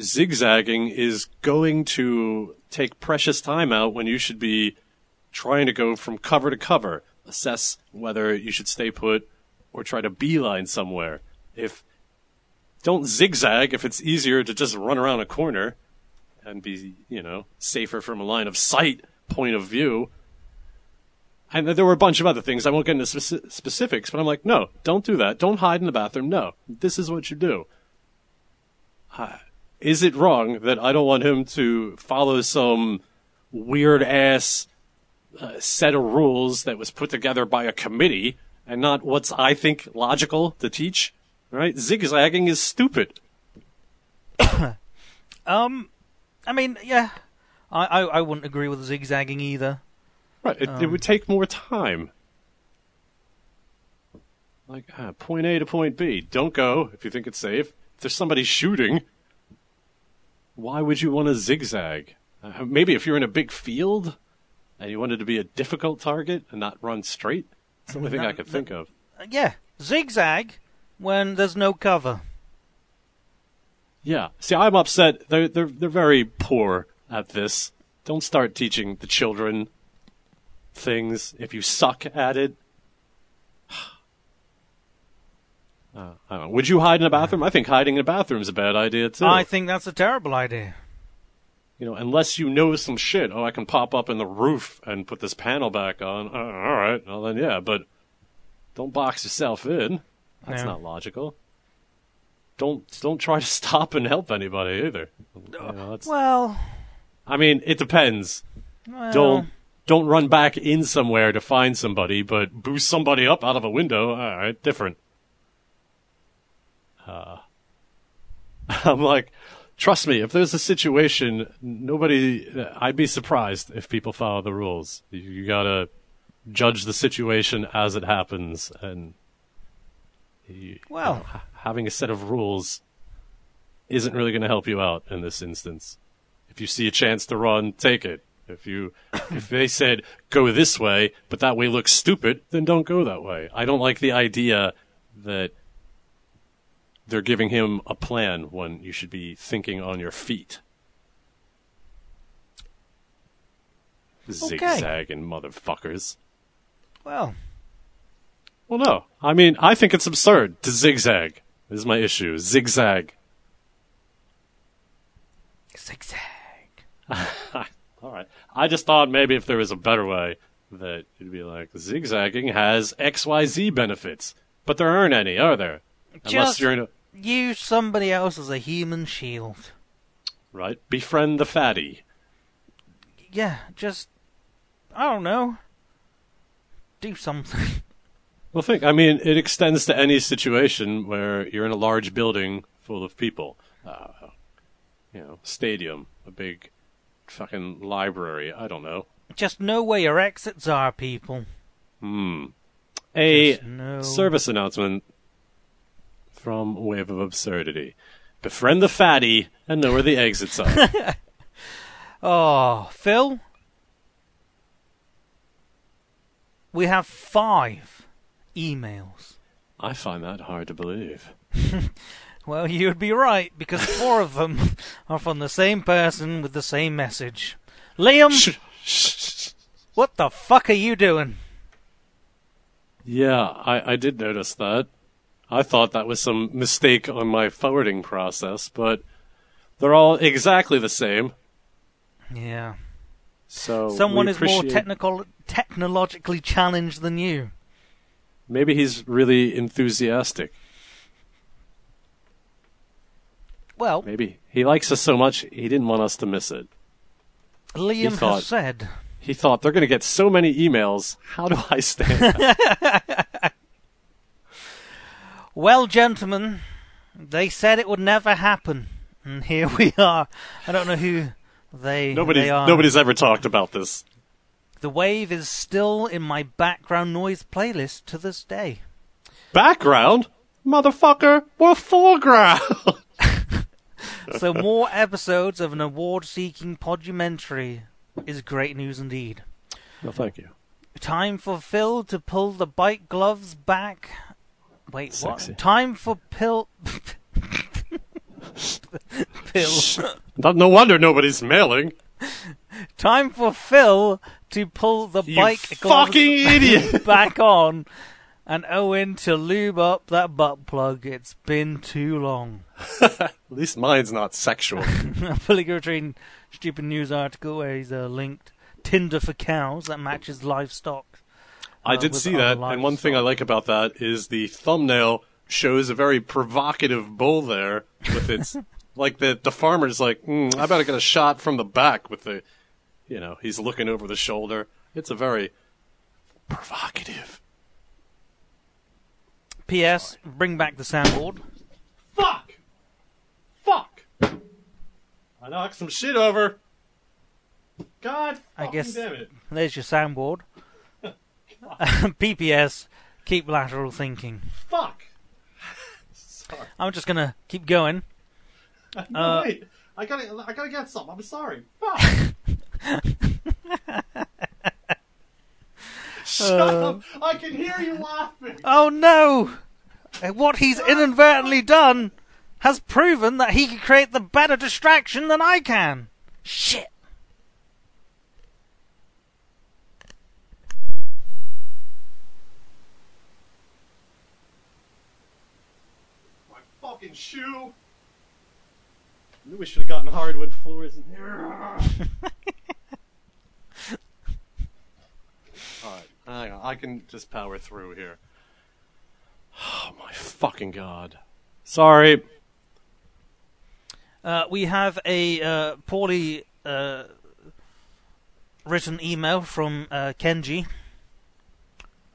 zigzagging is going to take precious time out when you should be trying to go from cover to cover, assess whether you should stay put or try to beeline somewhere. If don't zigzag if it's easier to just run around a corner and be, you know, safer from a line of sight point of view. And there were a bunch of other things. I won't get into speci- specifics, but I'm like, no, don't do that. Don't hide in the bathroom. No, this is what you do. Uh, is it wrong that I don't want him to follow some weird ass uh, set of rules that was put together by a committee and not what's I think logical to teach? Right? Zigzagging is stupid. Um, I mean, yeah, I, I, I wouldn't agree with zigzagging either. Right. It, it would take more time. Like ah, point A to point B. Don't go if you think it's safe. If there's somebody shooting, why would you want to zigzag? Uh, maybe if you're in a big field and you wanted to be a difficult target and not run straight. It's the only thing I could think of. Uh, yeah, zigzag when there's no cover. Yeah. See, I'm upset. They're they're they're very poor at this. Don't start teaching the children things if you suck at it. Uh, I don't. Would you hide in a bathroom? I think hiding in a bathroom is a bad idea too. I think that's a terrible idea. you know, unless you know some shit. Oh, I can pop up in the roof and put this panel back on. Uh, all right, well then, yeah, but don't box yourself in. That's No. not logical. Don't don't try to stop and help anybody either. You know, Well, I mean, it depends. well Don't don't run back in somewhere to find somebody, but boost somebody up out of a window. All right, different. Uh, I'm like, trust me, if there's a situation, nobody, I'd be surprised if people follow the rules. You, you gotta judge the situation as it happens, and you, Well. you know, ha- having a set of rules isn't really going to help you out in this instance. If you see a chance to run, take it. If you, if they said go this way, but that way looks stupid, then don't go that way. I don't like the idea that they're giving him a plan when you should be thinking on your feet. Zigzagging motherfuckers. well, Well, no. I mean, I think it's absurd to zigzag. This is my issue. Zigzag. zigzag. All right. I just thought maybe if there was a better way that you'd be like, zigzagging has XYZ benefits. But there aren't any, are there? Unless you're in a. use somebody else as a human shield. Right? Befriend the fatty. Yeah, just I don't know. Do something. Well, think. I mean, it extends to any situation where you're in a large building full of people. Uh, you know, stadium, a big fucking library. I don't know. just know where your exits are, people. Hmm. A know. service announcement from Wave of Absurdity. Befriend the fatty and know where the exits are. Oh, Phil. We have five emails. I find that hard to believe. Well, you'd be right, because four of them are from the same person with the same message. Liam, Shh, shh, shh. what the fuck are you doing? Yeah, I, I did notice that. I thought that was some mistake on my forwarding process, but they're all exactly the same. Yeah. So Someone is more technical, technologically challenged than you. Maybe he's really enthusiastic. Well, Maybe he likes us so much he didn't want us to miss it. Liam thought- has said. He thought they're going to get so many emails. How do I stand? out?" Well, gentlemen, they said it would never happen, and here we are. I don't know who they nobody's they are. nobody's ever talked about this. The wave is still in my background noise playlist to this day. Background, motherfucker, we're foreground. So more episodes of an award-seeking podumentary is great news indeed. no, thank you. Time for Phil to pull the bike gloves back. Wait, Sexy. what? Time for Pill. Pill. No, no wonder nobody's mailing. Time for Phil to pull the You bike fucking idiot. back on, and Owen to lube up that butt plug. It's been too long. At least mine's not sexual. Fully Train stupid news article where he's uh, linked Tinder for cows that matches livestock. I uh, did see that, and one thing I like about that is the thumbnail shows a very provocative bull there with its like the the farmer's like, mm, I better get a shot from the back with the, you know, he's looking over the shoulder. It's a very provocative. P.S. Bring back the soundboard. Fuck, fuck. I knocked some shit over. God, I guess- damn it. There's your soundboard. PPS. Keep lateral thinking. Fuck. sorry. I'm just gonna keep going. No, Uh, wait. I gotta, I gotta get some. I'm sorry. Fuck. Shut up! I can hear you laughing. Oh no! Uh, What he's inadvertently done has proven that he can create the better distraction than I can. Shit. My fucking shoe. Knew we should have gotten hardwood floors in here. Alright, hang. I can just power through here. Oh my fucking god. Sorry. Uh, we have a uh, poorly uh, written email from uh, Kenji.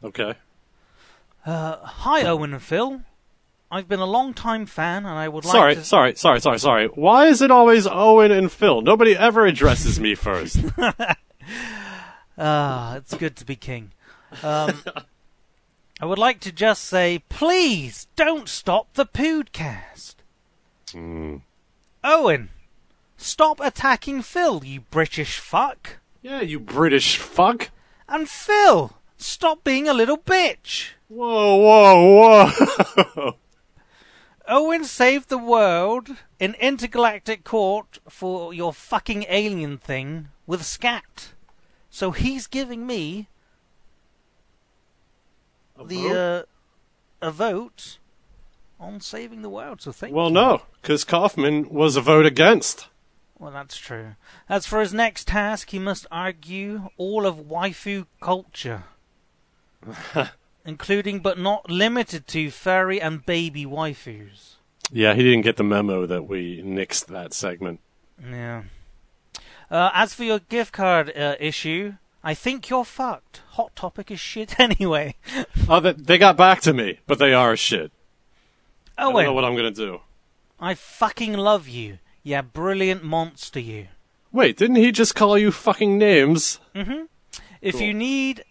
Okay. Uh, Hi, Owen and Phil. I've been a long time fan, and I would like Sorry, to. sorry, sorry, sorry, sorry. Why is it always Owen and Phil? Nobody ever addresses me first. Ah, it's good to be king. Um, I would like to just say, please don't stop the podcast. Hmm. Owen, stop attacking Phil, you British fuck. Yeah, you British fuck. And Phil, stop being a little bitch. Whoa, whoa, whoa. Owen saved the world in intergalactic court for your fucking alien thing with scat. So he's giving me the uh, a vote on saving the world. So thank well, you. no, because Kaufman was a vote against. Well, that's true. As for his next task, he must argue all of waifu culture, including but not limited to furry and baby waifus. Yeah, he didn't get the memo that we nixed that segment. Yeah. Uh, as for your gift card uh, issue, I think you're fucked. Hot Topic is shit anyway. Oh, they, they got back to me, but they are shit. Oh, I don't know what I'm gonna do. I fucking love you. Yeah, brilliant monster, you. Wait, didn't he just call you fucking names? Mhm. If Cool. you need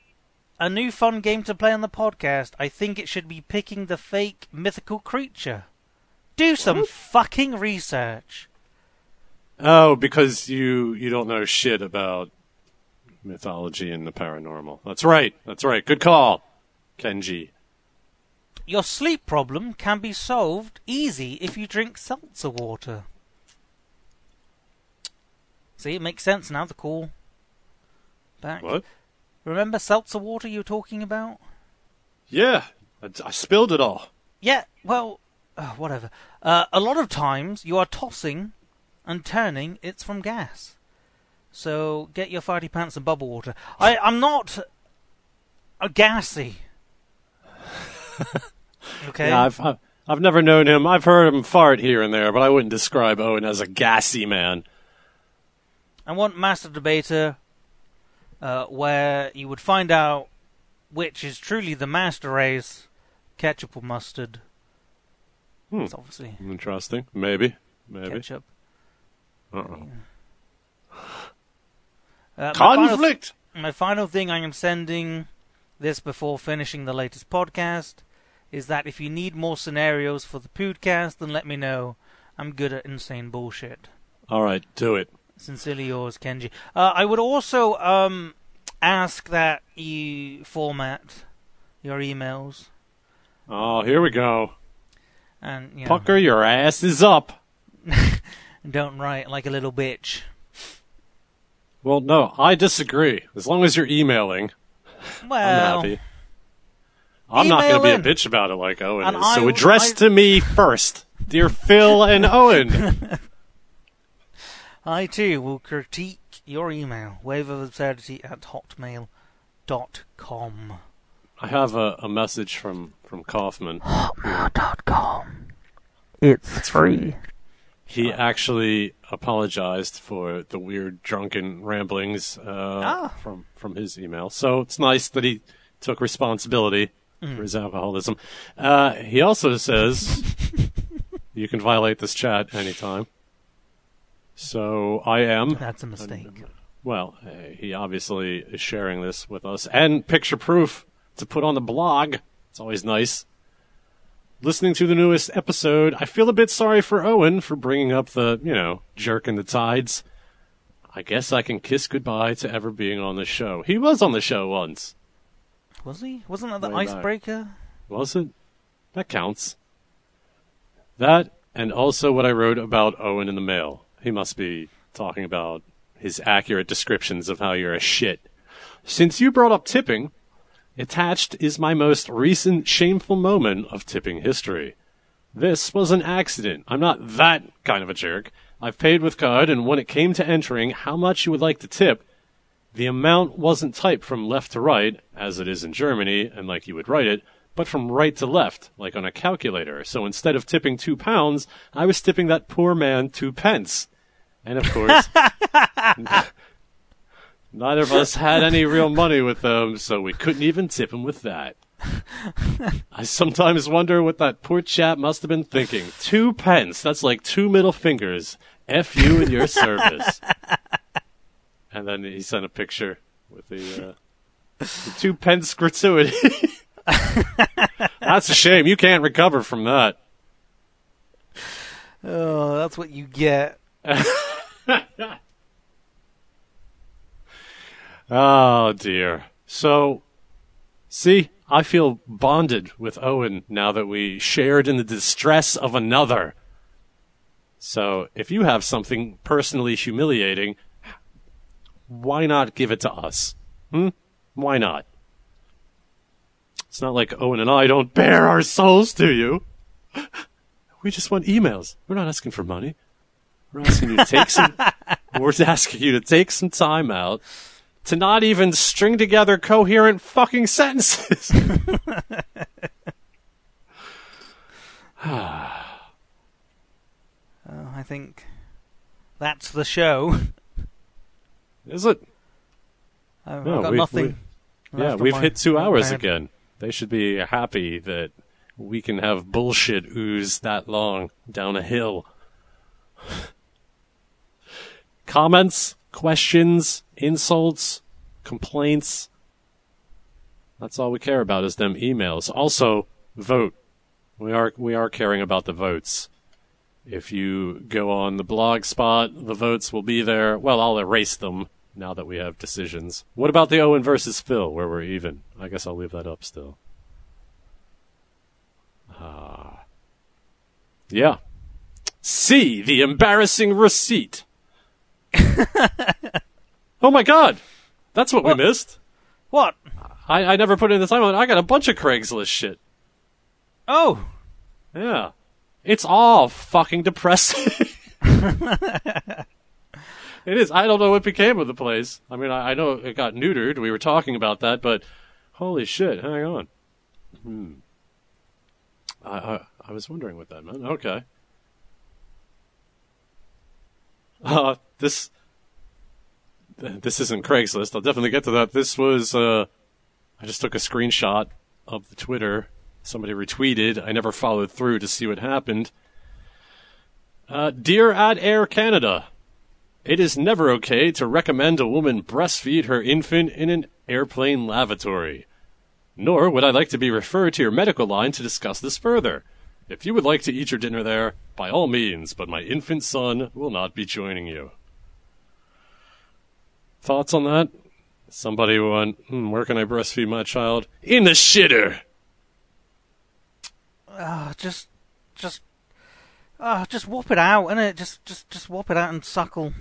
a new fun game to play on the podcast, I think it should be picking the fake mythical creature. Do some fucking research. Oh, because you you don't know shit about mythology and the paranormal. That's right. That's right. Good call, Kenji. Your sleep problem can be solved easy if you drink seltzer water. See, it makes sense now, the call back. What? Remember seltzer water you were talking about? Yeah, I, I spilled it all. Yeah, well, uh, whatever. Uh, a lot of times you are tossing and turning, it's from gas. So get your farty pants and bubble water. I, I'm not a gassy. okay? Yeah, I've, I've I've never known him. I've heard him fart here and there, but I wouldn't describe Owen as a gassy man. I want Master Debater, uh, where you would find out which is truly the master race, ketchup or mustard. Hmm. It's obviously Interesting. Maybe. Maybe. ketchup. Uh-oh. Uh, my final- Conflict! My final thing I am sending this before finishing the latest podcast is that if you need more scenarios for the podcast, then let me know. I'm good at insane bullshit. All right, do it. Sincerely yours, Kenji. Uh, I would also um, ask that you format your emails Oh, here we go. and you know, Pucker, your ass is up. don't write like a little bitch. Well, no, I disagree. As long as you're emailing, Well, I'm happy. I'm not going to be a bitch about it like Owen And is. So address I- to me first, dear Phil and Owen. I too will critique your email. Wave of absurdity at hotmail.com. I have a, a message from from Kaufman. Hotmail.com. It's free. He actually apologized for the weird drunken ramblings uh, Ah. from from his email. So it's nice that he took responsibility for his alcoholism. Uh, he also says you can violate this chat anytime. So I am. That's a mistake. Well, he obviously is sharing this with us and picture proof to put on the blog. It's always nice. Listening to the newest episode, I feel a bit sorry for Owen for bringing up the, you know, jerk in the tides. I guess I can kiss goodbye to ever being on the show. He was on the show once, Was he? Wasn't that the Way back. icebreaker? was it? That counts. That, and also what I wrote about Owen in the mail. He must be talking about his accurate descriptions of how you're a shit. Since you brought up tipping, attached is my most recent shameful moment of tipping history. This was an accident. I'm not that kind of a jerk. I've paid with card, and when it came to entering how much you would like to tip, the amount wasn't typed from left to right, as it is in Germany, and like you would write it, but from right to left, like on a calculator. So instead of tipping two pounds, I was tipping that poor man two pence. And of course, neither of us had any real money with them, so we couldn't even tip him with that. I sometimes wonder what that poor chap must have been thinking. Two pence, that's like two middle fingers. F you and your service. And then he sent a picture with the, uh, the two pence gratuity. That's a shame. You can't recover from that. Oh, that's what you get. Oh dear. So, see, I feel bonded with Owen now that we shared in the distress of another. So, if you have something personally humiliating, why not give it to us? Hmm? Why not? It's not like Owen and I don't bare our souls to you. We just want emails. We're not asking for money. We're asking you to take some. we're asking you to take some time out to not even string together coherent fucking sentences. Oh, I think that's the show. Is it? I've, No, I've got we- nothing. Yeah, left on we've hit two hours again. They should be happy that we can have bullshit ooze that long down a hill. Comments, questions, insults, complaints. That's all we care about is them emails. Also, vote. We are we are caring about the votes. If you go on the blog spot, the votes will be there. Well, I'll erase them now that we have decisions. What about the Owen versus Phil, where we're even? I guess I'll leave that up still. Ah. yeah. See the embarrassing receipt. Oh my god! That's what, What? we missed. What? I, I never put in the time on. I got a bunch of Craigslist shit. Oh, Yeah. It's all fucking depressing. it is. I don't know what became of the place. I mean, I, I know it got neutered. We were talking about that, but holy shit, hang on. Hmm. I, I, I was wondering what that meant. Okay. Uh, this this isn't Craigslist. I'll definitely get to that. This was uh, I just took a screenshot of the Twitter. Somebody retweeted. I never followed through to see what happened. Uh, dear at Air Canada, it is never okay to recommend a woman breastfeed her infant in an airplane lavatory. Nor would I like to be referred to your medical line to discuss this further. If you would like to eat your dinner there, by all means, but my infant son will not be joining you. Thoughts on that? Somebody went, hmm, where can I breastfeed my child? In the shitter! Ah, just, just, ah, just whop it out, innit? Just, just, just whop it out and suckle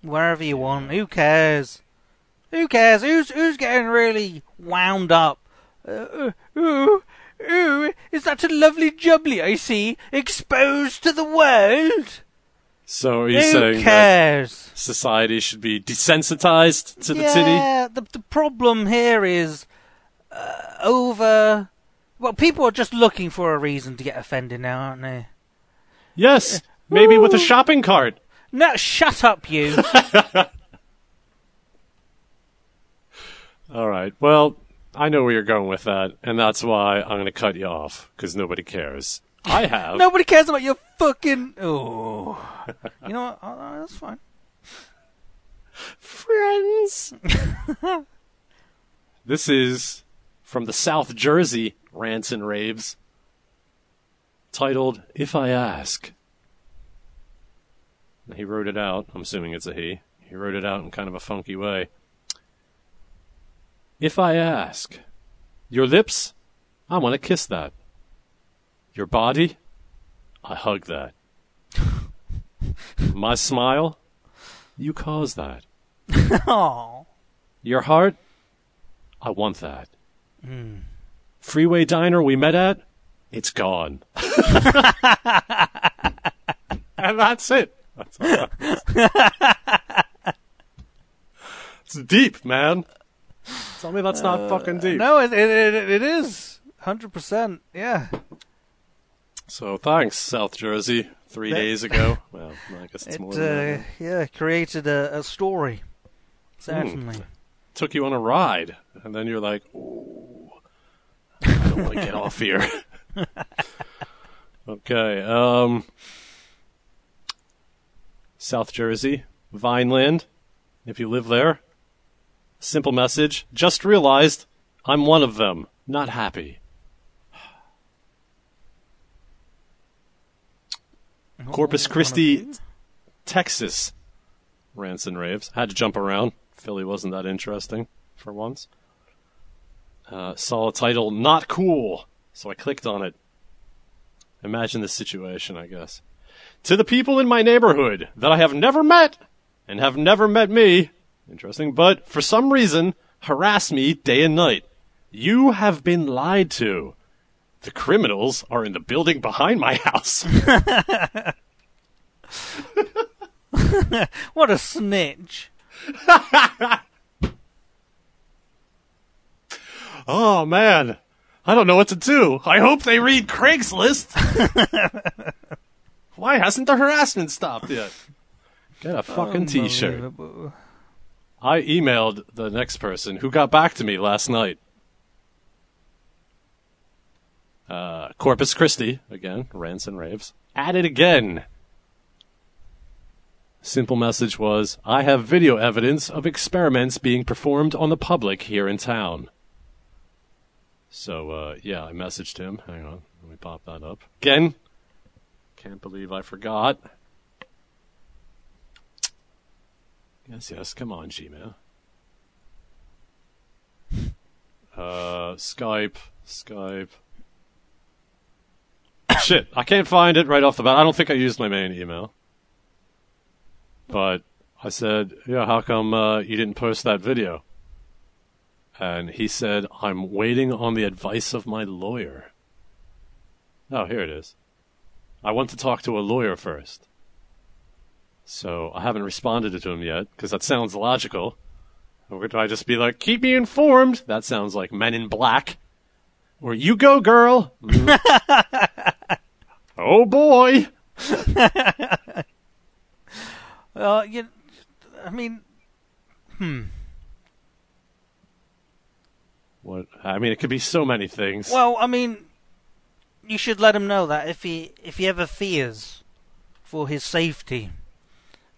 wherever you want. Who cares? Who cares? Who's who's getting really wound up? Uh, uh, ooh, ooh, is that a lovely jubbly I see exposed to the world? So are you Who saying that society should be desensitized to the titty? yeah, the the problem here is uh, over. Well, people are just looking for a reason to get offended now, aren't they? Yes, maybe with a shopping cart. No, shut up, you. All right. Well, I know where you're going with that, and that's why I'm going to cut you off because nobody cares. I have. Nobody cares about your fucking. Oh, you know what? Oh, that's fine. friends. this is from the South Jersey Rants and Raves, titled "If I Ask." He wrote it out. I'm assuming it's a he. He wrote it out in kind of a funky way. If I ask, your lips, I want to kiss that. Your body, I hug that. My smile, you cause that. Oh, Your heart, I want that. Hmm. Freeway diner we met at, it's gone. and that's it. That's all it's deep, man. Tell me that's not uh, fucking deep. no, it it it, it is hundred percent. Yeah. So thanks, South Jersey. Three That- days ago. Well, I guess it's It more than that. uh, yeah created a, a story. Certainly. Took you on a ride, and then you're like, "Ooh, I don't want to get off here." okay. Um, South Jersey, Vineland. If you live there, simple message. Just realized I'm one of them. Not happy. Corpus Christi, Texas. Rants and raves. Had to jump around. Philly wasn't that interesting for once. Uh, saw a title, Not Cool. So I clicked on it. Imagine the situation, I guess. To the people in my neighborhood that I have never met and have never met me, interesting, but for some reason harass me day and night. You have been lied to. The criminals are in the building behind my house. What a snitch. Oh man, I don't know what to do. I hope they read Craigslist. Why hasn't the harassment stopped yet? Get a fucking t-shirt. I emailed the next person who got back to me last night. Uh, Corpus Christi again, rants and raves. At it again. Simple message was, I have video evidence of experiments being performed on the public here in town. So, uh, yeah, I messaged him. Hang on, let me pop that up. Again, can't believe I forgot. Yes, yes, come on, Gmail. Uh, Skype, Skype. Shit, I can't find it right off the bat. I don't think I used my main email. But I said, yeah, how come uh, you didn't post that video? And he said, I'm waiting on the advice of my lawyer. Oh, here it is. I want to talk to a lawyer first. So I haven't responded to him yet, because that sounds logical. Or do I just be like, keep me informed? That sounds like Men in Black. Or you go, girl. Mm. Oh boy! Uh, you, I mean, hmm. What? I mean, it could be so many things. Well, I mean, you should let him know that if he if he ever fears for his safety,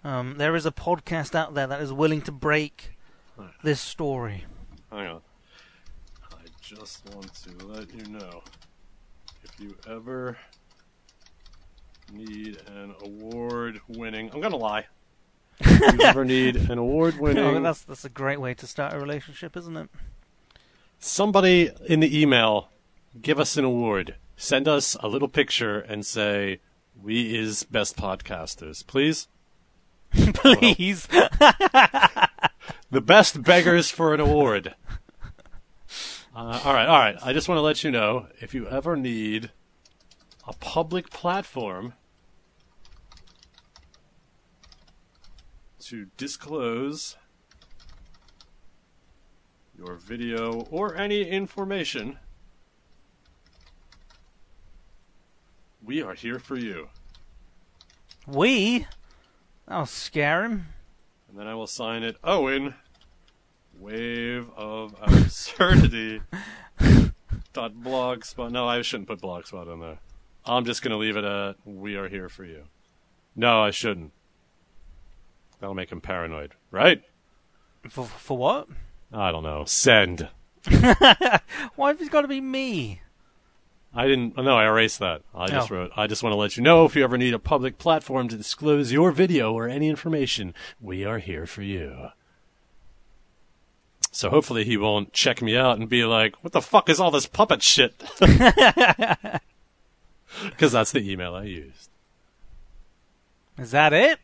um, there is a podcast out there that is willing to break this story. Hang on. I just want to let you know if you ever need an award winning. I'm gonna lie. you ever need an award winning. Oh, that's that's a great way to start a relationship, isn't it? somebody in the email give us an award. Send us a little picture and say, We is best podcasters, please. Please. The best beggars for an award. Uh, all right, all right. I just want to let you know if you ever need a public platform to disclose your video or any information, we are here for you. we? I'll scare him. And then I will sign it Owen Wave of Absurdity dot blogspot. No, I shouldn't put blogspot on there. I'm just gonna leave it at we are here for you. No, I shouldn't. That'll make him paranoid, right? For for what? I don't know. Send. Why have it got to be me? I didn't. No, I erased that. I just Oh. wrote. I just want to let you know if you ever need a public platform to disclose your video or any information, we are here for you. So hopefully he won't check me out and be like, "What the fuck is all this puppet shit?" Because that's the email I used. Is that it?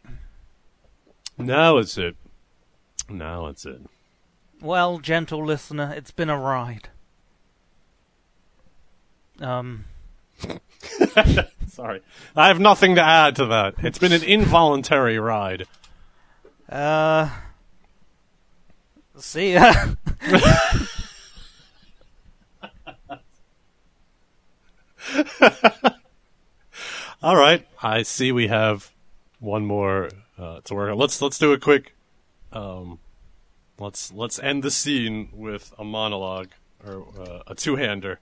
Now it's it. Now it's it. Well, gentle listener, it's been a ride. Um, Sorry, I have nothing to add to that. It's been an involuntary ride. uh, see ya. All right, I see we have one more uh, to work on. Let's let's do a quick. Um, let's let's end the scene with a monologue or uh, a two-hander.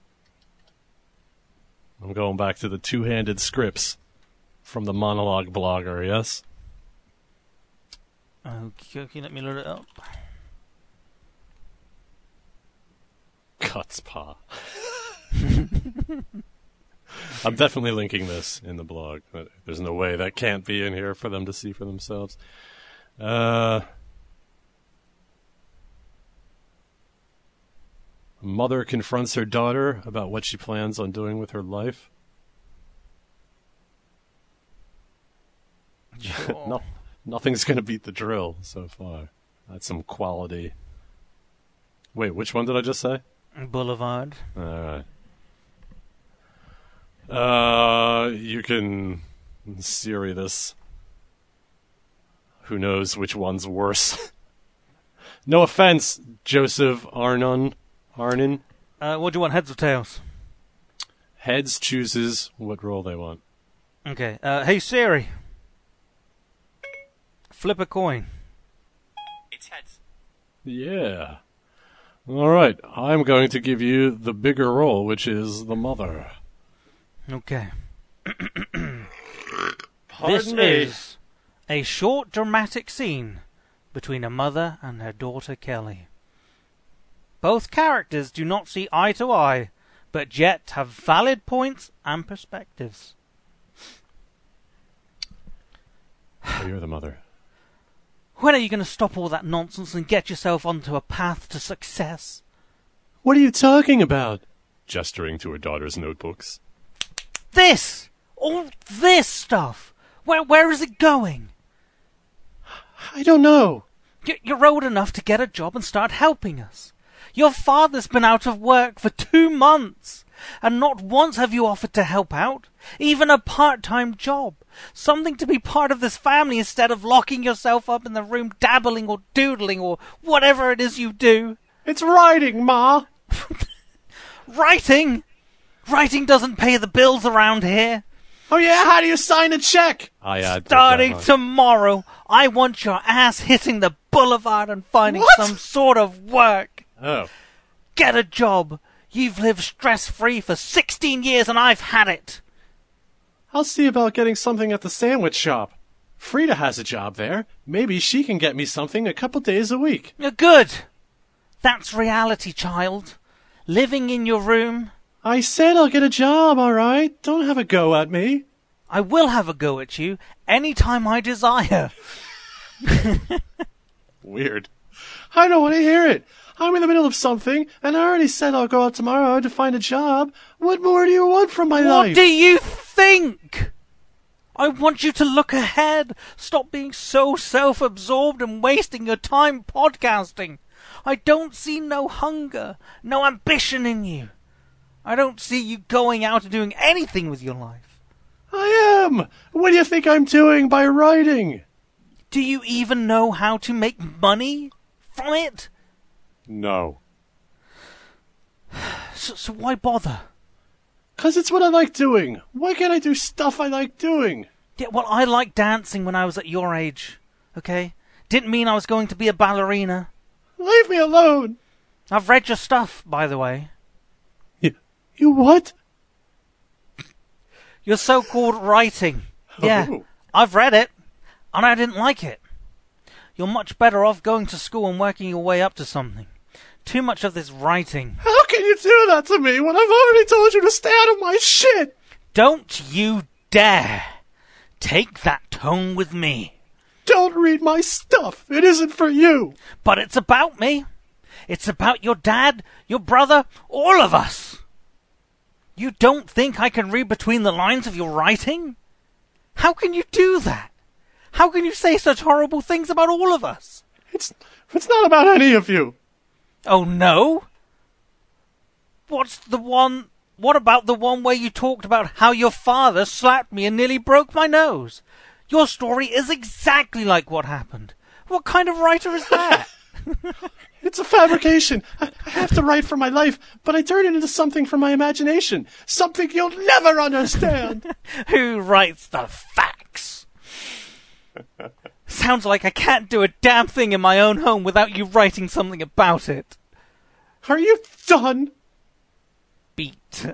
I'm going back to the two-handed scripts from the monologue blogger. Yes. Okay, okay, let me load it up. Cuts paw. I'm definitely linking this in the blog. There's no way that can't be in here for them to see for themselves. Uh, mother confronts her daughter about what she plans on doing with her life. no, nothing's going to beat the drill so far. That's some quality. Wait, which one did I just say? Boulevard. Alright. Uh, you can Siri this. Who knows which one's worse? no offense, Joseph Arnone. Arnone. Uh, what do you want, heads or tails? Heads chooses what role they want. Okay. Uh, hey Siri. Flip a coin. It's heads. Yeah. Alright, I'm going to give you the bigger role, which is the mother. Okay. This me. is a short dramatic scene between a mother and her daughter Kelly. Both characters do not see eye to eye, but yet have valid points and perspectives. Oh, you're the mother. When are you going to stop all that nonsense and get yourself onto a path to success? What are you talking about? Gesturing to her daughter's notebooks. This! All this stuff! Where, where is it going? I don't know. You- You're old enough to get a job and start helping us. Your father's been out of work for two months, and not once have you offered to help out. Even a part-time job. Something to be part of this family instead of locking yourself up in the room dabbling or doodling or whatever it is you do. It's writing, Ma. Writing! Writing doesn't pay the bills around here. Oh yeah, how do you sign a check? I uh, did that Starting one. tomorrow, I want your ass hitting the boulevard and finding What? some sort of work. Oh, Get a job. You've lived stress free for 16 years and I've had it. I'll see about getting something at the sandwich shop. Frida has a job there. Maybe she can get me something a couple days a week. You're good. That's reality, child. Living in your room. I said I'll get a job, all right? Don't have a go at me. I will have a go at you any time I desire. Weird. I don't want to hear it. I'm in the middle of something, and I already said I'll go out tomorrow to find a job. What more do you want from my What life? What do you think? I want you to look ahead. Stop being so self absorbed and wasting your time podcasting. I don't see no hunger, no ambition in you. I don't see you going out and doing anything with your life. I am. What do you think I'm doing by writing? Do you even know how to make money from it? No. So, so why bother? Cause it's what I like doing. Why can't I do stuff I like doing? Yeah, well, I liked dancing when I was at your age, okay? Didn't mean I was going to be a ballerina. Leave me alone. I've read your stuff, by the way. You, you what? Your so called writing. Yeah, Oh. I've read it, and I didn't like it. You're much better off going to school and working your way up to something. Too much of this writing. How can you do that to me when I've already told you to stay out of my shit? Don't you dare take that tone with me. Don't read my stuff. It isn't for you. But it's about me. It's about your dad, your brother, all of us. You don't think I can read between the lines of your writing? How can you do that? How can you say such horrible things about all of us? It's it's not about any of you. Oh no? What's the one? What about the one where you talked about how your father slapped me and nearly broke my nose? Your story is exactly like what happened. What kind of writer is that? It's a fabrication. I, I have to write for my life, but I turn it into something from my imagination. Something you'll never understand. Who writes the facts? Sounds like I can't do a damn thing in my own home without you writing something about it. Are you done? Beat.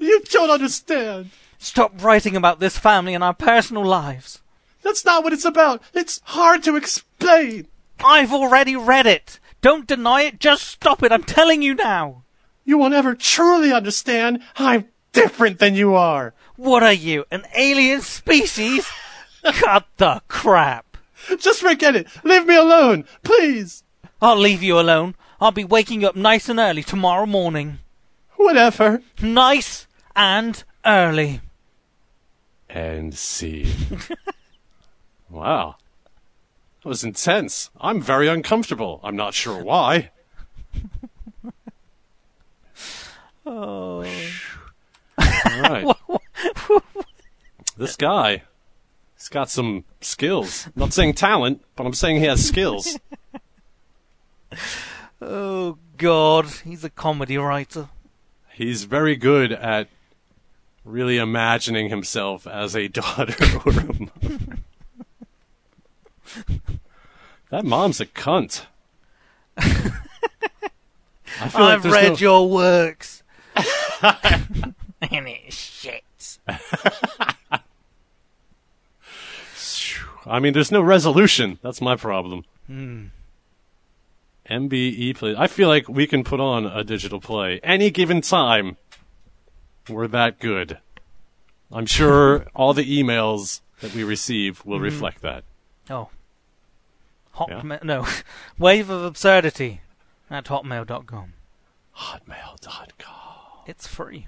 You don't understand. Stop writing about this family and our personal lives. That's not what it's about. It's hard to explain. I've already read it. Don't deny it, just stop it. I'm telling you now. You won't ever truly understand. I'm different than you are. What are you, an alien species? Cut the crap. Just forget it. Leave me alone, please. I'll leave you alone. I'll be waking up nice and early tomorrow morning. Whatever. Nice and early. And see. wow. That was intense. I'm very uncomfortable. I'm not sure why. Oh. All right. this guy, he's got some skills. I'm not saying talent, but I'm saying he has skills. Oh, God. He's a comedy writer. He's very good at really imagining himself as a daughter or a mother. that mom's a cunt. I feel like read no- your works. and it shits. I mean, there's no resolution. That's my problem. Hmm. MBE play. I feel like we can put on a digital play any given time. We're that good. I'm sure all the emails that we receive will reflect that. Oh. Hot Yeah. no. Wave of absurdity at hotmail.com. Hotmail.com. It's free.